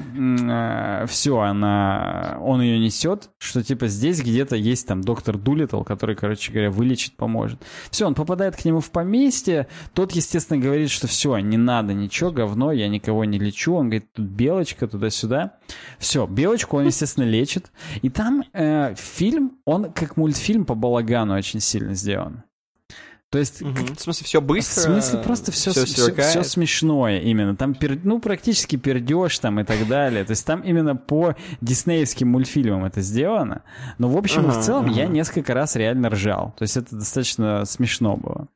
Speaker 2: все, она, он ее несет, что типа здесь где-то есть там доктор Дулитл, который, короче говоря, вылечит, поможет. Все, он попадает к нему в поместье, тот, естественно, говорит, что все, не надо ничего, говно, я никого не лечу. Он говорит, тут белочка, туда-сюда. Все, белочку он, естественно, лечит. И там э, фильм, он как мультфильм по балагану очень сильно сделан. То есть
Speaker 1: Мгм. В смысле, все быстро?
Speaker 2: в смысле, просто все, все,
Speaker 1: сверкает?
Speaker 2: смешное именно. Там, пер- ну, практически пердеж там и так далее. То есть там именно по диснеевским мультфильмам это сделано. Но, в общем и
Speaker 1: Ага,
Speaker 2: в целом, я
Speaker 1: ага.
Speaker 2: несколько раз реально ржал. То есть это достаточно смешно было.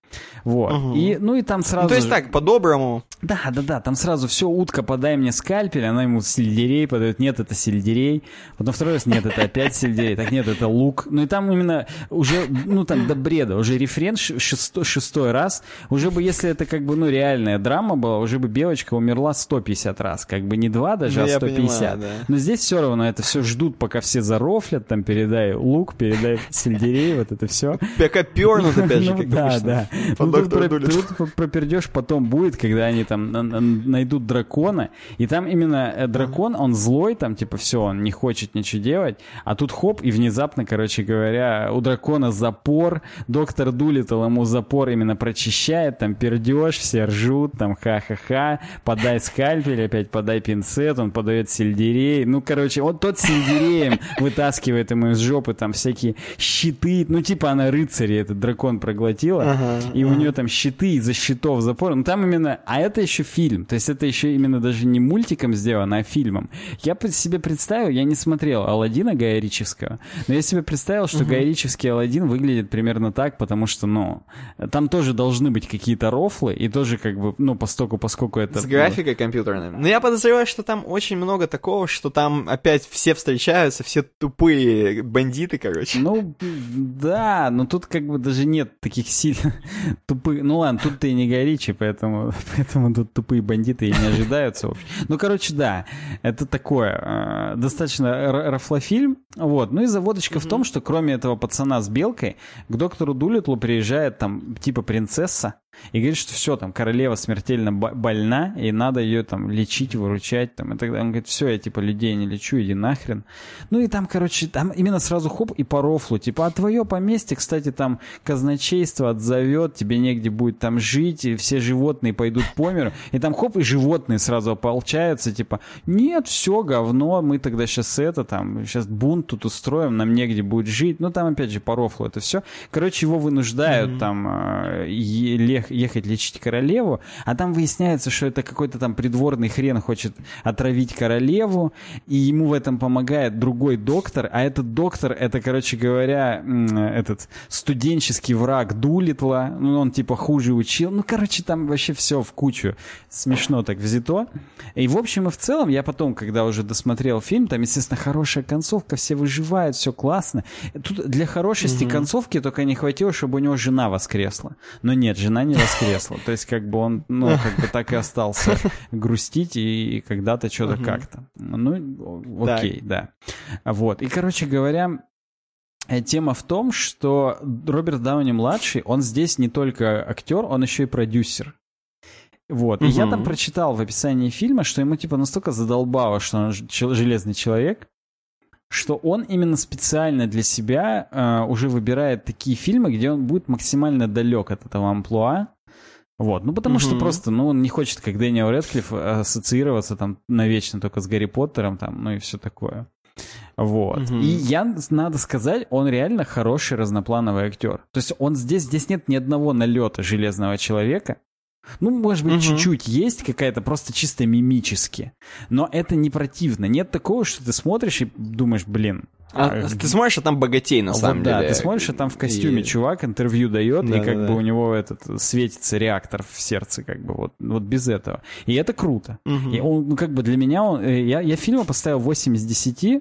Speaker 2: Вот.
Speaker 1: Мгм.
Speaker 2: И, ну, и там сразу
Speaker 1: Ну, то есть
Speaker 2: же-
Speaker 1: так, по-доброму.
Speaker 2: да, да, да, там сразу все, утка, подай мне скальпель, она ему сельдерей подает, нет, это сельдерей, потом второй раз, нет, это опять сельдерей, так нет, это лук, ну и там именно уже, ну там до бреда, уже рефрен шестой, шестой раз, уже бы, если это как бы, ну реальная драма была, уже бы Белочка умерла 150 раз, как бы не два даже,
Speaker 1: Ну,
Speaker 2: а
Speaker 1: я
Speaker 2: 150.
Speaker 1: понимаю, да.
Speaker 2: Но здесь все равно это все ждут, пока все зарофлят, там передай лук, передай сельдерей, вот это все.
Speaker 1: Пока пернут, опять же,
Speaker 2: Ну
Speaker 1: как
Speaker 2: да, да.
Speaker 1: По
Speaker 2: Ну, тут
Speaker 1: доктору
Speaker 2: про-
Speaker 1: Дулиттл.
Speaker 2: Тут пропердеж потом будет, когда они там на- на- найдут дракона, и там именно э, дракон, он злой, там типа все, он не хочет ничего делать, а тут хоп, и внезапно, короче говоря, у дракона запор, доктор Дулитл ему запор именно прочищает, там пердеж, все ржут, там ха-ха-ха, подай скальпель, опять подай пинцет, он подает сельдерей, ну, короче, вот тот сельдереем вытаскивает ему из жопы там всякие щиты, ну, типа она рыцари, этот дракон проглотила,
Speaker 1: Ага,
Speaker 2: и у нее там щиты из-за щитов запор. Ну там именно, а это еще фильм. То есть это еще именно даже не мультиком сделано, а фильмом. Я себе представил, я не смотрел Алладина Гая Ричевского, но я себе представил, что Гай Ричевский Алладин выглядит примерно так, потому что, ну, там тоже должны быть какие-то рофлы, и тоже как бы, ну, постоку, поскольку это...
Speaker 1: С графикой компьютерной. Но я подозреваю, что там очень много такого, что там опять все встречаются, все тупые бандиты, короче.
Speaker 2: Ну, да, но тут как бы даже нет таких сильно тупых... Ну ладно, тут ты и не горичи, поэтому, поэтому тут тупые бандиты и не ожидаются. в общем. Ну, короче, да, это такое, э, достаточно рафлофильм. Вот, ну и заводочка в том, что кроме этого пацана с белкой, к доктору Дулитлу приезжает там типа принцесса, и говорит, что все, там, королева смертельно бо- больна, и надо ее там лечить, выручать, там, и тогда он говорит, все, я типа людей не лечу, иди нахрен. Ну и там, короче, там именно сразу хоп и по рофлу, типа, а твое поместье, кстати, там казначейство отзовет, тебе негде будет там жить, и все животные пойдут по миру, и там хоп, и животные сразу ополчаются, типа, нет, все, говно, мы тогда сейчас это, там, сейчас бунт тут устроим, нам негде будет жить, ну там опять же по рофлу это все. Короче, его вынуждают там э, ехать лечить королеву, а там выясняется, что это какой-то там придворный хрен хочет отравить королеву, и ему в этом помогает другой доктор, а этот доктор, это, короче говоря, этот студенческий враг Дулитла, ну, он типа хуже учил, ну, короче, там вообще все в кучу. Смешно так взято. И в общем и в целом, я потом, когда уже досмотрел фильм, там, естественно, хорошая концовка, все выживают, все классно. Тут для хорошести mm-hmm. концовки только не хватило, чтобы у него жена воскресла. Но нет, жена не воскресла. То есть, как бы он, ну, как бы так и остался грустить и когда-то что-то как-то. Ну, окей, да. Вот. И, короче говоря, э, Тема в том, что Роберт Дауни-младший, он здесь не только актер, он еще и продюсер. Вот. Угу. И я там прочитал в описании фильма, что ему типа настолько задолбало, что он железный человек, что он именно специально для себя э, уже выбирает такие фильмы, где он будет максимально далек от этого амплуа. Вот, ну потому угу. что просто, ну, он не хочет, как Дэниел Редклифф, ассоциироваться там навечно только с Гарри Поттером, там, ну и все такое. Вот. Угу. И я, надо сказать, он реально хороший разноплановый актер. То есть он здесь, здесь нет ни одного налета железного человека. Ну, может быть, угу. чуть-чуть есть какая-то, просто чисто мимически. Но это не противно. Нет такого, что ты смотришь и думаешь, блин,
Speaker 1: а, а, ты смотришь, а там богатей на вот, самом
Speaker 2: да,
Speaker 1: деле.
Speaker 2: Да, ты смотришь, а там в костюме и... чувак интервью дает, да, и как да, бы да. у него этот светится реактор в сердце, как бы вот, вот без этого. И это круто. Угу. И он, ну, как бы для меня, он, э, я, я фильму поставил 8 из 10, а,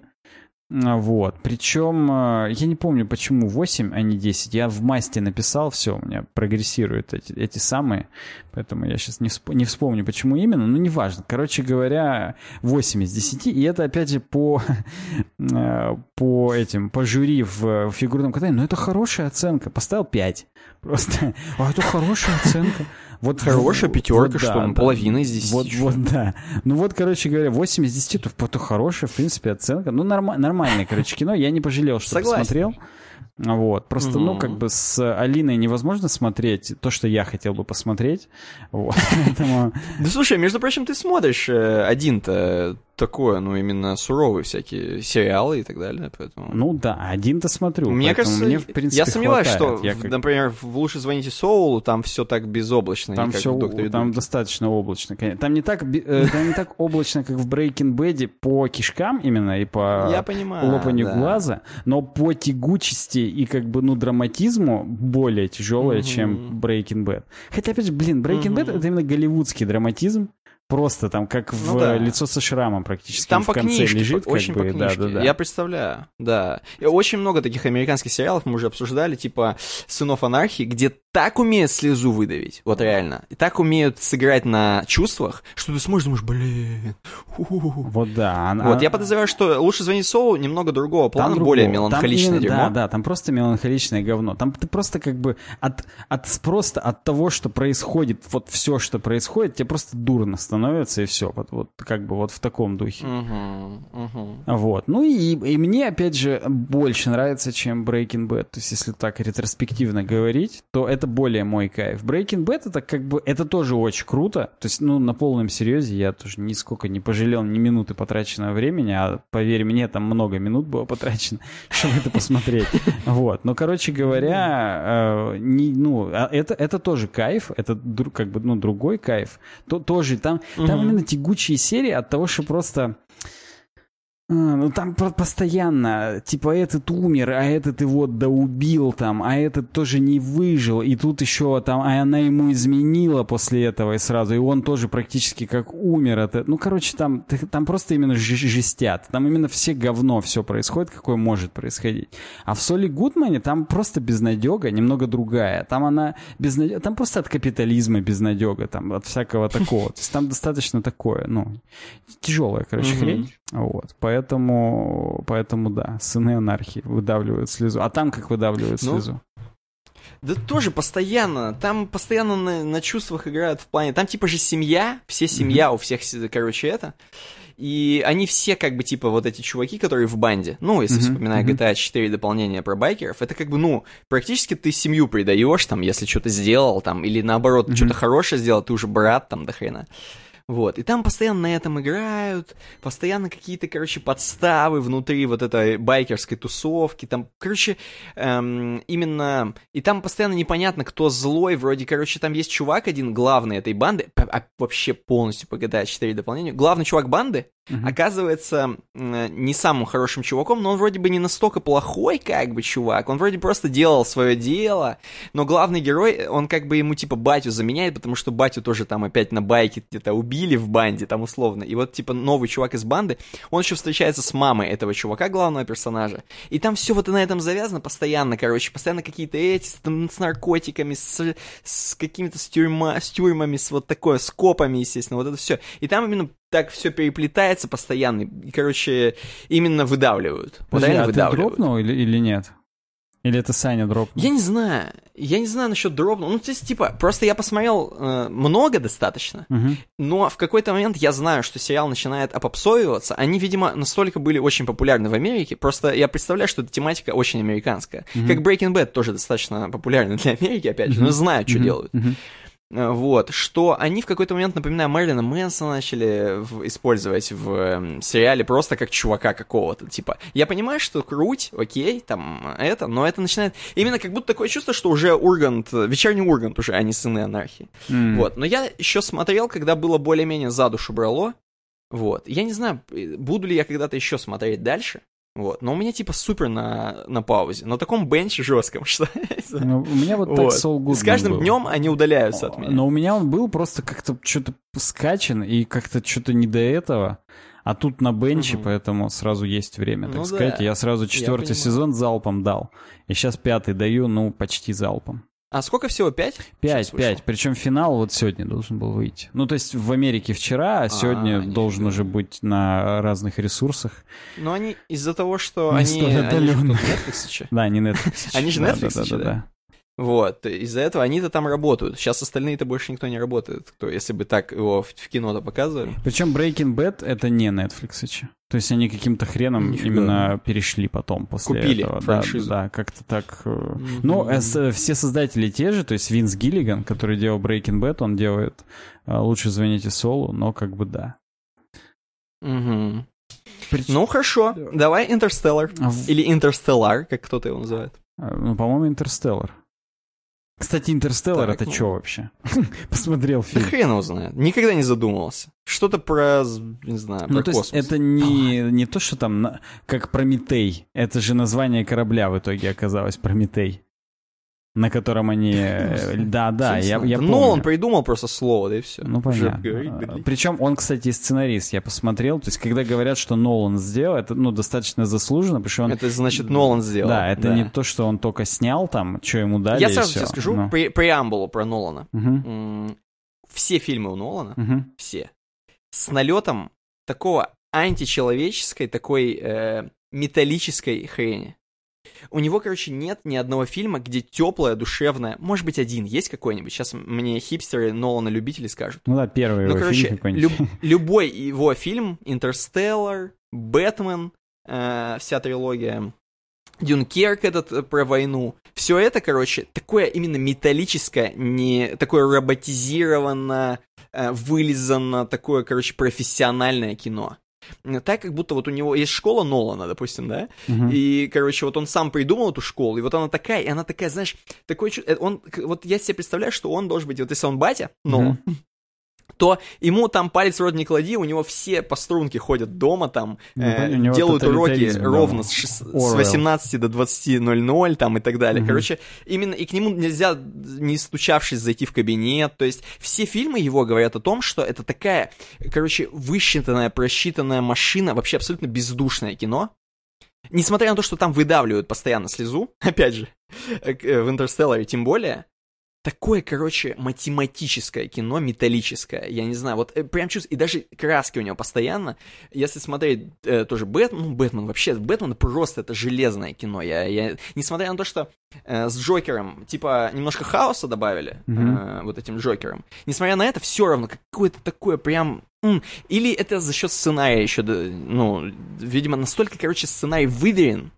Speaker 2: вот. Причем, а, я не помню, почему 8, а не 10. Я в масте написал, все, у меня прогрессируют эти, эти самые. Поэтому я сейчас не, всп- не вспомню, почему именно, но неважно. Короче говоря, 8 из 10. И это, опять же, по, а, по этим, по жюри в фигурном катании. Но это хорошая оценка. Поставил 5. Просто, а это хорошая оценка.
Speaker 1: Вот хорошая пятерка, вот, что да, половина из 10.
Speaker 2: Вот, вот, да. Ну вот, короче говоря, 8 из 10, то, то хорошая, в принципе, оценка. Ну, норм, нормальное, короче, кино. Я не пожалел, что Согласен. посмотрел. Вот. Просто, угу. ну, как бы с Алиной невозможно смотреть то, что я хотел бы посмотреть. Вот. Поэтому...
Speaker 1: Да слушай, между прочим, ты смотришь э, один-то такое, ну, именно суровые всякие сериалы и так далее, поэтому...
Speaker 2: Ну да, один-то смотрю.
Speaker 1: Мне кажется, мне, в принципе, я сомневаюсь, хватает. что, я как... например, в «Лучше звоните Соулу» там все так безоблачно,
Speaker 2: там все, Там достаточно облачно, конечно. Там не, так, э, там не так облачно, как в Breaking Bad по кишкам именно и по я понимаю, лопанию да. глаза, но по тягучести и как бы, ну, драматизму более тяжелое, чем Breaking Bad. Хотя, опять же, блин, Breaking Bad — это именно голливудский драматизм, Просто там как ну, в да. лицо со шрамом практически
Speaker 1: там
Speaker 2: в по конце
Speaker 1: книжке,
Speaker 2: лежит.
Speaker 1: По, очень
Speaker 2: бы,
Speaker 1: по книжке. Да, да, да. Я представляю, да. И очень много таких американских сериалов мы уже обсуждали, типа «Сынов анархии», где так умеют слезу выдавить, вот реально. И так умеют сыграть на чувствах, что ты смотришь, думаешь, блин.
Speaker 2: Вот да.
Speaker 1: Она... Вот я подозреваю, что «Лучше звонить Соу» немного другого плана, другого. более меланхоличное дерьмо.
Speaker 2: Да, да, там просто меланхоличное говно. Там ты просто как бы от, от, просто от того, что происходит, вот все, что происходит, тебе просто дурно становится, и все. Вот, вот как бы вот в таком духе.
Speaker 1: Угу, угу.
Speaker 2: Вот. Ну и, и мне, опять же, больше нравится, чем Breaking Bad. То есть, если так ретроспективно говорить, то это более мой кайф. Breaking Bad это как бы, это тоже очень круто. То есть, ну, на полном серьезе я тоже нисколько не пожалел ни минуты потраченного времени, а поверь мне, там много минут было потрачено, чтобы это посмотреть. Вот. Но, короче говоря, э, не, ну, а это, это тоже кайф, это как бы, ну, другой кайф. То, тоже там, там именно тягучие серии от того, что просто а, ну там постоянно, типа, этот умер, а этот его доубил там, а этот тоже не выжил, и тут еще там, а она ему изменила после этого и сразу, и он тоже практически как умер. Это, ну, короче, там, там просто именно жестят, там именно все говно все происходит, какое может происходить. А в Соли Гудмане там просто безнадега, немного другая. Там она безнадега, там просто от капитализма безнадега, там от всякого такого. То есть там достаточно такое, ну, тяжелая, короче, хрень. Вот, поэтому, поэтому да, сыны анархии выдавливают слезу. А там как выдавливают ну, слезу?
Speaker 1: Да тоже постоянно. Там постоянно на, на чувствах играют в плане. Там типа же семья, все семья, mm-hmm. у всех, короче, это. И они все как бы типа вот эти чуваки, которые в банде. Ну, если mm-hmm. вспоминая GTA 4 дополнение про байкеров, это как бы, ну, практически ты семью предаешь, там, если что-то сделал, там, или наоборот, mm-hmm. что-то хорошее сделал, ты уже брат там до хрена. Вот, и там постоянно на этом играют, постоянно какие-то, короче, подставы внутри вот этой байкерской тусовки, там, короче, эм, именно, и там постоянно непонятно, кто злой, вроде, короче, там есть чувак один, главный этой банды, а, вообще полностью по GTA 4 дополнению, главный чувак банды, uh-huh. оказывается не самым хорошим чуваком, но он вроде бы не настолько плохой, как бы, чувак, он вроде просто делал свое дело, но главный герой, он как бы ему, типа, батю заменяет, потому что батю тоже там опять на байке где-то убил, убили в банде, там условно. И вот, типа, новый чувак из банды, он еще встречается с мамой этого чувака, главного персонажа. И там все вот на этом завязано постоянно, короче, постоянно какие-то эти, там, с наркотиками, с, с какими-то с, тюрьма, с тюрьмами, с вот такое, с копами, естественно, вот это все. И там именно так все переплетается постоянно, и, короче, именно выдавливают.
Speaker 2: Подожди, вот а выдавливают. ты дропнул или, или нет? Или это Саня дропнул?
Speaker 1: Я не знаю. Я не знаю насчет дропнул. Ну, то есть, типа, просто я посмотрел э, много достаточно,
Speaker 2: угу.
Speaker 1: но в какой-то момент я знаю, что сериал начинает опопсовываться. Они, видимо, настолько были очень популярны в Америке. Просто я представляю, что эта тематика очень американская. Угу. Как Breaking Bad тоже достаточно популярна для Америки, опять же, угу. но знаю, что угу. делают.
Speaker 2: Угу.
Speaker 1: Э, вот, что они в какой-то момент, напоминаю, Мэрилина Мэнсона начали в, использовать в э, сериале просто как чувака какого-то, типа, я понимаю, что круть, окей, там, это, но это начинает, именно как будто такое чувство, что уже Ургант, вечерний Ургант уже, а не сыны анархии,
Speaker 2: mm.
Speaker 1: вот, но я еще смотрел, когда было более-менее за душу брало, вот, я не знаю, буду ли я когда-то еще смотреть дальше, вот. Но у меня типа супер на, на паузе. На таком бенче жестком, что
Speaker 2: ну, У меня вот, вот. так Soul
Speaker 1: С каждым был. днем они удаляются от меня.
Speaker 2: Но у меня он был просто как-то что-то скачан и как-то что-то не до этого. А тут на бенче, угу. поэтому сразу есть время, так ну, сказать. Да. Я сразу четвертый сезон залпом дал. И сейчас пятый даю, ну, почти залпом.
Speaker 1: А сколько всего? Пять?
Speaker 2: Пять, пять. Причем финал вот сегодня должен был выйти. Ну, то есть в Америке вчера, а сегодня а, должен уже быть на разных ресурсах.
Speaker 1: Но они из-за того, что Не они... они же Netflix
Speaker 2: Да, они Netflix.
Speaker 1: Они же Netflix, да? Вот, из-за этого они-то там работают. Сейчас остальные-то больше никто не работает, кто, если бы так его в, в кино-то показывали.
Speaker 2: Причем Breaking Bad это не Netflix. То есть они каким-то хреном Нифига. именно перешли потом после
Speaker 1: Купили
Speaker 2: этого.
Speaker 1: франшизу.
Speaker 2: Да, да как-то так. Mm-hmm. Но э, все создатели те же, то есть Винс Гиллиган, который делал Breaking Bad, он делает э, «Лучше звоните Солу», но как бы да.
Speaker 1: Угу. Прич... Ну хорошо, давай Интерстеллар. А в... Или Интерстеллар, как кто-то его называет.
Speaker 2: Ну, по-моему, Интерстеллар. Кстати, Интерстеллар это ну... что вообще? Посмотрел фильм.
Speaker 1: Да хрен его знает. Никогда не задумывался. Что-то про, не знаю, про ну, то космос.
Speaker 2: Есть это не, не то, что там, как Прометей. Это же название корабля в итоге оказалось, Прометей на котором они... Э, да, да, я, я помню.
Speaker 1: Но он придумал просто слово, да и все.
Speaker 2: Ну, понятно. Причем он, кстати, сценарист, я посмотрел. То есть, когда говорят, что Нолан сделал, это, ну, достаточно заслуженно, потому что он...
Speaker 1: Это значит, Нолан сделал.
Speaker 2: Да, это да. не то, что он только снял там, что ему дали,
Speaker 1: Я сразу
Speaker 2: тебе
Speaker 1: скажу
Speaker 2: Но...
Speaker 1: пре преамбулу про Нолана.
Speaker 2: Угу.
Speaker 1: Все фильмы у Нолана,
Speaker 2: угу.
Speaker 1: все, с налетом такого античеловеческой, такой э, металлической хрени. У него, короче, нет ни одного фильма, где теплая, душевная. Может быть, один есть какой-нибудь. Сейчас мне хипстеры Нолана любители скажут.
Speaker 2: Ну да, первый ну, его короче, фильм
Speaker 1: люб, любой его фильм, Интерстеллар, Бэтмен, э, вся трилогия, Дюнкерк этот э, про войну. Все это, короче, такое именно металлическое, не такое роботизированное, э, вылизанное, такое, короче, профессиональное кино так, как будто вот у него есть школа Нолана, допустим, да,
Speaker 2: uh-huh.
Speaker 1: и, короче, вот он сам придумал эту школу, и вот она такая, и она такая, знаешь, такой, э, он, вот я себе представляю, что он должен быть, вот если он батя, Нолан, uh-huh то ему там палец вроде не клади, у него все по струнке ходят дома там, ну, э, делают уроки да. ровно с, с 18 до 20.00 там и так далее. Угу. Короче, именно и к нему нельзя, не стучавшись, зайти в кабинет. То есть все фильмы его говорят о том, что это такая, короче, высчитанная, просчитанная машина, вообще абсолютно бездушное кино. Несмотря на то, что там выдавливают постоянно слезу, опять же, э, в Интерстелларе тем более, такое, короче, математическое кино, металлическое, я не знаю, вот э, прям чувствую, и даже краски у него постоянно, если смотреть э, тоже Бэтмен, ну, Бэтмен вообще, Бэтмен просто это железное кино, я, я, несмотря на то, что э, с Джокером, типа, немножко хаоса добавили,
Speaker 2: mm-hmm.
Speaker 1: э, вот этим Джокером, несмотря на это, все равно какое-то такое прям, или это за счет сценария еще, ну, видимо, настолько, короче, сценарий выверен,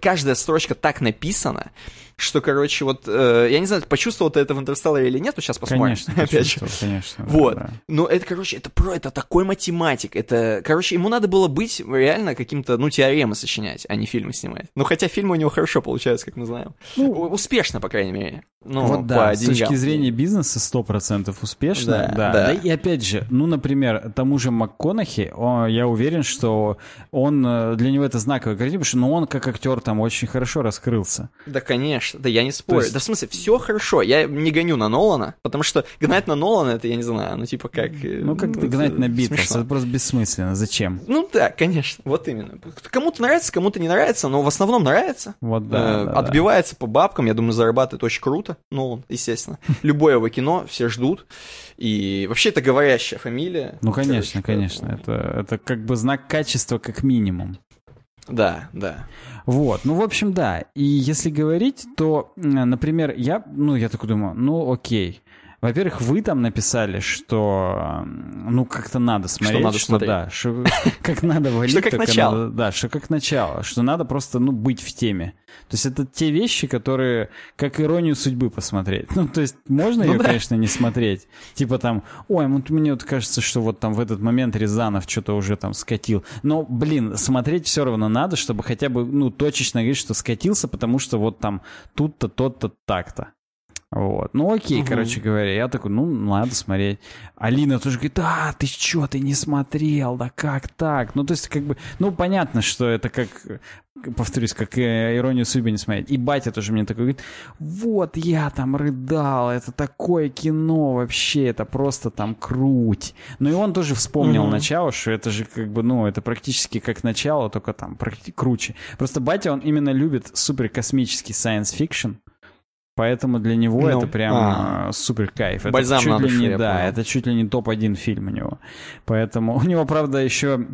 Speaker 1: каждая строчка так написана, что, короче, вот, э, я не знаю, почувствовал ты это в Интерстелларе или нет, то сейчас посмотрим.
Speaker 2: Конечно, опять же. конечно.
Speaker 1: Вот. Да, да. Но это, короче, это про, это такой математик, это, короче, ему надо было быть реально каким-то, ну, теоремы сочинять, а не фильмы снимать. Ну, хотя фильмы у него хорошо получаются, как мы знаем. Ну, Успешно, по крайней мере. Ну,
Speaker 2: вот да, с точки зрения бизнеса 100% успешно, да, да. да. да. И опять же, ну, например, тому же МакКонахи, он, я уверен, что он, э, для него это знаковый картина, потому что ну, он как актер там очень хорошо раскрылся.
Speaker 1: Да, конечно, да я не спорю. есть... Да в смысле, все хорошо, я не гоню на Нолана, потому что гнать на Нолана, это я не знаю, ну типа как...
Speaker 2: Э, ну как ну, гнать на Битлз, это просто бессмысленно, зачем?
Speaker 1: Ну да, конечно, вот именно. Кому-то нравится, кому-то не нравится, но в основном нравится.
Speaker 2: Вот да.
Speaker 1: Э, да отбивается да. по бабкам, я думаю, зарабатывает очень круто, Нолан, естественно. Любое его кино, все ждут. И вообще это говорящая фамилия.
Speaker 2: Ну конечно, конечно, это, это как бы знак качества как минимум.
Speaker 1: Да, да.
Speaker 2: Вот, ну, в общем, да. И если говорить, то, например, я, ну, я такой думаю, ну, окей. Во-первых, вы там написали, что ну как-то надо смотреть, что, надо что смотреть. да, что как надо валить,
Speaker 1: что как начало,
Speaker 2: надо, да, что как начало, что надо просто ну быть в теме. То есть это те вещи, которые как иронию судьбы посмотреть. Ну то есть можно ну, ее, да. конечно, не смотреть, типа там, ой, вот мне вот кажется, что вот там в этот момент Рязанов что-то уже там скатил, но блин, смотреть все равно надо, чтобы хотя бы ну точечно говорить, что скатился, потому что вот там тут-то, тот-то, так-то. Вот. Ну окей, угу. короче говоря, я такой, ну, надо смотреть. Алина тоже говорит, а, ты чё, ты не смотрел, да как так? Ну, то есть, как бы, ну, понятно, что это как, повторюсь, как э, иронию судьбы не смотреть. И батя тоже мне такой говорит, вот я там рыдал, это такое кино вообще, это просто там круть. Ну, и он тоже вспомнил угу. начало, что это же как бы, ну, это практически как начало, только там круче. Просто батя, он именно любит суперкосмический science fiction. Поэтому для него ну, это прям а, супер кайф. Это
Speaker 1: Бальзам
Speaker 2: чуть
Speaker 1: на
Speaker 2: ли
Speaker 1: не,
Speaker 2: да, это чуть ли не топ-1 фильм у него. Поэтому у него, правда, еще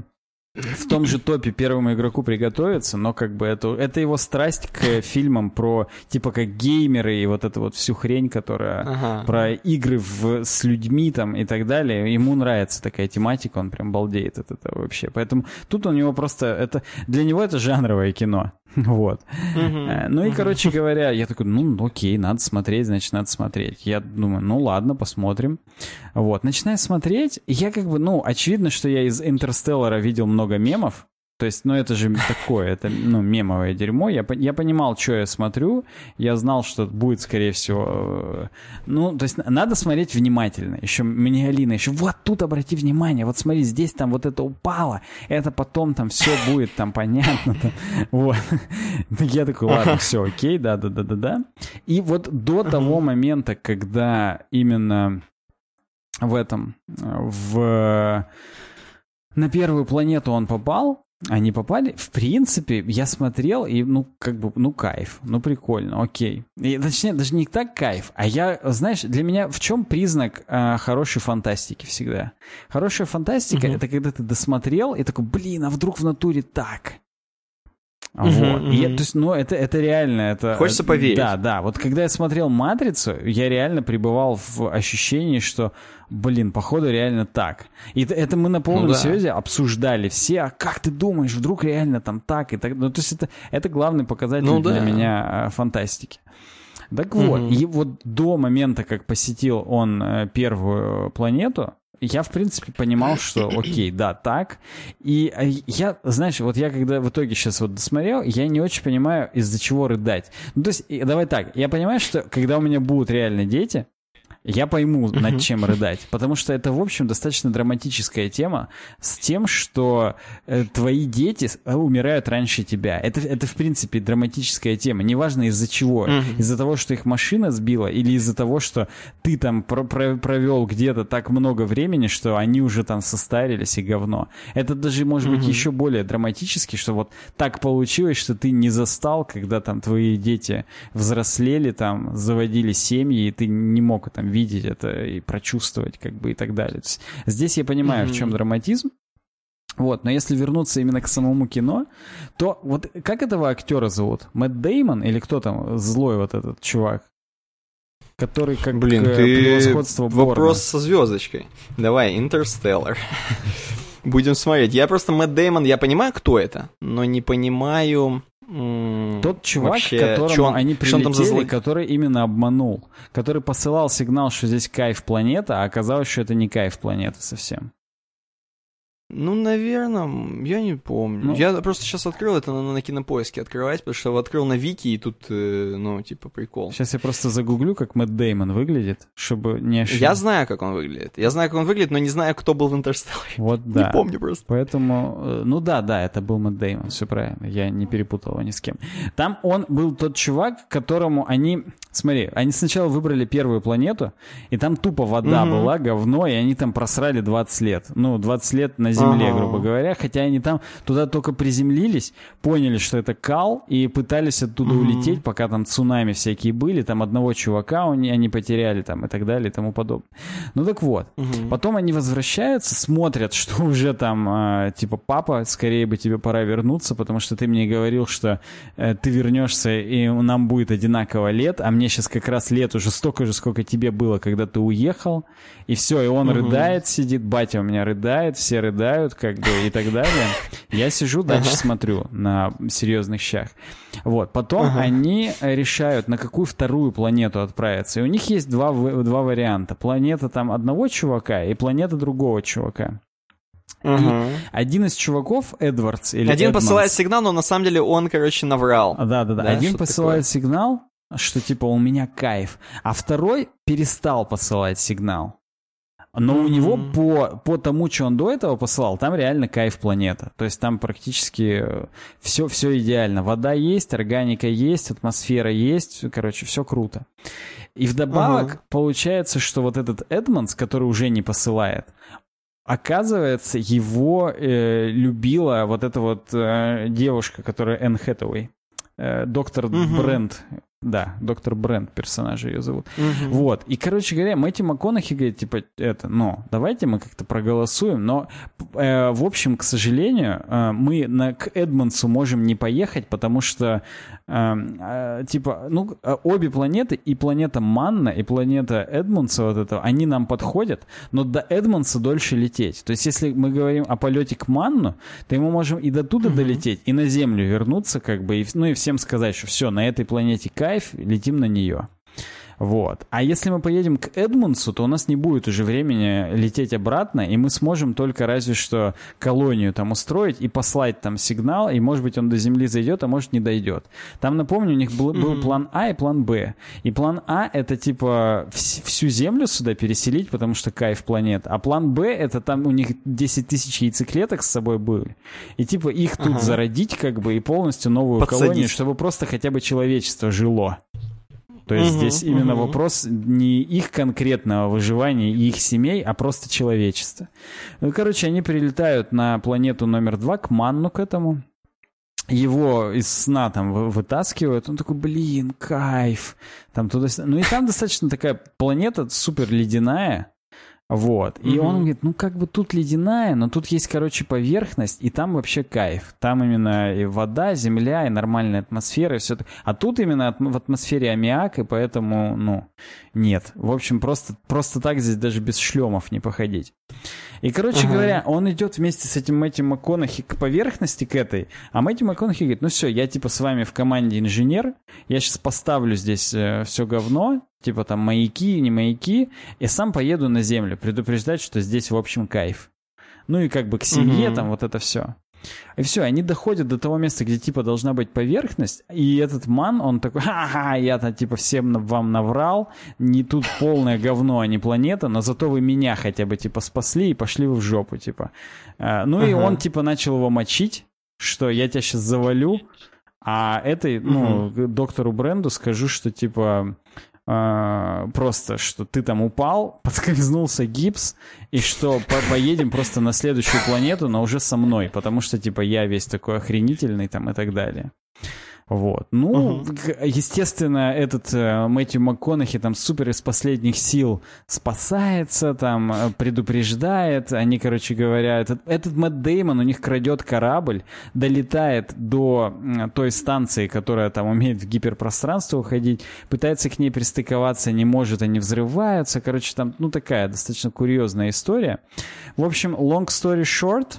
Speaker 2: в том же топе первому игроку приготовиться, но как бы это, это его страсть к фильмам про типа как геймеры и вот эту вот всю хрень, которая ага. про игры в, с людьми там и так далее. Ему нравится такая тематика, он прям балдеет от этого вообще. Поэтому тут у него просто это для него это жанровое кино. Вот. Uh-huh. Ну и, короче говоря, я такой, ну, окей, надо смотреть, значит, надо смотреть. Я думаю, ну ладно, посмотрим. Вот, начинаю смотреть, я как бы, ну, очевидно, что я из «Интерстеллара» видел много мемов, то есть, ну это же такое, это ну мемовое дерьмо. Я, я понимал, что я смотрю, я знал, что будет, скорее всего, э, ну, то есть надо смотреть внимательно. Еще мне Алина еще, вот тут обрати внимание, вот смотри, здесь там вот это упало, это потом там все будет там понятно. Там, вот. Я такой, ладно, все, окей, да-да-да-да-да. И вот до того момента, когда именно в этом, в на первую планету он попал, они попали, в принципе, я смотрел, и, ну, как бы, ну, кайф, ну, прикольно, окей. И, точнее, даже не так кайф, а я, знаешь, для меня в чем признак э, хорошей фантастики всегда? Хорошая фантастика угу. — это когда ты досмотрел и такой, блин, а вдруг в натуре так? Вот. Uh-huh, uh-huh. то есть, ну, это, это реально, это...
Speaker 1: Хочется поверить.
Speaker 2: Да, да. Вот когда я смотрел «Матрицу», я реально пребывал в ощущении, что, блин, походу реально так. И это, это мы на полном ну, да. серьезе обсуждали все, а как ты думаешь, вдруг реально там так и так. Ну, то есть это, это главный показатель ну, для да. меня а, фантастики. Так вот, mm-hmm. и вот до момента, как посетил он э, первую планету, я, в принципе, понимал, что окей, да, так. И э, я, знаешь, вот я когда в итоге сейчас вот досмотрел, я не очень понимаю, из-за чего рыдать. Ну, то есть, давай так, я понимаю, что когда у меня будут реально дети, я пойму, над чем рыдать. Потому что это, в общем, достаточно драматическая тема с тем, что э, твои дети э, умирают раньше тебя. Это, это, в принципе, драматическая тема. Неважно из-за чего. Из-за того, что их машина сбила, или из-за того, что ты там про про провел где-то так много времени, что они уже там состарились и говно. Это даже, может быть, еще более драматически, что вот так получилось, что ты не застал, когда там твои дети взрослели, там, заводили семьи, и ты не мог там видеть это и прочувствовать, как бы и так далее. есть, здесь я понимаю, mm-hmm. в чем драматизм. Вот, но если вернуться именно к самому кино, то вот как этого актера зовут? Мэтт Деймон или кто там злой вот этот чувак? который как
Speaker 1: Блин, ты
Speaker 2: превосходство Борна.
Speaker 1: вопрос со звездочкой. Давай, Интерстеллар. Будем смотреть. Я просто Мэтт Деймон, я понимаю, кто это, но не понимаю...
Speaker 2: Тот чувак,
Speaker 1: вообще,
Speaker 2: которому
Speaker 1: чё он-
Speaker 2: они
Speaker 1: что он там за
Speaker 2: прилетели,
Speaker 1: зло-
Speaker 2: который именно обманул, который посылал сигнал, что здесь кайф планета, а оказалось, что это не кайф планета совсем.
Speaker 1: Ну, наверное, я не помню.
Speaker 2: Ну.
Speaker 1: Я просто сейчас открыл это, надо на кинопоиске открывать, потому что открыл на Вики, и тут, э, ну, типа, прикол.
Speaker 2: Сейчас я просто загуглю, как Мэтт Деймон выглядит, чтобы не ошибиться.
Speaker 1: Я знаю, как он выглядит. Я знаю, как он выглядит, но не знаю, кто был в Интерстелларе.
Speaker 2: Вот да.
Speaker 1: Не помню просто.
Speaker 2: Поэтому, э, ну да, да, это был Мэтт Деймон, все правильно, я не перепутал его ни с кем. Там он был тот чувак, которому они, смотри, они сначала выбрали первую планету, и там тупо вода
Speaker 1: Мгм.
Speaker 2: была, говно, и они там просрали 20 лет. Ну, 20 лет на Земле,
Speaker 1: Ага.
Speaker 2: грубо говоря, хотя они там туда только приземлились, поняли, что это кал, и пытались оттуда
Speaker 1: Мгм.
Speaker 2: улететь, пока там цунами всякие были, там одного чувака они потеряли там и так далее и тому подобное. Ну так вот,
Speaker 1: Мгм.
Speaker 2: Потом они возвращаются, смотрят, что уже там, э, типа, папа, скорее бы тебе пора вернуться, потому что ты мне говорил, что э, ты вернешься, и нам будет одинаково лет, а мне сейчас как раз лет уже столько же, сколько тебе было, когда ты уехал. И все, и он
Speaker 1: Мгм.
Speaker 2: рыдает, сидит, батя у меня рыдает, все рыдают, как бы, и так далее. Я сижу, дальше
Speaker 1: Ага.
Speaker 2: смотрю на серьезных щах. Вот, потом
Speaker 1: Ага.
Speaker 2: они решают, на какую вторую планету отправиться. И у них есть два, два варианта. Планета там одного чувака и планета другого чувака.
Speaker 1: Мгм.
Speaker 2: Один из чуваков, Эдвардс или
Speaker 1: Один
Speaker 2: Эдмонс,
Speaker 1: посылает сигнал, но на самом деле он, короче, наврал.
Speaker 2: А, Да, да, да.
Speaker 1: Да,
Speaker 2: Один посылает сигнал, что типа у меня кайф, а второй перестал посылать сигнал. Но у него по, по тому, что он до этого посылал, там реально кайф планета. То есть там практически все, все идеально. Вода есть, органика есть, атмосфера есть. Короче, все круто. И вдобавок
Speaker 1: Ага.
Speaker 2: получается, что вот этот Эдмонс, который уже не посылает, оказывается, его э, любила вот эта вот э, девушка, которая Энн Хэтэуэй. Э, доктор
Speaker 1: Мгм.
Speaker 2: Брент. Да, доктор Брент, персонажа ее зовут.
Speaker 1: Мгм.
Speaker 2: Вот. И, короче говоря, Мэтью МакКонахи говорит, типа, это, ну, давайте мы как-то проголосуем, но, э, в общем, к сожалению, э, мы на, к Эдмонсу можем не поехать, потому что, э, э, типа, ну, э, обе планеты, и планета Манна, и планета Эдмонса вот этого, они нам подходят, но до Эдмонса дольше лететь. То есть, если мы говорим о полете к Манну, то мы можем и до туда долететь, и на Землю вернуться, как бы, и, ну, и всем сказать, что все, на этой планете кайф, летим на нее. Вот. А если мы поедем к Эдмунсу, то у нас не будет уже времени лететь обратно, и мы сможем только разве что колонию там устроить и послать там сигнал, и может быть он до Земли зайдет, а может не дойдет. Там, напомню, у них был, был план А и план Б. И план А это типа вс- всю Землю сюда переселить, потому что кайф планет. А план Б это там у них 10 тысяч яйцеклеток с собой были. И типа их тут
Speaker 1: Ага.
Speaker 2: зародить как бы и полностью новую
Speaker 1: Подсадить.
Speaker 2: колонию, чтобы просто хотя бы человечество жило. То есть
Speaker 1: Мгм,
Speaker 2: здесь именно вопрос не их конкретного выживания и их семей, а просто человечества. Ну, короче, они прилетают на планету номер два, к Манну к этому. Его из сна там вы- вытаскивают. Он такой, блин, кайф. Там туда Ну и там достаточно такая планета супер ледяная. Вот. И
Speaker 1: Мгм.
Speaker 2: он говорит, ну как бы тут ледяная, но тут есть, короче, поверхность, и там вообще кайф. Там именно и вода, земля, и нормальная атмосфера, и все. А тут именно в атмосфере аммиак, и поэтому, ну, нет. В общем, просто, просто так здесь даже без шлемов не походить. И, короче
Speaker 1: Ага.
Speaker 2: говоря, он идет вместе с этим Мэтью МакКонахи к поверхности, к этой, а Мэтью МакКонахи говорит, ну все, я типа с вами в команде инженер, я сейчас поставлю здесь все говно, типа там маяки, не маяки, и сам поеду на землю, предупреждать, что здесь, в общем, кайф. Ну и как бы к семье
Speaker 1: Мгм.
Speaker 2: там вот это все. И все, они доходят до того места, где типа должна быть поверхность, и этот ман, он такой, ха-ха, я-то типа всем вам наврал, не тут полное говно, а не планета, но зато вы меня хотя бы типа спасли и пошли вы в жопу, типа. А, ну и он типа начал его мочить, что я тебя сейчас завалю, а этой, ну, доктору Бренду скажу, что типа а, просто, что ты там упал, подскользнулся гипс, и что по- поедем просто на следующую планету, но уже со мной, потому что, типа, я весь такой охренительный там и так далее. Вот. Ну, угу. естественно, этот э, Мэтью МакКонахи там супер из последних сил спасается, там э, предупреждает. Они, короче говоря, этот, этот Мэтт Деймон у них крадет корабль, долетает до э, той станции, которая там умеет в гиперпространство уходить, пытается к ней пристыковаться, не может, они взрываются. Короче, там, ну, такая достаточно курьезная история. В общем, long story short,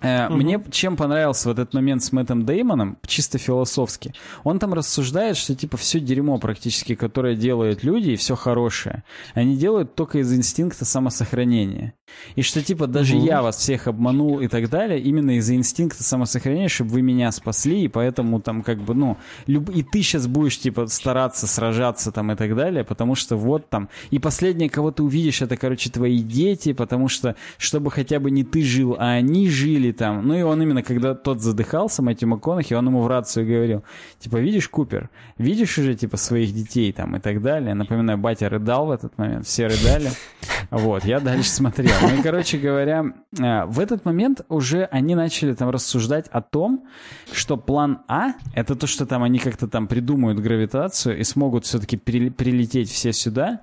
Speaker 2: Угу. Мне чем понравился вот этот момент с Мэттом Деймоном, чисто философски, он там рассуждает, что типа все дерьмо практически, которое делают люди, и все хорошее, они делают только из инстинкта самосохранения. И что типа даже угу. я вас всех обманул и так далее, именно из-за инстинкта самосохранения, чтобы вы меня спасли, и поэтому там как бы, ну, люб... и ты сейчас будешь типа стараться сражаться там и так далее, потому что вот там, и последнее, кого ты увидишь, это, короче, твои дети, потому что, чтобы хотя бы не ты жил, а они жили, или там... Ну и он именно, когда тот задыхался, Мэтью МакКонахи, он ему в рацию говорил, типа, видишь, Купер, видишь уже, типа, своих детей там и так далее. Напоминаю, батя рыдал в этот момент, все рыдали. Вот, я дальше смотрел. Ну и, короче говоря, э, в этот момент уже они начали там рассуждать о том, что план А — это то, что там они как-то там придумают гравитацию и смогут все-таки прилететь все сюда,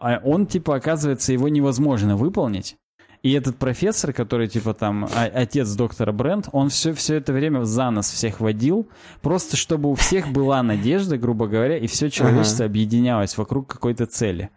Speaker 2: а он, типа, оказывается, его невозможно выполнить. И этот профессор, который, типа, там, а, отец доктора Брент, он все, все это время за нас всех водил, просто чтобы у всех была надежда, грубо говоря, и все человечество ага. объединялось вокруг какой-то цели.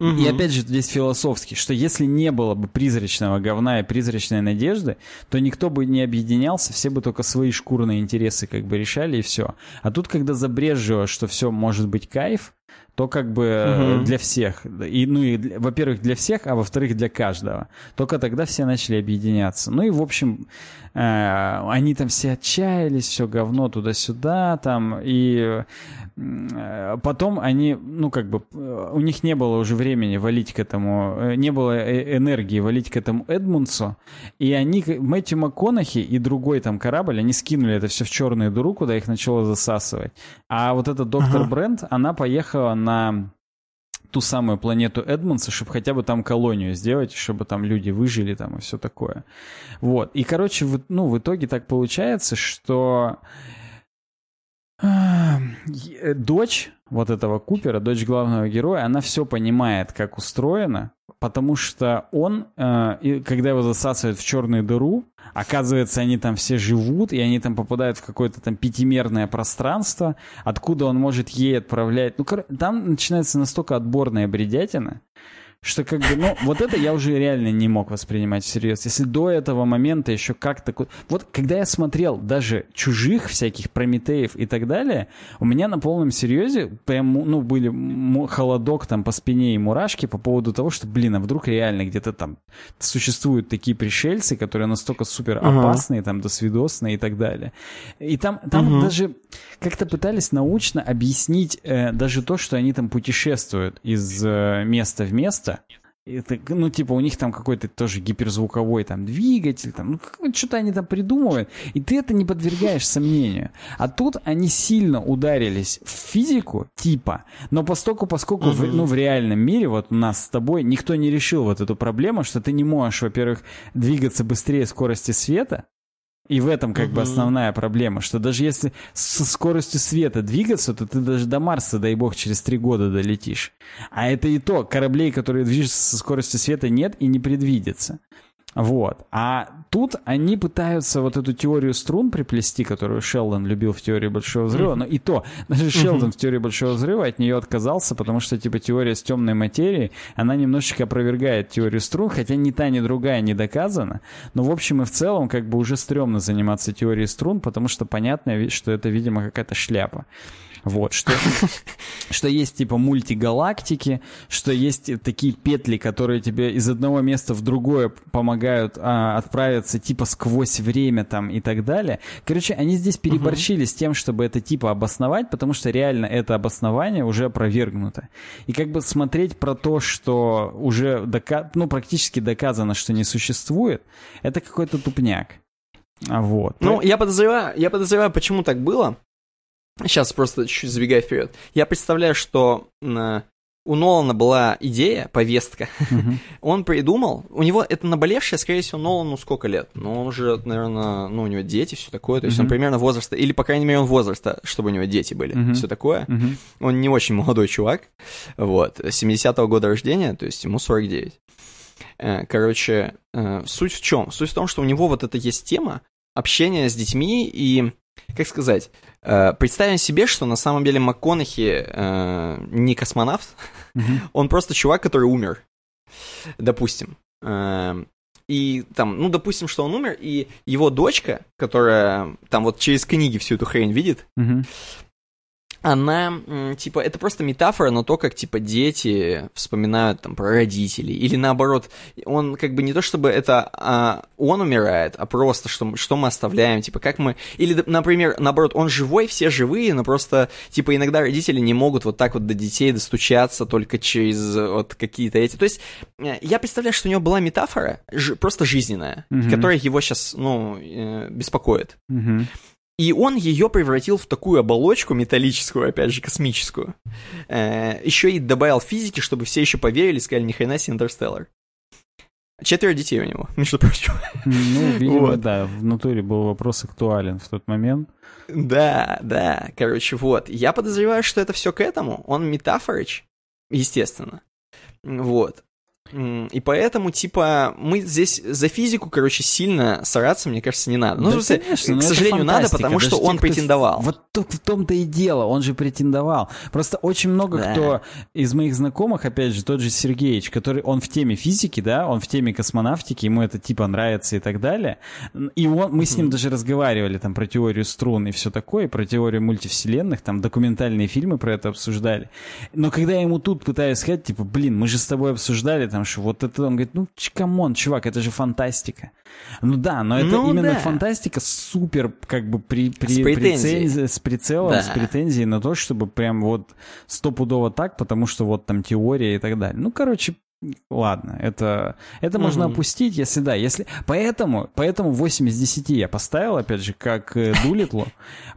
Speaker 2: Угу. И опять же здесь философски, что если не было бы призрачного говна и призрачной надежды, то никто бы не объединялся, все бы только свои шкурные интересы как бы решали и все. А тут, когда забрежжило, что все может быть кайф, то как бы угу. для всех. И, ну и, во-первых, для всех, а во-вторых, для каждого. Только тогда все начали объединяться. Ну и, в общем, э, они там все отчаялись, все говно туда-сюда, там, и э, потом они, ну как бы, э, у них не было уже времени валить к этому, не было энергии валить к этому Эдмунсу, и они, Мэтью МакКонахи и другой там корабль, они скинули это все в черную дыру, куда их начало засасывать. А вот этот доктор ага. Брент, она поехала на ту самую планету Эдмонса, чтобы хотя бы там колонию сделать, чтобы там люди выжили там и все такое. Вот. И, короче, в, ну, в итоге так получается, что дочь вот этого Купера, дочь главного героя, она все понимает, как устроено, потому что он, э, когда его засасывают в черную дыру, оказывается, они там все живут, и они там попадают в какое-то там пятимерное пространство, откуда он может ей отправлять. Ну, там начинается настолько отборная бредятина, что как бы, ну, вот это я уже реально не мог воспринимать всерьез. Если до этого момента еще как-то... Вот когда я смотрел даже чужих всяких Прометеев и так далее, у меня на полном серьезе прям, ну, были холодок там по спине и мурашки по поводу того, что, блин, а вдруг реально где-то там существуют такие пришельцы, которые настолько супер опасные, uh-huh. там, досвидосные и так далее. И там, там uh-huh. даже как-то пытались научно объяснить э, даже то, что они там путешествуют из э, места в место. Это, ну, типа, у них там какой-то тоже гиперзвуковой там двигатель, там, ну, что-то они там придумывают, и ты это не подвергаешь сомнению. А тут они сильно ударились в физику, типа, но поскольку, поскольку в, ну, в реальном мире, вот у нас с тобой, никто не решил вот эту проблему, что ты не можешь, во-первых, двигаться быстрее скорости света, и в этом как угу. бы основная проблема, что даже если со скоростью света двигаться, то ты даже до Марса, дай бог, через три года долетишь. А это и то, кораблей, которые движутся со скоростью света, нет и не предвидится. Вот. А тут они пытаются вот эту теорию струн приплести, которую Шелдон любил в теории Большого Взрыва, но и то, даже Шелдон в теории Большого Взрыва от нее отказался, потому что, типа, теория с темной материей, она немножечко опровергает теорию струн, хотя ни та, ни другая не доказана, но в общем и в целом, как бы уже стрёмно заниматься теорией струн, потому что понятно, что это, видимо, какая-то шляпа. Вот, что, что есть типа мультигалактики, что есть такие петли, которые тебе из одного места в другое помогают а, отправиться типа сквозь время там и так далее. Короче, они здесь переборщили uh-huh. с тем, чтобы это типа обосновать, потому что реально это обоснование уже опровергнуто. И как бы смотреть про то, что уже дока- ну, практически доказано, что не существует, это какой-то тупняк. Вот.
Speaker 1: Ну, я подозреваю, я подозреваю, почему так было. Сейчас просто чуть-чуть забегая вперед. Я представляю, что э, у Нолана была идея, повестка,
Speaker 2: Мгм.
Speaker 1: он придумал, у него это наболевшее, скорее всего, Нолану сколько лет? Ну, он уже, наверное, ну, у него дети, все такое, то есть он
Speaker 2: Мгм.
Speaker 1: примерно возраста, или, по крайней мере, он возраста, чтобы у него дети были,
Speaker 2: Мгм.
Speaker 1: все такое.
Speaker 2: Мгм.
Speaker 1: Он не очень молодой чувак, вот, 70-го года рождения, то есть ему 49. Э, Короче, э, суть в чем? Суть в том, что у него вот эта есть тема общения с детьми и, как сказать, э, представим себе, что на самом деле МакКонахи э, не космонавт,
Speaker 2: Мгм.
Speaker 1: он просто чувак, который умер, допустим. Эм, И там, ну, допустим, что он умер, и его дочка, которая там вот через книги всю эту хрень видит,
Speaker 2: Мгм.
Speaker 1: Она, типа, это просто метафора, но то, как, типа, дети вспоминают там про родителей, или наоборот, он как бы не то, чтобы это а, он умирает, а просто что, что мы оставляем, типа, как мы, или, например, наоборот, он живой, все живые, но просто, типа, иногда родители не могут вот так вот до детей достучаться только через вот какие-то эти, то есть, э, я представляю, что у него была метафора, жи- просто жизненная,
Speaker 2: Мгм.
Speaker 1: которая его сейчас, ну, э, беспокоит.
Speaker 2: Мгм.
Speaker 1: И он ее превратил в такую оболочку металлическую, опять же, космическую. еще и добавил физики, чтобы все еще поверили, сказали, ни хрена себе Интерстеллар. Четверо детей у него, между прочим.
Speaker 2: Ну, видимо,
Speaker 1: Вот.
Speaker 2: да, в натуре был вопрос актуален в тот момент.
Speaker 1: Да, да, короче, вот. Я подозреваю, что это все к этому. Он метафорыч, естественно. Вот. И поэтому, типа, мы здесь за физику, короче, сильно стараться, мне кажется, не надо. Ну,
Speaker 2: Да,
Speaker 1: смысле,
Speaker 2: конечно, но
Speaker 1: к
Speaker 2: это
Speaker 1: сожалению, надо, потому что он претендовал.
Speaker 2: Вот тут в том-то и дело, он же претендовал. Просто очень много
Speaker 1: Да.
Speaker 2: кто из моих знакомых, опять же, тот же Сергеич, который, он в теме физики, да, он в теме космонавтики, ему это типа нравится и так далее. И он, мы с ним даже разговаривали там про теорию струн и все такое, про теорию мультивселенных, там документальные фильмы про это обсуждали. Но когда я ему тут пытаюсь сказать, типа, блин, мы же с тобой обсуждали там, что вот это, он говорит, ну, come on, чувак, это же фантастика. Ну да, но это
Speaker 1: Ну
Speaker 2: именно
Speaker 1: да.
Speaker 2: фантастика супер, как бы при, при,
Speaker 1: С
Speaker 2: прицель- с прицелом,
Speaker 1: Да.
Speaker 2: с претензией на то, чтобы прям вот стопудово так, потому что вот там теория и так далее. Ну, короче, ладно, это, это можно
Speaker 1: Мгм.
Speaker 2: опустить, если да, если... Поэтому, поэтому 8 из 10 я поставил, опять же, как э, Дулитлу,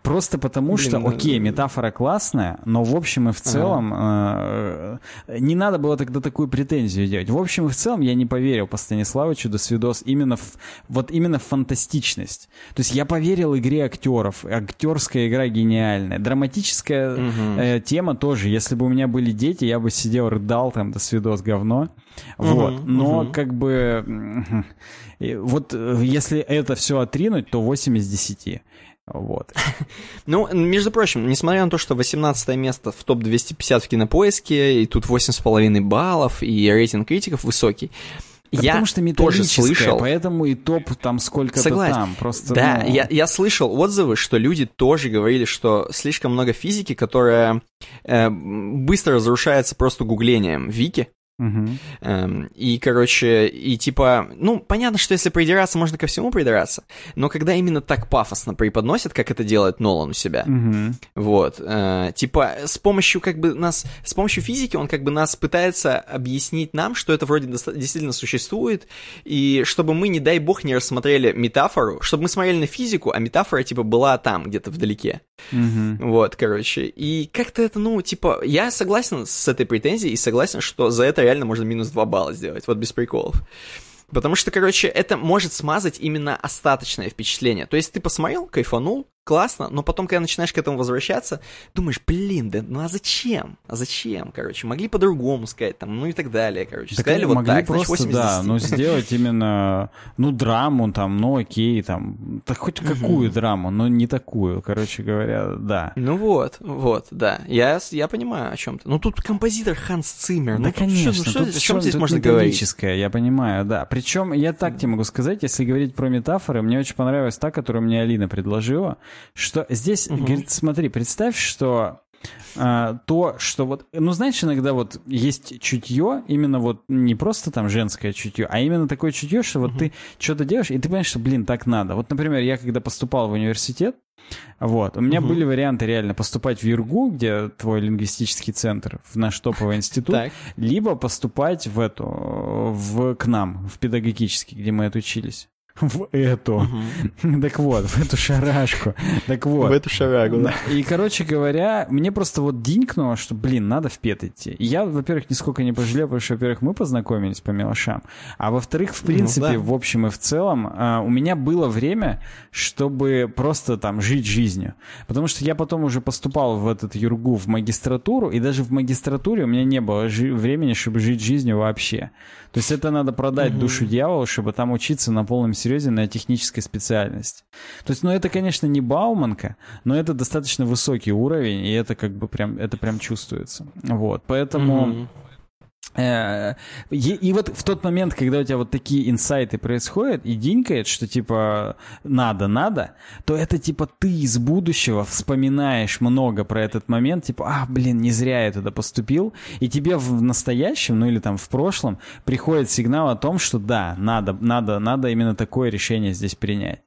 Speaker 2: просто потому что,
Speaker 1: ну,
Speaker 2: окей, метафора классная, но в общем и в целом э, не надо было тогда такую претензию делать. В общем и в целом я не поверил по Станиславовичу до свидос именно в, вот именно в фантастичность. То есть я поверил игре актеров, актерская игра гениальная, драматическая э, тема тоже. Если бы у меня были дети, я бы сидел, рыдал там до свидос говно. Вот.
Speaker 1: Мгм,
Speaker 2: Но
Speaker 1: мгм.
Speaker 2: как бы вот э, если это все отринуть, то 8 из 10. Вот.
Speaker 1: Ну, между прочим, несмотря на то, что 18 место в топ-250 в кинопоиске, и тут 8,5 баллов, и рейтинг критиков высокий,
Speaker 2: Да
Speaker 1: я
Speaker 2: потому что
Speaker 1: тоже слышал...
Speaker 2: поэтому и топ там сколько-то
Speaker 1: Согласен.
Speaker 2: там. Просто,
Speaker 1: Да,
Speaker 2: ну,
Speaker 1: я, я слышал отзывы, что люди тоже говорили, что слишком много физики, которая э, быстро разрушается просто гуглением Вики. Эм, и, короче, и типа, ну, понятно, что если придираться, можно ко всему придираться, но когда именно так пафосно преподносят, как это делает Нолан у себя, вот, э, типа, с помощью, как бы, нас, с помощью физики он, как бы, нас пытается объяснить нам, что это вроде действительно существует, и чтобы мы, не дай бог, не рассмотрели метафору, чтобы мы смотрели на физику, а метафора, типа, была там, где-то вдалеке. Вот, короче. И как-то это, ну, типа, я согласен с этой претензией и согласен, что за это реально можно минус 2 балла сделать, вот без приколов. Потому что, короче, это может смазать именно остаточное впечатление. То есть ты посмотрел, кайфанул, классно, но потом, когда начинаешь к этому возвращаться, думаешь, блин, да ну а зачем? А зачем, короче? Могли по-другому сказать, там, ну и так далее, короче.
Speaker 2: Так
Speaker 1: Сказали вот
Speaker 2: могли
Speaker 1: так, значит,
Speaker 2: просто,
Speaker 1: 8 из
Speaker 2: да,
Speaker 1: 10.
Speaker 2: ну сделать именно, ну, драму там, ну, окей, там, да хоть какую драму, но не такую, короче говоря, да.
Speaker 1: Ну вот, вот, да. Я, я понимаю о чем ты. Ну тут композитор Ханс Циммер. Ну,
Speaker 2: конечно.
Speaker 1: Что, что-
Speaker 2: тут
Speaker 1: о чем здесь
Speaker 2: тут
Speaker 1: можно говорить?
Speaker 2: я понимаю, да. Причем я так тебе могу сказать, если говорить про метафоры, мне очень понравилась та, которую мне Алина предложила, что здесь,
Speaker 1: Мгм.
Speaker 2: говорит, смотри, представь, что а, то, что вот, ну знаешь, иногда вот есть чутье, именно вот не просто там женское чутье, а именно такое чутье, что вот ты что-то делаешь, и ты понимаешь, что, блин, так надо. Вот, например, я когда поступал в университет, вот, у меня
Speaker 1: Мгм.
Speaker 2: были варианты реально поступать в ЮРГУ, где твой лингвистический центр, в наш топовый институт, либо поступать в эту, в, к нам, в педагогический, где мы отучились. В эту. Так вот, в эту шарашку. Так вот.
Speaker 1: В эту шарагу, да.
Speaker 2: И, короче говоря, мне просто вот динькнуло, что, блин, надо в пет идти. И я, во-первых, нисколько не пожалел, потому что, во-первых, мы познакомились по мелочам, а во-вторых, в принципе,
Speaker 1: Ну да.
Speaker 2: в общем и в целом, а, у меня было время, чтобы просто там жить жизнью. Потому что я потом уже поступал в этот юргу в магистратуру, и даже в магистратуре у меня не было времени, чтобы жить жизнью вообще. То есть это надо продать душу дьяволу, чтобы там учиться на полном серьезе на технической специальности. То есть, ну это, конечно, не Бауманка, но это достаточно высокий уровень, и это как бы прям, это прям чувствуется. Вот, поэтому...
Speaker 1: Мгм.
Speaker 2: Э, И, и вот в тот момент, когда у тебя вот такие инсайты происходят, и динькает, что типа надо, надо, то это типа ты из будущего вспоминаешь много про этот момент, типа, а, блин, не зря я туда поступил, и тебе в настоящем, ну или там в прошлом, приходит сигнал о том, что да, надо, надо, надо именно такое решение здесь принять.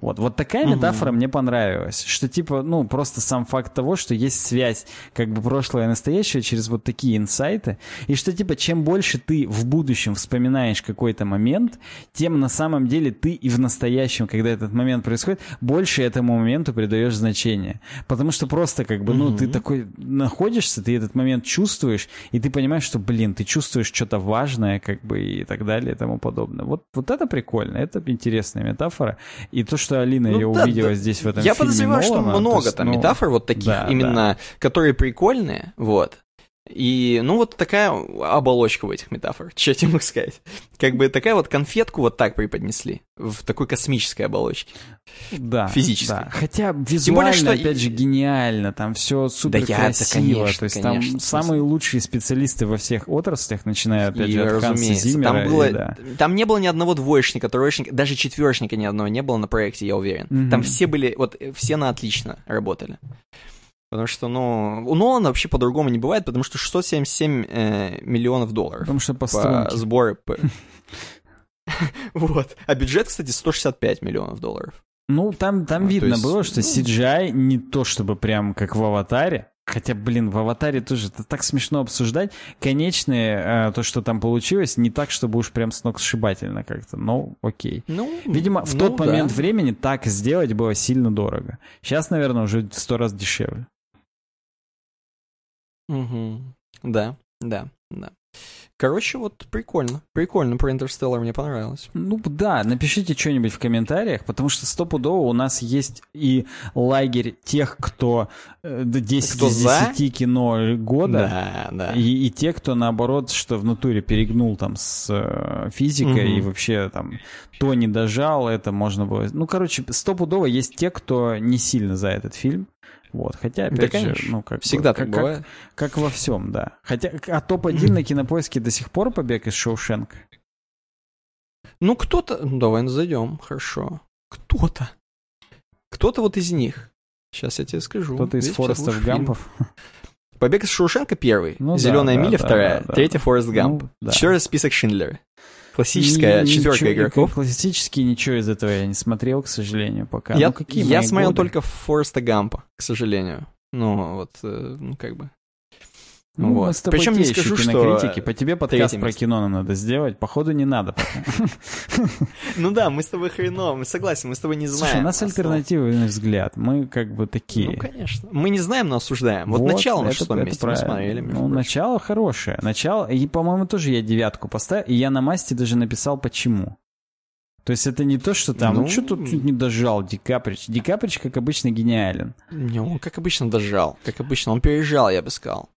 Speaker 2: Вот, вот такая
Speaker 1: Мгм.
Speaker 2: метафора мне понравилась, что типа, ну, просто сам факт того, что есть связь как бы прошлое и настоящее через вот такие инсайты, и что типа, чем больше ты в будущем вспоминаешь какой-то момент, тем на самом деле ты и в настоящем, когда этот момент происходит, больше этому моменту придаешь значение. Потому что просто как бы, ну, ты такой находишься, ты этот момент чувствуешь, и ты понимаешь, что, блин, ты чувствуешь что-то важное, как бы, и так далее, и тому подобное. Вот, вот это прикольно, это интересная метафора. И то, что Алина
Speaker 1: Ну
Speaker 2: ее
Speaker 1: да,
Speaker 2: увидела
Speaker 1: да.
Speaker 2: здесь в этом
Speaker 1: Я
Speaker 2: фильме
Speaker 1: подозреваю, что
Speaker 2: Нолана, то
Speaker 1: много
Speaker 2: есть,
Speaker 1: там
Speaker 2: ну,
Speaker 1: метафор вот таких,
Speaker 2: да,
Speaker 1: именно, которые прикольные, вот. И, ну, вот такая оболочка в этих метафорах. Что я тебе могу сказать? Как бы такая вот конфетку вот так преподнесли. В такой космической оболочке.
Speaker 2: Да,
Speaker 1: физической.
Speaker 2: да. Хотя визуально,
Speaker 1: что-
Speaker 2: опять же, гениально, там все супер
Speaker 1: я- да,
Speaker 2: красиво.
Speaker 1: конечно,
Speaker 2: то есть
Speaker 1: конечно,
Speaker 2: там самые лучшие специалисты во всех отраслях, начиная опять
Speaker 1: И,
Speaker 2: же от Ханса Зиммера.
Speaker 1: там, было,
Speaker 2: и да.
Speaker 1: там не было ни одного двоечника, троечника, даже четверочника ни одного не было на проекте, я уверен.
Speaker 2: Мгм.
Speaker 1: Там все были, вот все на отлично работали. Потому что, ну, у Нолана вообще по-другому не бывает, потому что 677 э, миллионов долларов.
Speaker 2: Потому что по
Speaker 1: по по- Вот. А бюджет, кстати, 165 миллионов долларов.
Speaker 2: Ну, там, там
Speaker 1: то
Speaker 2: видно
Speaker 1: есть,
Speaker 2: было, что
Speaker 1: ну-
Speaker 2: CGI не то чтобы прям как в «Аватаре», Хотя, блин, в «Аватаре» тоже это так смешно обсуждать. Конечное, э, то, что там получилось, не так, чтобы уж прям сногсшибательно как-то. Ну, окей.
Speaker 1: Ну,
Speaker 2: Видимо, в
Speaker 1: ну
Speaker 2: тот
Speaker 1: да.
Speaker 2: момент времени так сделать было сильно дорого. Сейчас, наверное, уже в сто раз дешевле.
Speaker 1: Мгм. Да, да, да. Короче, вот прикольно. Прикольно про Интерстеллар, мне понравилось.
Speaker 2: Ну да, напишите что-нибудь в комментариях, потому что стопудово у нас есть и лагерь тех, кто э, 10
Speaker 1: Кто
Speaker 2: из
Speaker 1: за?
Speaker 2: 10 кино года,
Speaker 1: Да, да.
Speaker 2: и, и те, кто наоборот, что в натуре перегнул там с э, физикой
Speaker 1: Мгм.
Speaker 2: и вообще там то не дожал, это можно было... Ну, короче, стопудово есть те, кто не сильно за этот фильм. Вот, хотя,
Speaker 1: Да,
Speaker 2: опять же,
Speaker 1: конечно.
Speaker 2: ну, как бы,
Speaker 1: Всегда
Speaker 2: как,
Speaker 1: так
Speaker 2: как-
Speaker 1: бывает.
Speaker 2: как во всем, да. Хотя, а топ-1 на кинопоиске до сих пор побег из Шоушенка.
Speaker 1: Ну, кто-то... Ну, давай зайдем, хорошо. Кто-то. Кто-то вот из них. Сейчас я тебе скажу.
Speaker 2: Кто-то из Форестов
Speaker 1: фильм.
Speaker 2: Гампов.
Speaker 1: Побег из Шоушенка первый,
Speaker 2: Ну да,
Speaker 1: Зеленая
Speaker 2: да,
Speaker 1: миля
Speaker 2: да,
Speaker 1: вторая,
Speaker 2: да, да.
Speaker 1: третья Форест Гамп,
Speaker 2: Ну, да.
Speaker 1: четвертый список Шиндлера. Классическая
Speaker 2: Ни-
Speaker 1: четверка
Speaker 2: ничего-
Speaker 1: игроков.
Speaker 2: Классически ничего из этого я не смотрел, к сожалению, пока.
Speaker 1: Я,
Speaker 2: Ну, какие
Speaker 1: я смотрел
Speaker 2: годы?
Speaker 1: только Фореста Гампа, к сожалению. Ну, вот, э, ну, как бы.
Speaker 2: Ну,
Speaker 1: вот. Причем
Speaker 2: еще
Speaker 1: скажу, что,
Speaker 2: кинокритики. По тебе подкаст про кино надо сделать. Походу, не надо.
Speaker 1: Ну да, мы с тобой хреново, мы согласен, мы с тобой не знаем.
Speaker 2: Слушай, у нас альтернативный взгляд. Мы как бы такие.
Speaker 1: Ну, конечно. Мы не знаем, но осуждаем. Вот, начало на шестом месте мы смотрели,
Speaker 2: Ну, начало хорошее. Начало, и, по-моему, тоже я девятку поставил, и я на масте даже написал почему. То есть это не то, что там, ну,
Speaker 1: Ну,
Speaker 2: что тут не дожал Ди Каприч. Ди Каприч, как обычно, гениален.
Speaker 1: Не, он, как обычно, дожал. Как обычно, он переезжал, я бы сказал.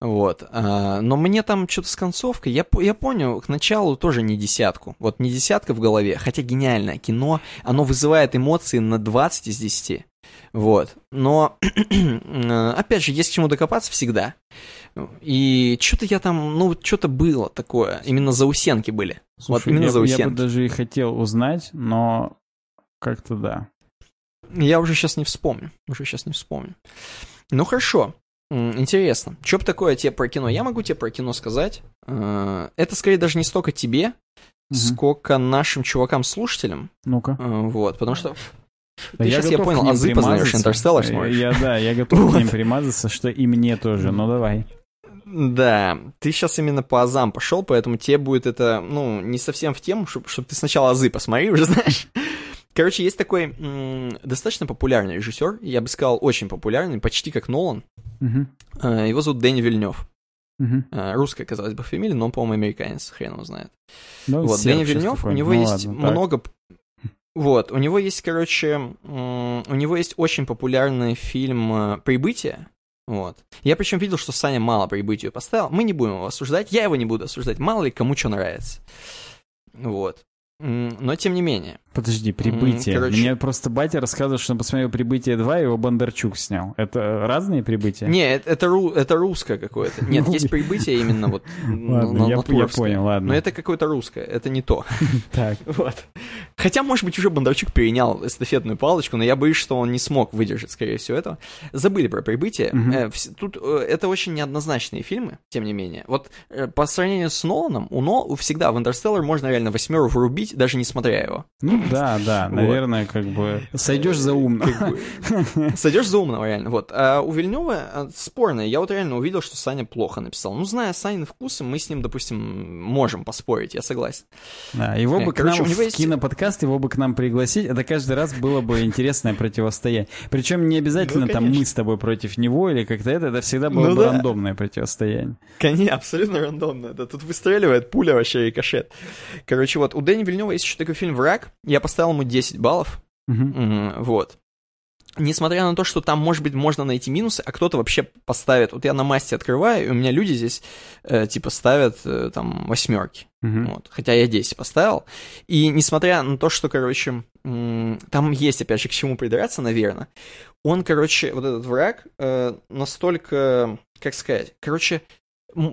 Speaker 1: Вот. а, но мне там что-то с концовкой. Я, я понял, к началу тоже не десятку. Вот не десятка в голове. Хотя гениальное кино. Оно вызывает эмоции на 20 из 10. Вот. Но, э, опять же, есть к чему докопаться всегда. И что-то я там, ну, что-то было такое. Именно заусенки были. вот
Speaker 2: Слушай,
Speaker 1: именно
Speaker 2: я, бы- я бы
Speaker 1: заусенки.
Speaker 2: даже и хотел узнать, но как-то да.
Speaker 1: Я уже сейчас не вспомню. Уже сейчас не вспомню. Ну хорошо. Интересно. Что бы такое тебе про кино? Я могу тебе про кино сказать. Э, Это скорее даже не столько тебе,
Speaker 2: Мгм.
Speaker 1: сколько нашим чувакам-слушателям.
Speaker 2: Ну-ка.
Speaker 1: Э, Вот, потому что
Speaker 2: Да
Speaker 1: ты сейчас, я
Speaker 2: готов к
Speaker 1: понял, азы познаешь. Интерстеллар смотришь.
Speaker 2: Я, да, я готов к
Speaker 1: Вот.
Speaker 2: ним примазаться, что и мне тоже. Ну, давай.
Speaker 1: Да, ты сейчас именно по азам пошел, поэтому тебе будет это, ну, не совсем в тему, чтобы чтоб ты сначала азы посмотри, уже знаешь. Короче, есть такой м- достаточно популярный режиссер, я бы сказал, очень популярный, почти как Нолан. Э, Его зовут Дэнни Вильнев.
Speaker 2: Мгм.
Speaker 1: Э, Русская, казалось бы, фамилия, но по-моему, американец, хрен его знает.
Speaker 2: Ну,
Speaker 1: Вот, Дэнни Вильнев, у него
Speaker 2: Ну
Speaker 1: есть
Speaker 2: ладно, так.
Speaker 1: много... Вот, у него есть, короче, у него есть очень популярный фильм э, «Прибытие». Вот. Я причем видел, что Саня мало прибытию поставил. Мы не будем его осуждать, я его не буду осуждать. Мало ли кому что нравится. Вот. Но тем не менее.
Speaker 2: Подожди, прибытие.
Speaker 1: короче-
Speaker 2: Мне просто батя рассказывал, что он посмотрел прибытие 2, и его Бондарчук снял. Это разные прибытия?
Speaker 1: Не, это, это, ру- это русское какое-то. Нет,
Speaker 2: Ну,
Speaker 1: есть прибытие именно вот
Speaker 2: Ладно, я, понял, ладно.
Speaker 1: Но это какое-то русское, это не то.
Speaker 2: Так.
Speaker 1: Вот. Хотя, может быть, уже Бондарчук перенял эстафетную палочку, но я боюсь, что он не смог выдержать, скорее всего, этого. Забыли про прибытие. Э, Тут э, это очень неоднозначные фильмы, тем не менее. Вот э, по сравнению с Ноланом, у Нол всегда в Интерстеллар можно реально восьмеру врубить, даже не смотря его.
Speaker 2: Ну да, да,
Speaker 1: Вот.
Speaker 2: наверное, как бы сойдешь за умно.
Speaker 1: Как бы, Сойдешь за умного, реально. Вот. А у Вильнева э, спорно. Я вот реально увидел, что Саня плохо написал. Ну, зная Санин вкусы, мы с ним, допустим, можем поспорить, я согласен.
Speaker 2: Да, его бы к
Speaker 1: Короче,
Speaker 2: нам
Speaker 1: у него
Speaker 2: в
Speaker 1: есть-
Speaker 2: киноподкаст, его бы к нам пригласить, это каждый раз было бы интересное противостояние. Причем не обязательно
Speaker 1: Ну,
Speaker 2: там мы с тобой против него или как-то это, это всегда было
Speaker 1: Ну
Speaker 2: бы
Speaker 1: да.
Speaker 2: рандомное противостояние.
Speaker 1: Конечно, абсолютно рандомно. Да тут выстреливает пуля вообще рикошет. Короче, вот, у Дэни Вильнева есть еще такой фильм «Враг». Я поставил ему 10 баллов.
Speaker 2: Мгм.
Speaker 1: Мгм, Вот. Несмотря на то, что там, может быть, можно найти минусы, а кто-то вообще поставит... Вот я на масте открываю, и у меня люди здесь, э, типа, ставят э, там восьмерки.
Speaker 2: Мгм.
Speaker 1: Вот. Хотя я 10 поставил. И несмотря на то, что, короче, там есть, опять же, к чему придраться, наверное, он, короче, вот этот враг э, настолько, как сказать, короче,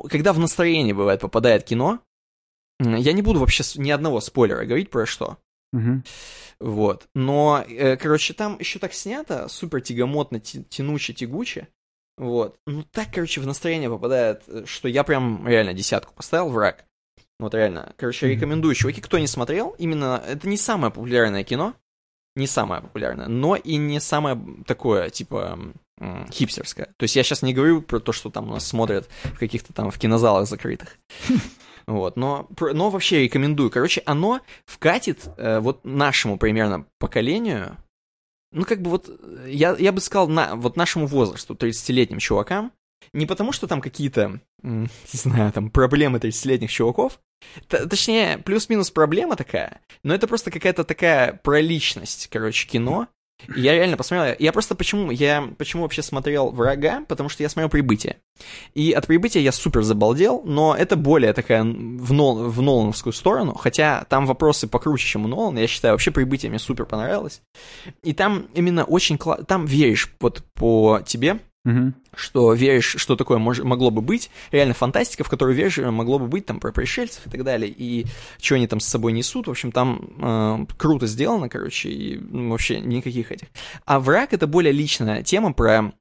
Speaker 1: когда в настроении, бывает, попадает кино, я не буду вообще ни одного спойлера говорить про что.
Speaker 2: Мгм.
Speaker 1: Вот. Но, э, короче, там еще так снято, супер тягомотно, тянуче, тягуче. Вот. Ну, так, короче, в настроение попадает, э, что я прям реально десятку поставил, враг. Вот реально. Короче, рекомендую. Чуваки, кто не смотрел, именно это не самое популярное кино, не самое популярное, но и не самое такое, типа, хипстерское. То есть я сейчас не говорю про то, что там у нас смотрят в каких-то там в кинозалах закрытых. Вот, но, но вообще рекомендую. Короче, оно вкатит э, вот нашему примерно поколению, ну, как бы вот, э, я, я бы сказал, на, вот нашему возрасту, 30-летним чувакам, не потому, что там какие-то, не знаю, там, проблемы 30-летних чуваков, т- точнее, плюс-минус проблема такая, но это просто какая-то такая проличность, короче, кино. Я реально посмотрел, я просто почему, я почему вообще смотрел «Врага», потому что я смотрел «Прибытие». И от «Прибытия» я супер забалдел, но это более такая в, Нол, в Нолановскую сторону, хотя там вопросы покруче, чем у Нолана, я считаю, вообще «Прибытие» мне супер понравилось. И там именно очень классно, там веришь вот по тебе,
Speaker 2: Мгм.
Speaker 1: что веришь, что такое мож- могло бы быть, реально фантастика, в которую веришь, э, могло бы быть там про пришельцев и так далее, и что они там с собой несут, в общем, там э, круто сделано, короче, и ну, вообще никаких этих. А враг это более личная тема про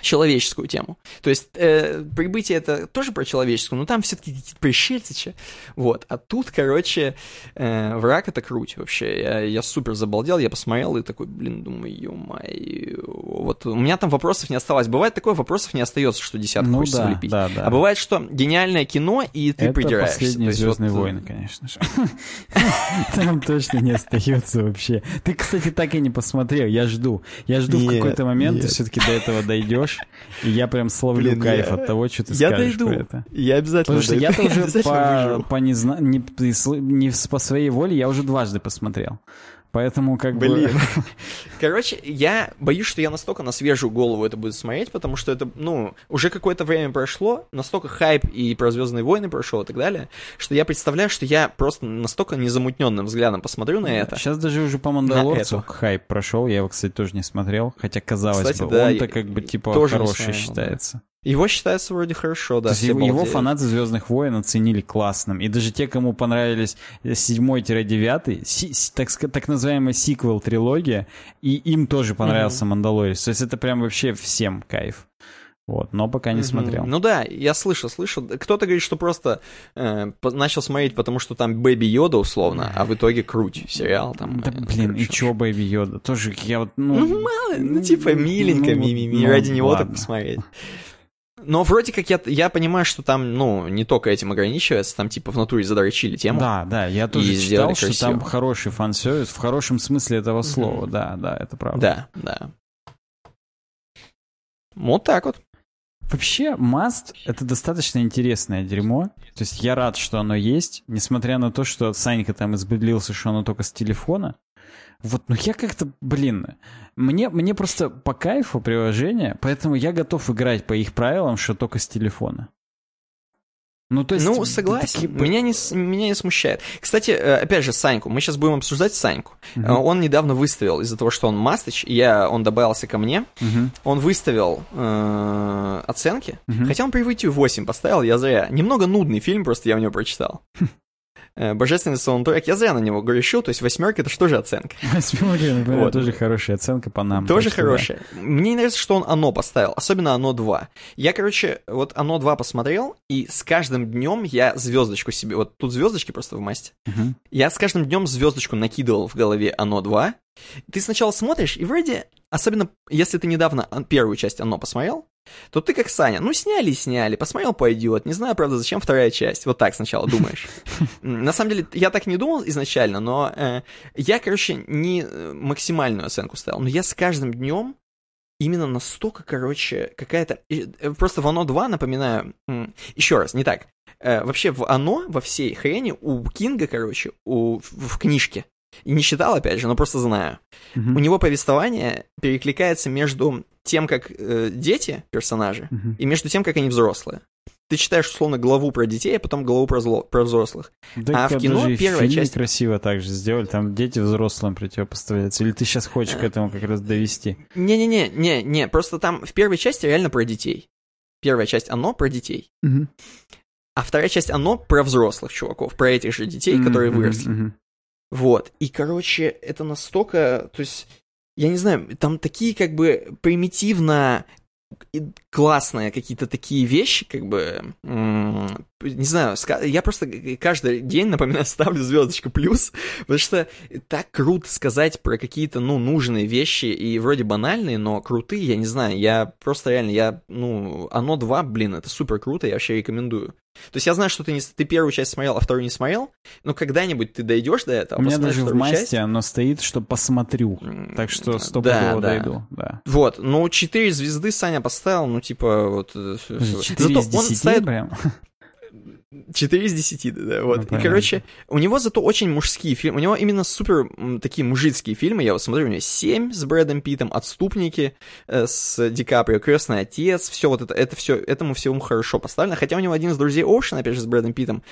Speaker 1: человеческую тему. То есть э, прибытие это тоже про человеческую, но там все-таки пришельцы, че. вот. А тут, короче, э, враг это круть вообще. Я, я супер забалдел, я посмотрел и такой, блин, думаю, ё-моё. Вот у меня там вопросов не осталось. Бывает такое, вопросов не остается, что десятку
Speaker 2: Ну
Speaker 1: хочется
Speaker 2: да,
Speaker 1: влепить.
Speaker 2: да, да.
Speaker 1: А бывает, что гениальное кино, и ты
Speaker 2: это
Speaker 1: придираешься.
Speaker 2: Последние Звездные
Speaker 1: вот,
Speaker 2: войны, конечно же. Там точно не остается вообще. Ты, кстати, так и не посмотрел. Я жду. Я жду в какой-то момент, ты все-таки до этого дойдешь, и я прям словлю
Speaker 1: Блин,
Speaker 2: кайф
Speaker 1: я-
Speaker 2: от того, что ты
Speaker 1: Я
Speaker 2: скажешь
Speaker 1: дойду.
Speaker 2: про это.
Speaker 1: Я обязательно
Speaker 2: Потому что я-то уже по, по не, не с- по своей воле, я уже дважды посмотрел. Поэтому как
Speaker 1: Блин.
Speaker 2: бы...
Speaker 1: Короче, я боюсь, что я настолько на свежую голову это буду смотреть, потому что это, ну, уже какое-то время прошло, настолько хайп и про Звездные войны прошел и так далее, что я представляю, что я просто настолько незамутненным взглядом посмотрю на это.
Speaker 2: Сейчас даже уже по Мандалорцу хайп прошел, я его, кстати, тоже не смотрел, хотя казалось
Speaker 1: Кстати,
Speaker 2: бы,
Speaker 1: да,
Speaker 2: он-то как бы типа хороший считается.
Speaker 1: Его считается вроде хорошо, да.
Speaker 2: То есть его, его фанаты Звездных войн оценили классным. И даже те, кому понравились 7-9, си- си- так, так называемый сиквел трилогия, и им тоже понравился Мандалорец. То есть это прям вообще всем кайф. Вот, но пока не
Speaker 1: Мгм.
Speaker 2: смотрел.
Speaker 1: Ну да, я слышал, слышал. Кто-то говорит, что просто э, начал смотреть, потому что там Бэби Йода условно, а в итоге круть сериал там.
Speaker 2: Да,
Speaker 1: э,
Speaker 2: блин, и чё Бэйби Йода? Тоже я вот, ну...
Speaker 1: Ну, мало, ну, типа, миленько,
Speaker 2: ну,
Speaker 1: ми-ми-ми,
Speaker 2: ну,
Speaker 1: ради него так
Speaker 2: ладно.
Speaker 1: посмотреть. Но вроде как я, я понимаю, что там, ну, не только этим ограничивается, там типа в натуре задрочили тему.
Speaker 2: Да, да, я тоже читал, что там хороший фан-сервис, в хорошем смысле этого слова, mm-hmm. да, да, это правда.
Speaker 1: Да, да. Вот так вот.
Speaker 2: Вообще, Must — это достаточно интересное дерьмо. То есть я рад, что оно есть, несмотря на то, что Санька там избедлился, что оно только с телефона. Вот, ну я как-то, блин, мне, мне просто по кайфу приложение, поэтому я готов играть по их правилам, что только с телефона.
Speaker 1: Ну, то есть... Ну, согласен. Такие... Меня, не, меня не смущает. Кстати, э, опять же, Саньку. Мы сейчас будем обсуждать Саньку. Uh-huh. Он недавно выставил, из-за того, что он мастыч, я, он добавился ко мне, uh-huh. он выставил э, оценки, uh-huh. хотя он привытию 8 поставил, я зря. Немного нудный фильм, просто я у него прочитал. Э, божественный саундтрек, я зря на него грешу, то есть восьмерка это что же оценка?
Speaker 2: Восьмерка, например, вот. тоже хорошая оценка по нам.
Speaker 1: Тоже хорошая. Да. Мне нравится, что он оно поставил, особенно оно 2. Я, короче, вот оно 2 посмотрел, и с каждым днем я звездочку себе, вот тут звездочки просто в масте, угу. я с каждым днем звездочку накидывал в голове оно 2. Ты сначала смотришь, и вроде, особенно если ты недавно первую часть оно посмотрел, то ты как Саня, ну сняли сняли, посмотрел пойдет, не знаю, правда, зачем вторая часть, вот так сначала думаешь. На самом деле, я так не думал изначально, но э, я, короче, не э, максимальную оценку ставил, но я с каждым днем именно настолько, короче, какая-то... Э, просто в «Оно 2», напоминаю, еще раз, не так, э, вообще в «Оно», во всей хрени, у Кинга, короче, у, в, в книжке, и не читал, опять же, но просто знаю. Mm-hmm. У него повествование перекликается между тем, как э, дети, персонажи, mm-hmm. и между тем, как они взрослые. Ты читаешь, условно, главу про детей, а потом главу про, зло, про взрослых.
Speaker 2: Да, а в кино первая часть... красиво так же сделали, там дети взрослым противопоставляются. Или ты сейчас хочешь к этому как раз довести?
Speaker 1: Не-не-не, не, не, просто там в первой части реально про детей. Первая часть оно про детей. Mm-hmm. А вторая часть оно про взрослых чуваков, про этих же детей, mm-hmm, которые выросли. Mm-hmm. Вот. И, короче, это настолько... То есть, я не знаю, там такие как бы примитивно классные какие-то такие вещи, как бы, не знаю, я просто каждый день, напоминаю, ставлю звездочку плюс, потому что так круто сказать про какие-то, ну, нужные вещи и вроде банальные, но крутые, я не знаю, я просто реально, я, ну, оно 2, блин, это супер круто, я вообще рекомендую. То есть я знаю, что ты, не, ты первую часть смотрел, а вторую не смотрел, но когда-нибудь ты дойдешь до этого.
Speaker 2: У меня даже в масте часть. оно стоит, что посмотрю, так что стопудово да, да. дойду. Да.
Speaker 1: Вот, ну 4 звезды Саня поставил, ну типа вот... 4
Speaker 2: э, Зато из 10 он ставит... прям?
Speaker 1: 4 из 10, да, вот. Ну, и, короче, у него зато очень мужские фильмы, у него именно супер такие мужицкие фильмы, я вот смотрю, у него 7 с Брэдом Питом, Отступники э, с Ди Каприо, Крестный Отец, все вот это, это все, этому всему хорошо поставлено, хотя у него один из друзей Оушен, опять же, с Брэдом Питом,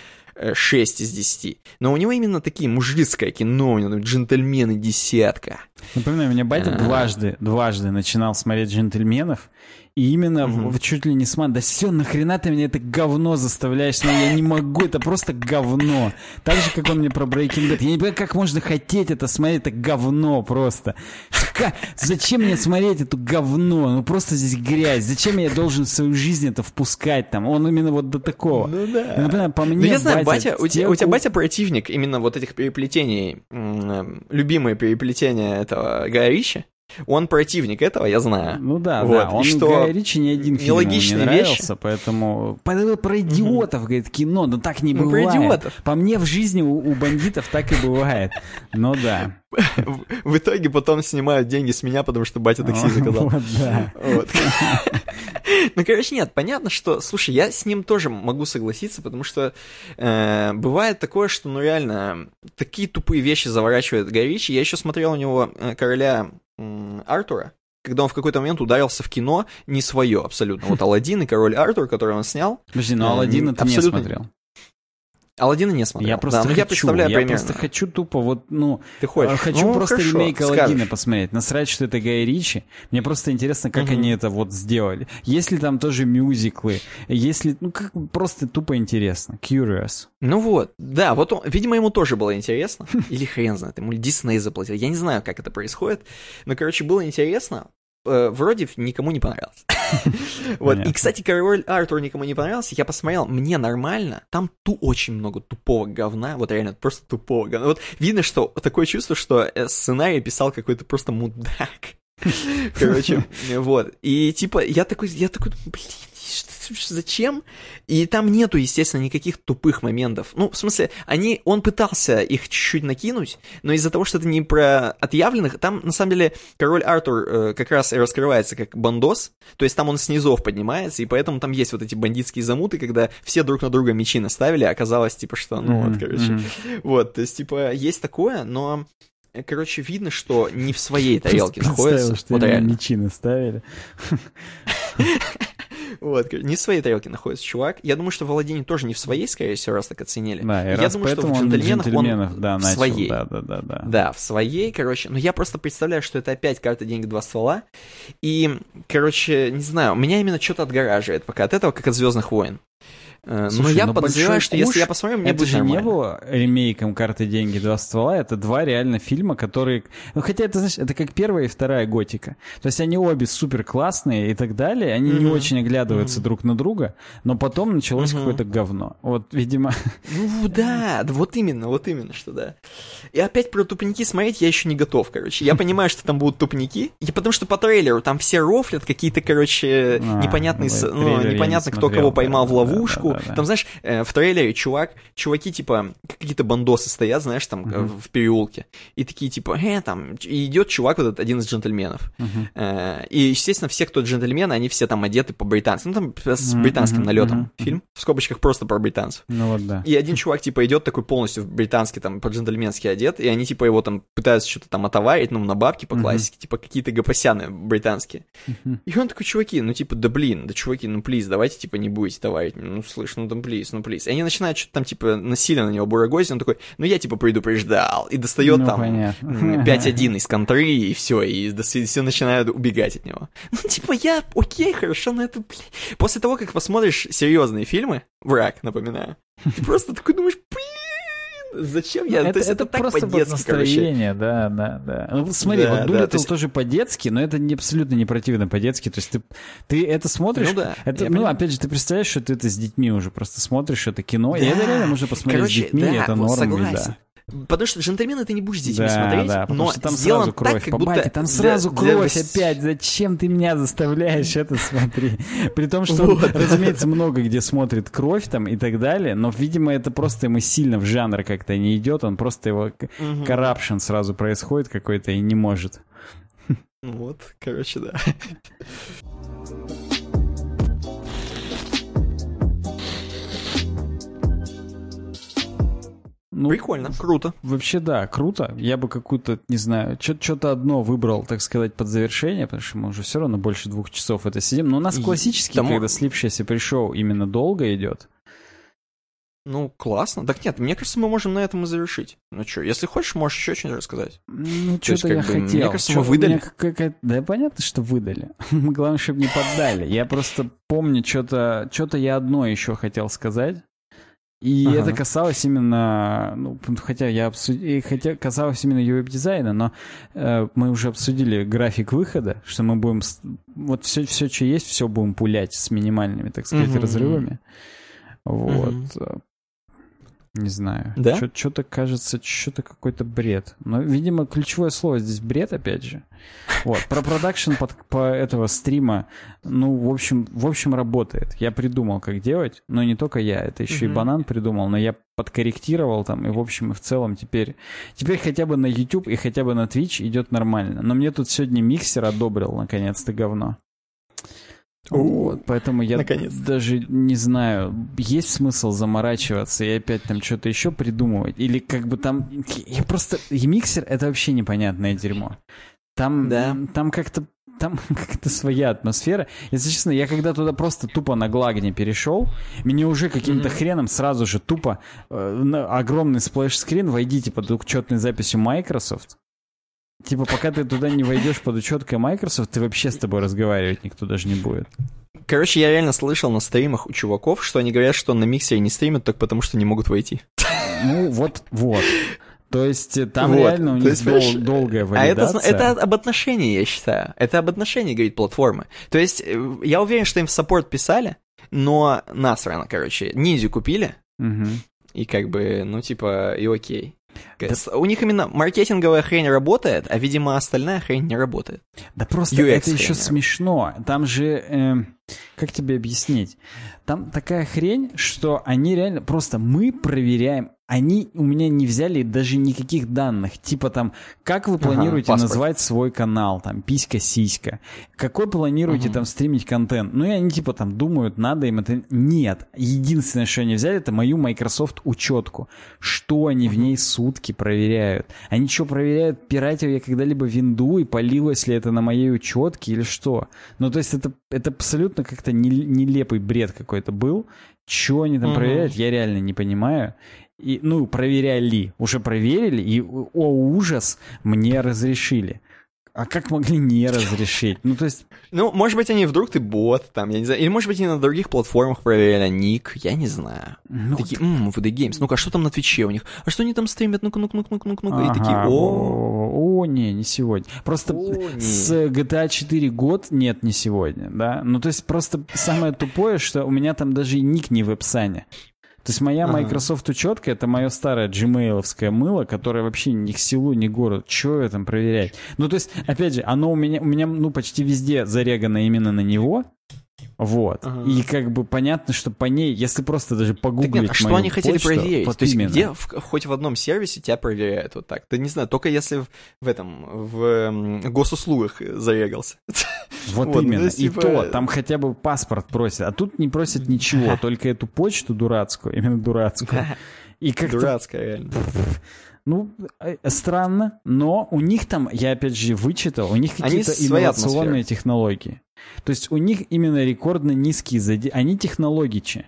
Speaker 1: 6 э, из 10. Но у него именно такие мужицкое кино, у него джентльмены десятка.
Speaker 2: Напоминаю, у меня батя а. дважды, дважды начинал смотреть джентльменов, и именно угу. в, чуть ли не сман. Да все, нахрена ты мне это говно заставляешь? Ну, я не могу, это просто говно. Так же, как он мне про Breaking Bad. Я не понимаю, как можно хотеть это смотреть, это говно просто. Зачем мне смотреть это говно? Ну, просто здесь грязь. Зачем я должен в свою жизнь это впускать там? Он именно вот до такого.
Speaker 1: Ну, да. Например, по мне, ну, я знаю, батя, у, тебя, у тебя батя противник именно вот этих переплетений, любимое переплетение этого Гая Ричи. Он противник этого, я знаю.
Speaker 2: Ну да, вот. да. Он и что Гай Ричи ни один фильм не нравился, вещи. поэтому... Про идиотов, говорит, кино, но так не ну, бывает. Про идиотов. По мне в жизни у, у бандитов так и бывает. Ну да.
Speaker 1: В итоге потом снимают деньги с меня, потому что батя такси заказал. Вот, да. Вот. Ну, короче, нет, понятно, что, слушай, я с ним тоже могу согласиться, потому что э, бывает такое, что, ну, реально, такие тупые вещи заворачивает Горичи. Я еще смотрел у него э, короля Артура, когда он в какой-то момент ударился в кино не свое абсолютно. Вот Алладин и король Артур, который он снял.
Speaker 2: Подожди, но Алладина ты не смотрел.
Speaker 1: Алладина не смотрел.
Speaker 2: Я просто да, хочу, я представляю я примерно. просто хочу тупо вот, ну...
Speaker 1: Ты хочешь?
Speaker 2: Хочу ну, просто хорошо, ремейк Алладина посмотреть. Насрать, что это Гай Ричи. Мне просто интересно, как угу. они это вот сделали. Есть ли там тоже мюзиклы? Если, ну, как просто тупо интересно. Curious.
Speaker 1: Ну вот, да, вот он, видимо, ему тоже было интересно. Или хрен знает, ему Дисней заплатил. Я не знаю, как это происходит. Но, короче, было интересно. Э, вроде никому не понравилось. вот. И, кстати, король Артур никому не понравился. Я посмотрел, мне нормально. Там ту очень много тупого говна. Вот реально, просто тупого говна. Вот видно, что такое чувство, что э, сценарий писал какой-то просто мудак. Короче, вот. И типа, я такой, я такой, блин, зачем? И там нету, естественно, никаких тупых моментов. Ну, в смысле, они, он пытался их чуть-чуть накинуть, но из-за того, что это не про отъявленных, там, на самом деле, король Артур э, как раз и раскрывается как бандос, то есть там он снизов поднимается, и поэтому там есть вот эти бандитские замуты, когда все друг на друга мечи наставили, а оказалось, типа, что, ну, mm-hmm, вот, короче, mm-hmm. вот, то есть, типа, есть такое, но короче, видно, что не в своей тарелке находится.
Speaker 2: что вот реально. мечи наставили.
Speaker 1: Вот, не в своей тарелке находится чувак. Я думаю, что Владение тоже не в своей, скорее всего, раз так оценили.
Speaker 2: Да, и
Speaker 1: я думаю,
Speaker 2: что
Speaker 1: в
Speaker 2: джентльменах,
Speaker 1: джентльменах
Speaker 2: он да,
Speaker 1: в
Speaker 2: начал,
Speaker 1: своей.
Speaker 2: Да, да, да, да.
Speaker 1: Да, в своей, короче. Но я просто представляю, что это опять карта деньги два ствола. И, короче, не знаю, меня именно что-то отгораживает пока от этого, как от Звездных войн. Э, Слушай, но я подозреваю, что если я посмотрю, мне
Speaker 2: это
Speaker 1: будет
Speaker 2: же
Speaker 1: нормально.
Speaker 2: не было ремейком «Карты, деньги, два ствола». Это два реально фильма, которые... Ну, хотя это, знаешь, это как первая и вторая «Готика». То есть они обе супер классные и так далее. Они mm-hmm. не очень оглядываются mm-hmm. друг на друга, но потом началось mm-hmm. какое-то говно. Вот, видимо...
Speaker 1: Ну, да, вот именно, вот именно, что да. И опять про тупники смотреть я еще не готов, короче. Я понимаю, что там будут тупники, и потому что по трейлеру там все рофлят, какие-то, короче, а, непонятные... Ну, непонятно, кто кого поймал в ловушку. Да. Там, знаешь, э, в трейлере чувак, чуваки, типа, какие-то бандосы стоят, знаешь, там, uh-huh. в переулке, и такие, типа, э, там, и идет чувак, вот этот, один из джентльменов. Э, и, естественно, все, кто джентльмены, они все там одеты по-британски. Ну, там с британским налетом uh-huh. фильм, в скобочках просто про британцев.
Speaker 2: Ну, вот, да.
Speaker 1: И один чувак, типа, идет такой полностью британский, там, по-джентльменски одет, и они, типа, его там пытаются что-то там отоварить, ну, на бабки по классике, типа, какие-то гопосяны британские. Uh-huh. И он такой, чуваки, ну, типа, да блин, да, чуваки, ну, плиз, давайте, типа, не будете товарить. Ну, слышь, ну, там, плиз, ну, плиз. И они начинают что-то там, типа, насильно на него бурагозить, он такой, ну, я, типа, предупреждал. И достает
Speaker 2: Ну,
Speaker 1: там
Speaker 2: понятно.
Speaker 1: 5-1 из контры, и все, и все начинают убегать от него. Ну, типа, я, окей, хорошо, но это, блин. После того, как посмотришь серьезные фильмы, враг, напоминаю, ты просто такой думаешь, зачем я?
Speaker 2: это, это
Speaker 1: это так
Speaker 2: просто под
Speaker 1: по-детски, короче.
Speaker 2: настроение, да, да, да. Ну, смотри,
Speaker 1: Да,
Speaker 2: вот
Speaker 1: да,
Speaker 2: Дулиттл
Speaker 1: то есть-
Speaker 2: тоже по-детски, но это не, абсолютно не противно по-детски. То есть ты, ты это смотришь,
Speaker 1: Ну да,
Speaker 2: это, ну,
Speaker 1: понимаю.
Speaker 2: опять же, ты представляешь, что ты это с детьми уже просто смотришь это кино, и
Speaker 1: Да.
Speaker 2: это реально можно посмотреть
Speaker 1: Короче,
Speaker 2: с детьми,
Speaker 1: да,
Speaker 2: и это норм, и
Speaker 1: согласен.
Speaker 2: да.
Speaker 1: Потому что джентльмены ты не будешь с детьми
Speaker 2: да,
Speaker 1: смотреть,
Speaker 2: да,
Speaker 1: но
Speaker 2: что там
Speaker 1: сделан
Speaker 2: сразу кровь,
Speaker 1: так, как будто...
Speaker 2: там сразу
Speaker 1: да,
Speaker 2: кровь
Speaker 1: вс-
Speaker 2: опять, зачем ты меня заставляешь это смотреть? При том, что, он,
Speaker 1: Вот.
Speaker 2: разумеется, много где смотрит кровь там и так далее, но, видимо, это просто ему сильно в жанр как-то не идет, он просто его коррупшн сразу происходит какой-то и не может.
Speaker 1: Вот, короче, да.
Speaker 2: Ну,
Speaker 1: Прикольно, круто.
Speaker 2: Вообще, да, круто. Я бы какую-то, не знаю, что-то одно выбрал, так сказать, под завершение, потому что мы уже все равно больше двух часов это сидим. Но у нас классический,
Speaker 1: тому-
Speaker 2: когда слипшийся пришел, именно долго идет.
Speaker 1: Ну, классно. Так нет, мне кажется, мы можем на этом и завершить. Ну что, если хочешь, можешь еще что-нибудь рассказать.
Speaker 2: Ну, что-то я
Speaker 1: бы, мне
Speaker 2: хотел.
Speaker 1: кажется,
Speaker 2: Чё,
Speaker 1: мы выдали.
Speaker 2: какая-то- Да понятно, что выдали. Главное, чтобы не поддали. Я просто помню, что-то что я одно еще хотел сказать. И
Speaker 1: Ага.
Speaker 2: это касалось именно, ну, хотя я обсудил, хотя касалось именно веб-дизайна, но э, мы уже обсудили график выхода, что мы будем, с- вот все, все, что есть, все будем пулять с минимальными, так сказать,
Speaker 1: Мгм.
Speaker 2: разрывами. Вот.
Speaker 1: Мгм.
Speaker 2: Не знаю.
Speaker 1: Да?
Speaker 2: Что-то кажется, что-то какой-то бред. Но, видимо, ключевое слово здесь бред, опять же. Вот. Про продакшн под, по этого стрима, ну, в общем, в общем, работает. Я придумал, как делать, но не только я. Это еще и
Speaker 1: Мгм.
Speaker 2: банан придумал, но я подкорректировал там, и в общем и в целом теперь... Теперь хотя бы на YouTube и хотя бы на Twitch идет нормально. Но мне тут сегодня миксер одобрил, наконец-то, говно. Вот, поэтому я даже не знаю, есть смысл заморачиваться и опять там что-то еще придумывать? Или как бы там... Я просто... И миксер — это вообще непонятное дерьмо. Там,
Speaker 1: Да.
Speaker 2: там как-то там как-то своя атмосфера. Если честно, я когда туда просто тупо на главную перешел, мне уже каким-то
Speaker 1: Мгм.
Speaker 2: хреном сразу же тупо э, огромный splash screen, войдите под учетной записью Microsoft. Типа, пока ты туда не войдешь под учеткой Microsoft, ты вообще с тобой разговаривать никто даже не будет.
Speaker 1: Короче, я реально слышал на стримах у чуваков, что они говорят, что на миксере не стримят только потому, что не могут войти.
Speaker 2: Ну, вот, вот. То есть э, там
Speaker 1: Вот.
Speaker 2: реально у них
Speaker 1: есть,
Speaker 2: дол- долгая
Speaker 1: А это,
Speaker 2: валидация.
Speaker 1: это об отношении, я считаю. Это об отношении, говорит, платформы. То есть, э, я уверен, что им в саппорт писали, но насрано, короче. Ниндзю купили,
Speaker 2: Мгм.
Speaker 1: и как бы, ну, типа, и окей. У них именно маркетинговая хрень работает, а, видимо, остальная хрень не работает.
Speaker 2: Да просто UX это еще смешно. Там же, э, как тебе объяснить? Там такая хрень, что они реально просто мы проверяем они у меня не взяли даже никаких данных. Типа там, как вы планируете ага, назвать свой канал, там, писька-сиська. Какой планируете угу. там стримить контент? Ну и они типа там думают, надо им это... Нет. Единственное, что они взяли, это мою Microsoft учетку. Что они угу. в ней сутки проверяют? Они что, проверяют, пиратил я когда-либо винду и полилось ли это на моей учетке или что? Ну то есть это, это абсолютно как-то нелепый бред какой-то был. Что они там угу. проверяют, я реально не понимаю. И, ну, проверяли, уже проверили, и, о ужас, мне разрешили. А как могли не разрешить? Ну, то есть...
Speaker 1: Ну, может быть, они вдруг ты бот, там, я не знаю. Или, может быть, они на других платформах проверяли ник, я не знаю. Ну, такие, ммм, VD Games, ну-ка, а что там на Твиче у них? А что они там стримят? Ну-ка, ну-ка, ну-ка, ну-ка, ну-ка. Ага, и такие,
Speaker 2: о О, не, не сегодня. Просто о, с GTA 4 год нет, не сегодня, да? Ну, то есть, просто самое тупое, что у меня там даже и ник не в описании. То есть моя Microsoft учетка это мое старое gmailовское мыло, которое вообще ни к селу, ни к городу. Чего я там проверять? Ну, то есть, опять же, оно у меня, у меня ну, почти везде зарегано именно на него. Вот. Ага. И как бы понятно, что по ней, если просто даже погуглить так нет, а
Speaker 1: что они хотели
Speaker 2: почту,
Speaker 1: проверить?
Speaker 2: Вот
Speaker 1: То есть
Speaker 2: именно.
Speaker 1: где, в, хоть в одном сервисе тебя проверяют вот так? Ты не знаю, только если в, в этом, в госуслугах зарегался.
Speaker 2: Вот, вот именно. Есть, типа... И то, там хотя бы паспорт просят, а тут не просят ничего, только эту почту дурацкую, именно дурацкую.
Speaker 1: И как Дурацкая, реально.
Speaker 2: Ну, э, странно, но у них там, я опять же вычитал, у них какие-то инновационные технологии. То есть у них именно рекордно низкие задержки. Они технологичи.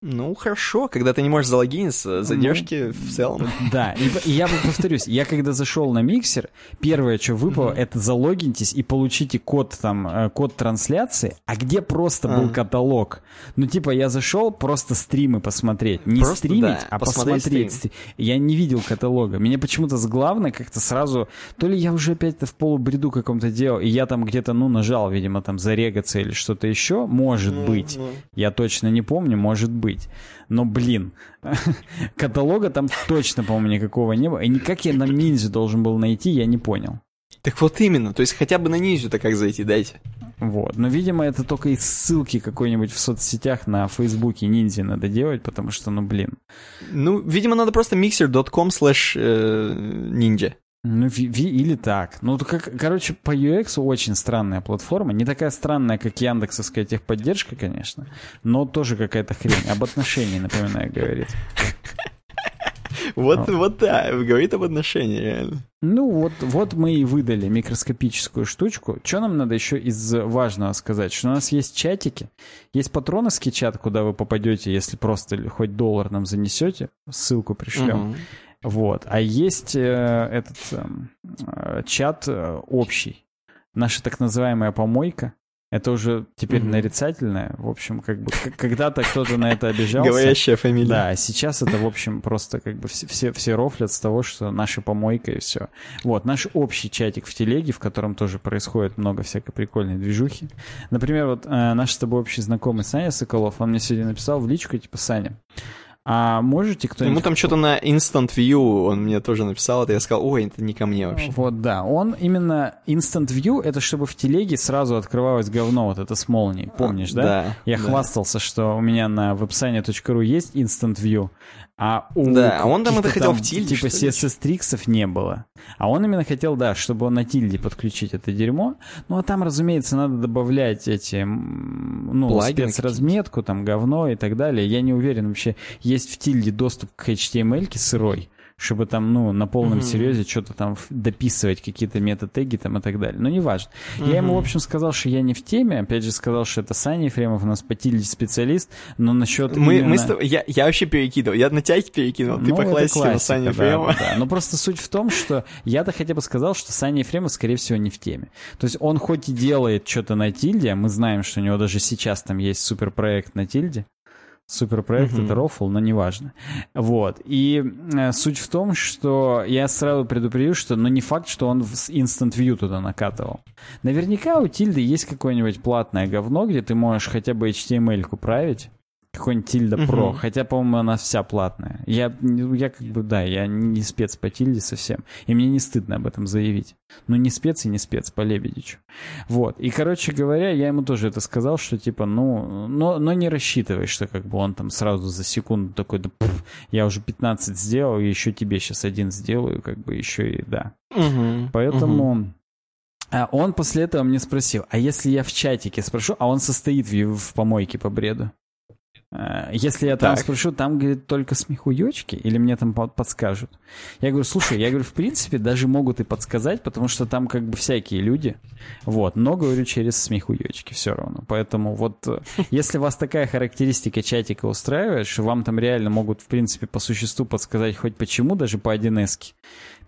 Speaker 1: Ну, хорошо, когда ты не можешь залогиниться, задержки ну, в целом.
Speaker 2: Да, и, и я повторюсь, я когда зашел на миксер, первое, что выпало, mm-hmm. это залогиньтесь и получите код там, э, код трансляции, а где просто был каталог. Ну, типа, я зашел просто стримы посмотреть. Не просто, стримить, да, а посмотреть. Стрим. Я не видел каталога. Меня почему-то с главной как-то сразу... То ли я уже опять-то в полубреду каком-то делал, и я там где-то, ну, нажал, видимо, там зарегаться или что-то еще. Может mm-hmm. быть. Я точно не помню, может быть быть. Но, блин, каталога там точно, по-моему, никакого не было. И никак я на ниндзю должен был найти, я не понял.
Speaker 1: Так вот именно, то есть хотя бы на ниндзю-то как зайти, дайте.
Speaker 2: Вот, но, видимо, это только из ссылки какой-нибудь в соцсетях на Фейсбуке ниндзя надо делать, потому что, ну, блин.
Speaker 1: Ну, видимо, надо просто mixer.com slash э, ninja.
Speaker 2: Ну, ви, или так. Ну, как, короче, по UX очень странная платформа. Не такая странная, как Яндексовская техподдержка, конечно, но тоже какая-то хрень. Об отношении, напоминаю, говорит.
Speaker 1: Вот, вот да, говорит об отношении, реально.
Speaker 2: Ну, вот, вот мы и выдали микроскопическую штучку. Что нам надо еще из важного сказать? Что у нас есть чатики, есть патроновский чат, куда вы попадете, если просто хоть доллар нам занесете, ссылку пришлем. Угу. Вот. А есть э, этот эм, э, чат э, общий. Наша так называемая помойка. Это уже теперь mm-hmm. нарицательное. В общем, как бы когда-то кто-то на это обижался.
Speaker 1: Говорящая фамилия.
Speaker 2: Да, сейчас это, в общем, просто как бы все, все, все рофлят с того, что наша помойка и все. Вот, наш общий чатик в телеге, в котором тоже происходит много всякой прикольной движухи. Например, вот э, наш с тобой общий знакомый Саня Соколов, он мне сегодня написал в личку, типа, Саня, а можете кто-нибудь...
Speaker 1: Ему там что-то на Instant View, он мне тоже написал это, я сказал, ой, это не ко мне вообще.
Speaker 2: Вот, да, он именно Instant View, это чтобы в телеге сразу открывалось говно, вот это с молнией, помнишь, а, да?
Speaker 1: Да.
Speaker 2: Я
Speaker 1: да.
Speaker 2: хвастался, что у меня на website.ru есть Instant View, а у
Speaker 1: да, а он там это хотел там, в тильде,
Speaker 2: Типа CSS-триксов не было. А он именно хотел, да, чтобы он на тильде подключить это дерьмо. Ну, а там, разумеется, надо добавлять эти, ну, Плагины спецразметку, там, говно и так далее. Я не уверен вообще, есть в тильде доступ к HTML сырой чтобы там, ну, на полном mm-hmm. серьезе что-то там дописывать, какие-то метатеги там и так далее. Но неважно. Mm-hmm. Я ему, в общем, сказал, что я не в теме. Опять же, сказал, что это Саня Ефремов, у нас по специалист, но насчет
Speaker 1: мы, именно... мы с я, я вообще перекидывал, я на тебя перекинул, ты ну, по классике на Саня Ефремова.
Speaker 2: Да, да. Но просто суть в том, что я-то хотя бы сказал, что Саня Ефремов, скорее всего, не в теме. То есть он хоть и делает что-то на тильде, мы знаем, что у него даже сейчас там есть суперпроект на тильде, Суперпроект mm-hmm. это рофл, но неважно. Вот. И э, суть в том, что я сразу предупредил, что ну не факт, что он в Instant View туда накатывал. Наверняка у Тильды есть какое-нибудь платное говно, где ты можешь хотя бы HTML-ку править, Какой-нибудь Тильда
Speaker 1: Мгм.
Speaker 2: Про. Хотя, по-моему, она вся платная. Я, я как бы, да, я не спец по Тильде совсем. И мне не стыдно об этом заявить. Ну, не спец и не спец по Лебедичу. Вот. И, короче говоря, я ему тоже это сказал, что типа, ну, но, но не рассчитывай, что как бы он там сразу за секунду такой, да пф, я уже 15 сделал, и еще тебе сейчас один сделаю, как бы еще и да.
Speaker 1: Мгм.
Speaker 2: Поэтому а он после этого мне спросил, а если я в чатике спрошу, а он состоит в, в помойке по бреду? А, Если я там
Speaker 1: Так.
Speaker 2: спрошу, там, говорит, только смехуёчки, или мне там по- подскажут? Я говорю, слушай, я говорю, в принципе, даже могут и подсказать, потому что там как бы всякие люди, вот, но, говорю, через смехуёчки все равно. Поэтому вот, э, если вас такая характеристика чатика устраивает, что вам там реально могут, в принципе, по существу подсказать хоть почему, даже по 1С.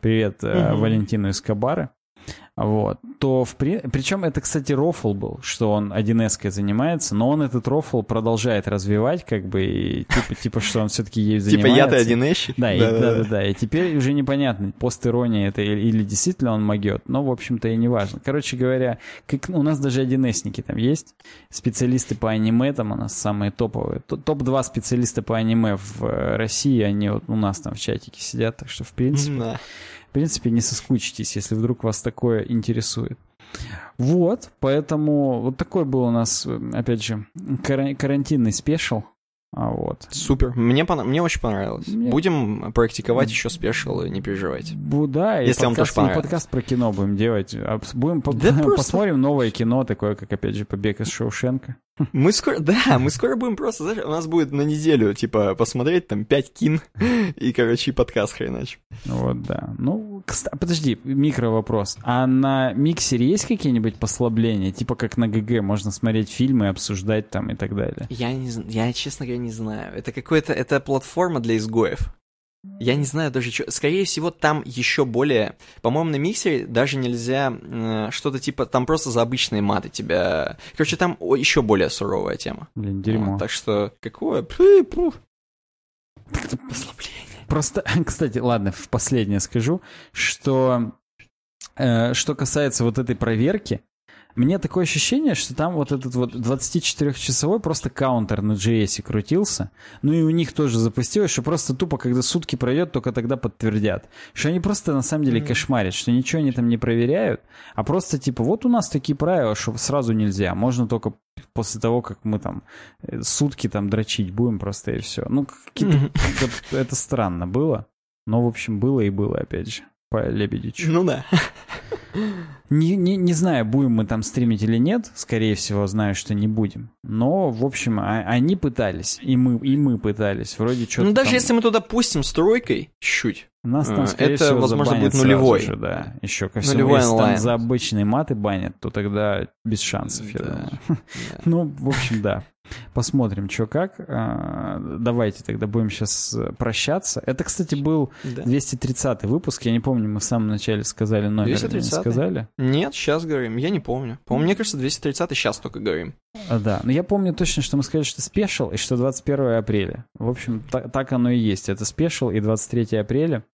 Speaker 2: Привет э,
Speaker 1: Мгм.
Speaker 2: Валентину из Кабары. Вот. То в при... Причем это, кстати, рофл был, что он 1С занимается, но он этот рофл продолжает развивать, как бы, и типа, типа что он все-таки ей
Speaker 1: Типа
Speaker 2: занимается.
Speaker 1: я-то один эщик?
Speaker 2: Да, и, да, да, да. И теперь уже непонятно, пост-ирония это или, действительно он могет, но, в общем-то, и не важно. Короче говоря, как, у нас даже 1С-ники там есть, специалисты по аниме там у нас самые топовые. Т- Топ-2 специалиста по аниме в э, России, они вот у нас там в чатике сидят, так что, в принципе. В принципе, не соскучитесь, если вдруг вас такое интересует. Вот, поэтому вот такой был у нас, опять же, кара- карантинный special. А вот.
Speaker 1: Супер. Мне, пона- мне очень понравилось.
Speaker 2: Мне-
Speaker 1: Будем практиковать еще special, не переживайте.
Speaker 2: Бу- Да, и
Speaker 1: Если вам
Speaker 2: подкаст,
Speaker 1: тоже
Speaker 2: и
Speaker 1: понравилось.
Speaker 2: подкаст про кино будем делать. Будем по-
Speaker 1: Да просто-
Speaker 2: посмотрим новое кино, такое, как, опять же, «Побег из Шоушенка».
Speaker 1: Мы скоро, да, мы скоро будем просто, знаешь, у нас будет на неделю, типа, посмотреть там 5 кин и, короче, и подкаст хренач.
Speaker 2: Вот, да. Ну, кста- подожди, микро-вопрос. А на миксере есть какие-нибудь послабления? Типа как на ГГ, можно смотреть фильмы, обсуждать там и так далее?
Speaker 1: Я не я, честно говоря, не знаю. Это какой-то, это платформа для изгоев. Я не знаю даже что. Скорее всего, там еще более... По-моему, на миксере даже нельзя э, что-то типа... Там просто за обычные маты тебя... Короче, там о- еще более суровая тема.
Speaker 2: Блин, дерьмо.
Speaker 1: Вот, так что, какое? Пфы, пух. Послабление.
Speaker 2: Просто, кстати, ладно, в последнее скажу, что э, что касается вот этой проверки, мне такое ощущение, что там вот этот вот 24-часовой просто каунтер на JS крутился. Ну и у них тоже запустилось, что просто тупо, когда сутки пройдет, только тогда подтвердят. Что они просто на самом деле кошмарят, что ничего они там не проверяют, а просто типа вот у нас такие правила, что сразу нельзя. Можно только после того, как мы там э, сутки там дрочить будем просто и все. Ну, это странно было. Но, в общем, было и было, опять же, по Лебедичу.
Speaker 1: Ну да.
Speaker 2: Не, не, не знаю, будем мы там стримить или нет. Скорее всего, знаю, что не будем. Но, в общем, а- они пытались. И мы, и мы пытались. Вроде что-то
Speaker 1: Ну даже
Speaker 2: там-
Speaker 1: если мы туда пустим с тройкой, чуть-чуть.
Speaker 2: Нас там,
Speaker 1: э,
Speaker 2: скорее
Speaker 1: это,
Speaker 2: всего,
Speaker 1: возможно, будет нулевой.
Speaker 2: же, да. Еще ко всему,
Speaker 1: Нулевой
Speaker 2: если
Speaker 1: онлайн.
Speaker 2: там за обычные маты банят, то тогда без шансов, я
Speaker 1: Да.
Speaker 2: думаю.
Speaker 1: Да.
Speaker 2: Ну, в общем, да. Посмотрим, что как. А, Давайте тогда будем сейчас прощаться. Это, кстати, был
Speaker 1: Да.
Speaker 2: 230 выпуск. Я не помню, мы в самом начале сказали номер. или Не
Speaker 1: 230-й?
Speaker 2: сказали?
Speaker 1: Нет, сейчас говорим, я не помню. По-моему, мне кажется, 230 сейчас только говорим.
Speaker 2: А, Да, но я помню точно, что мы сказали, что спешл и что 21 апреля. В общем, та- так оно и есть. Это спешл и 23 апреля.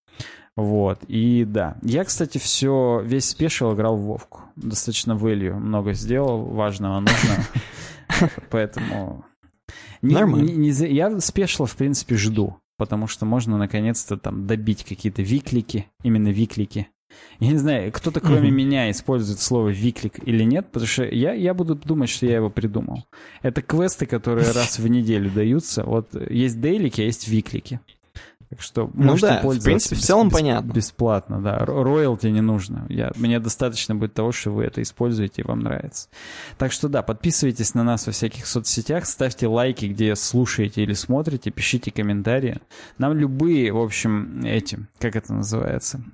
Speaker 2: Вот, и да. Я, кстати, все, весь спешл играл в Вовку. Достаточно value много сделал, важного, нужного. Поэтому...
Speaker 1: Нормально.
Speaker 2: я спешла, в принципе, жду. Потому что можно наконец-то там добить какие-то виклики, именно виклики. Я не знаю, кто-то кроме
Speaker 1: Мгм.
Speaker 2: меня использует слово виклик или нет, потому что я, я буду думать, что я его придумал. Это квесты, которые раз в неделю даются. Вот есть дейлики, а есть виклики. Так что
Speaker 1: Ну
Speaker 2: можете
Speaker 1: да, в
Speaker 2: пользоваться
Speaker 1: принципе, в целом
Speaker 2: бес-
Speaker 1: понятно.
Speaker 2: Бесплатно, да. Ро- Роялти не нужно. Я, мне достаточно будет того, что вы это используете и вам нравится. Так что да, подписывайтесь на нас во всяких соцсетях, ставьте лайки, где слушаете или смотрите, пишите комментарии. Нам любые, в общем, эти, как это называется,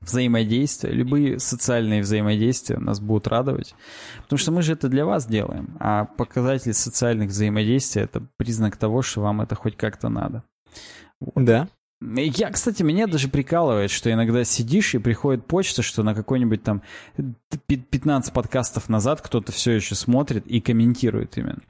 Speaker 2: взаимодействия, любые социальные взаимодействия нас будут радовать. Потому что мы же это для вас делаем. А показатель социальных взаимодействий — это признак того, что вам это хоть как-то надо.
Speaker 1: Да.
Speaker 2: Я, кстати, меня даже прикалывает, что иногда сидишь и приходит почта, что на какой-нибудь там пи- 15 подкастов назад кто-то все еще смотрит и комментирует именно.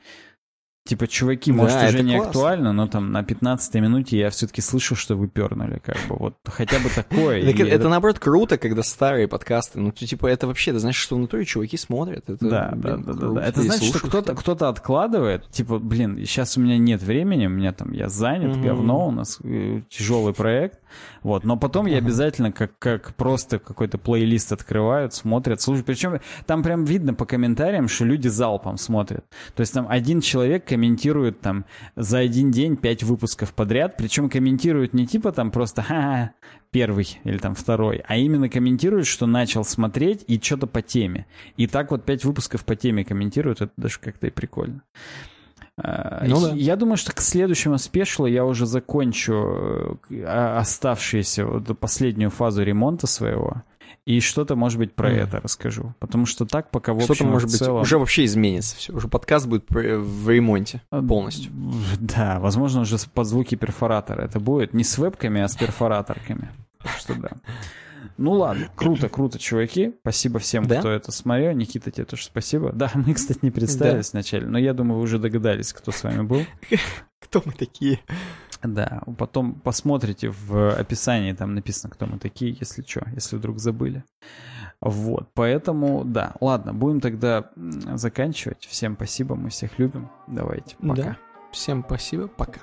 Speaker 2: Типа, чуваки, может, да, уже не классно. актуально, но там на 15 минуте я все-таки слышу, что вы пернули, как бы, вот хотя бы такое.
Speaker 1: Это, наоборот, круто, когда старые подкасты, ну, типа, это вообще, это значит, что внутри чуваки смотрят.
Speaker 2: Да, да, да, да. Это значит, что кто-то кто откладывает, типа, блин, сейчас у меня нет времени, у меня там, я занят, говно, у нас э, тяжелый проект, вот, но потом я обязательно как, как просто какой-то плейлист открывают, смотрят, слушают, причем там прям видно по комментариям, что люди залпом смотрят. То есть там один человек комментирует там за один день пять выпусков подряд, причем комментирует не типа там просто ха первый или там второй, а именно комментирует, что начал смотреть и что-то по теме. И так вот пять выпусков по теме комментируют, это даже как-то и прикольно. А, ну, да. Я думаю, что к следующему спешлу я уже закончу э, оставшуюся вот последнюю фазу ремонта своего. И что-то, может быть, про mm. это расскажу. Потому что так пока в общем
Speaker 1: Что-то, может целом... быть, уже вообще изменится все. Уже подкаст будет в ремонте а, полностью.
Speaker 2: Да, возможно, уже под звуки перфоратора. Это будет не с вебками, а с перфораторками. Так что да. Ну ладно, круто, круто, чуваки. Спасибо всем, да? кто это смотрел. Никита, тебе тоже спасибо. Да, мы, кстати, не представились да. вначале, но я думаю, вы уже догадались, кто с вами был.
Speaker 1: Кто мы такие?
Speaker 2: Да, потом посмотрите в описании, там написано, кто мы такие, если что, если вдруг забыли. Вот, поэтому, да, ладно, будем тогда заканчивать. Всем спасибо, мы всех любим. Давайте, пока. Да.
Speaker 1: Всем спасибо, пока.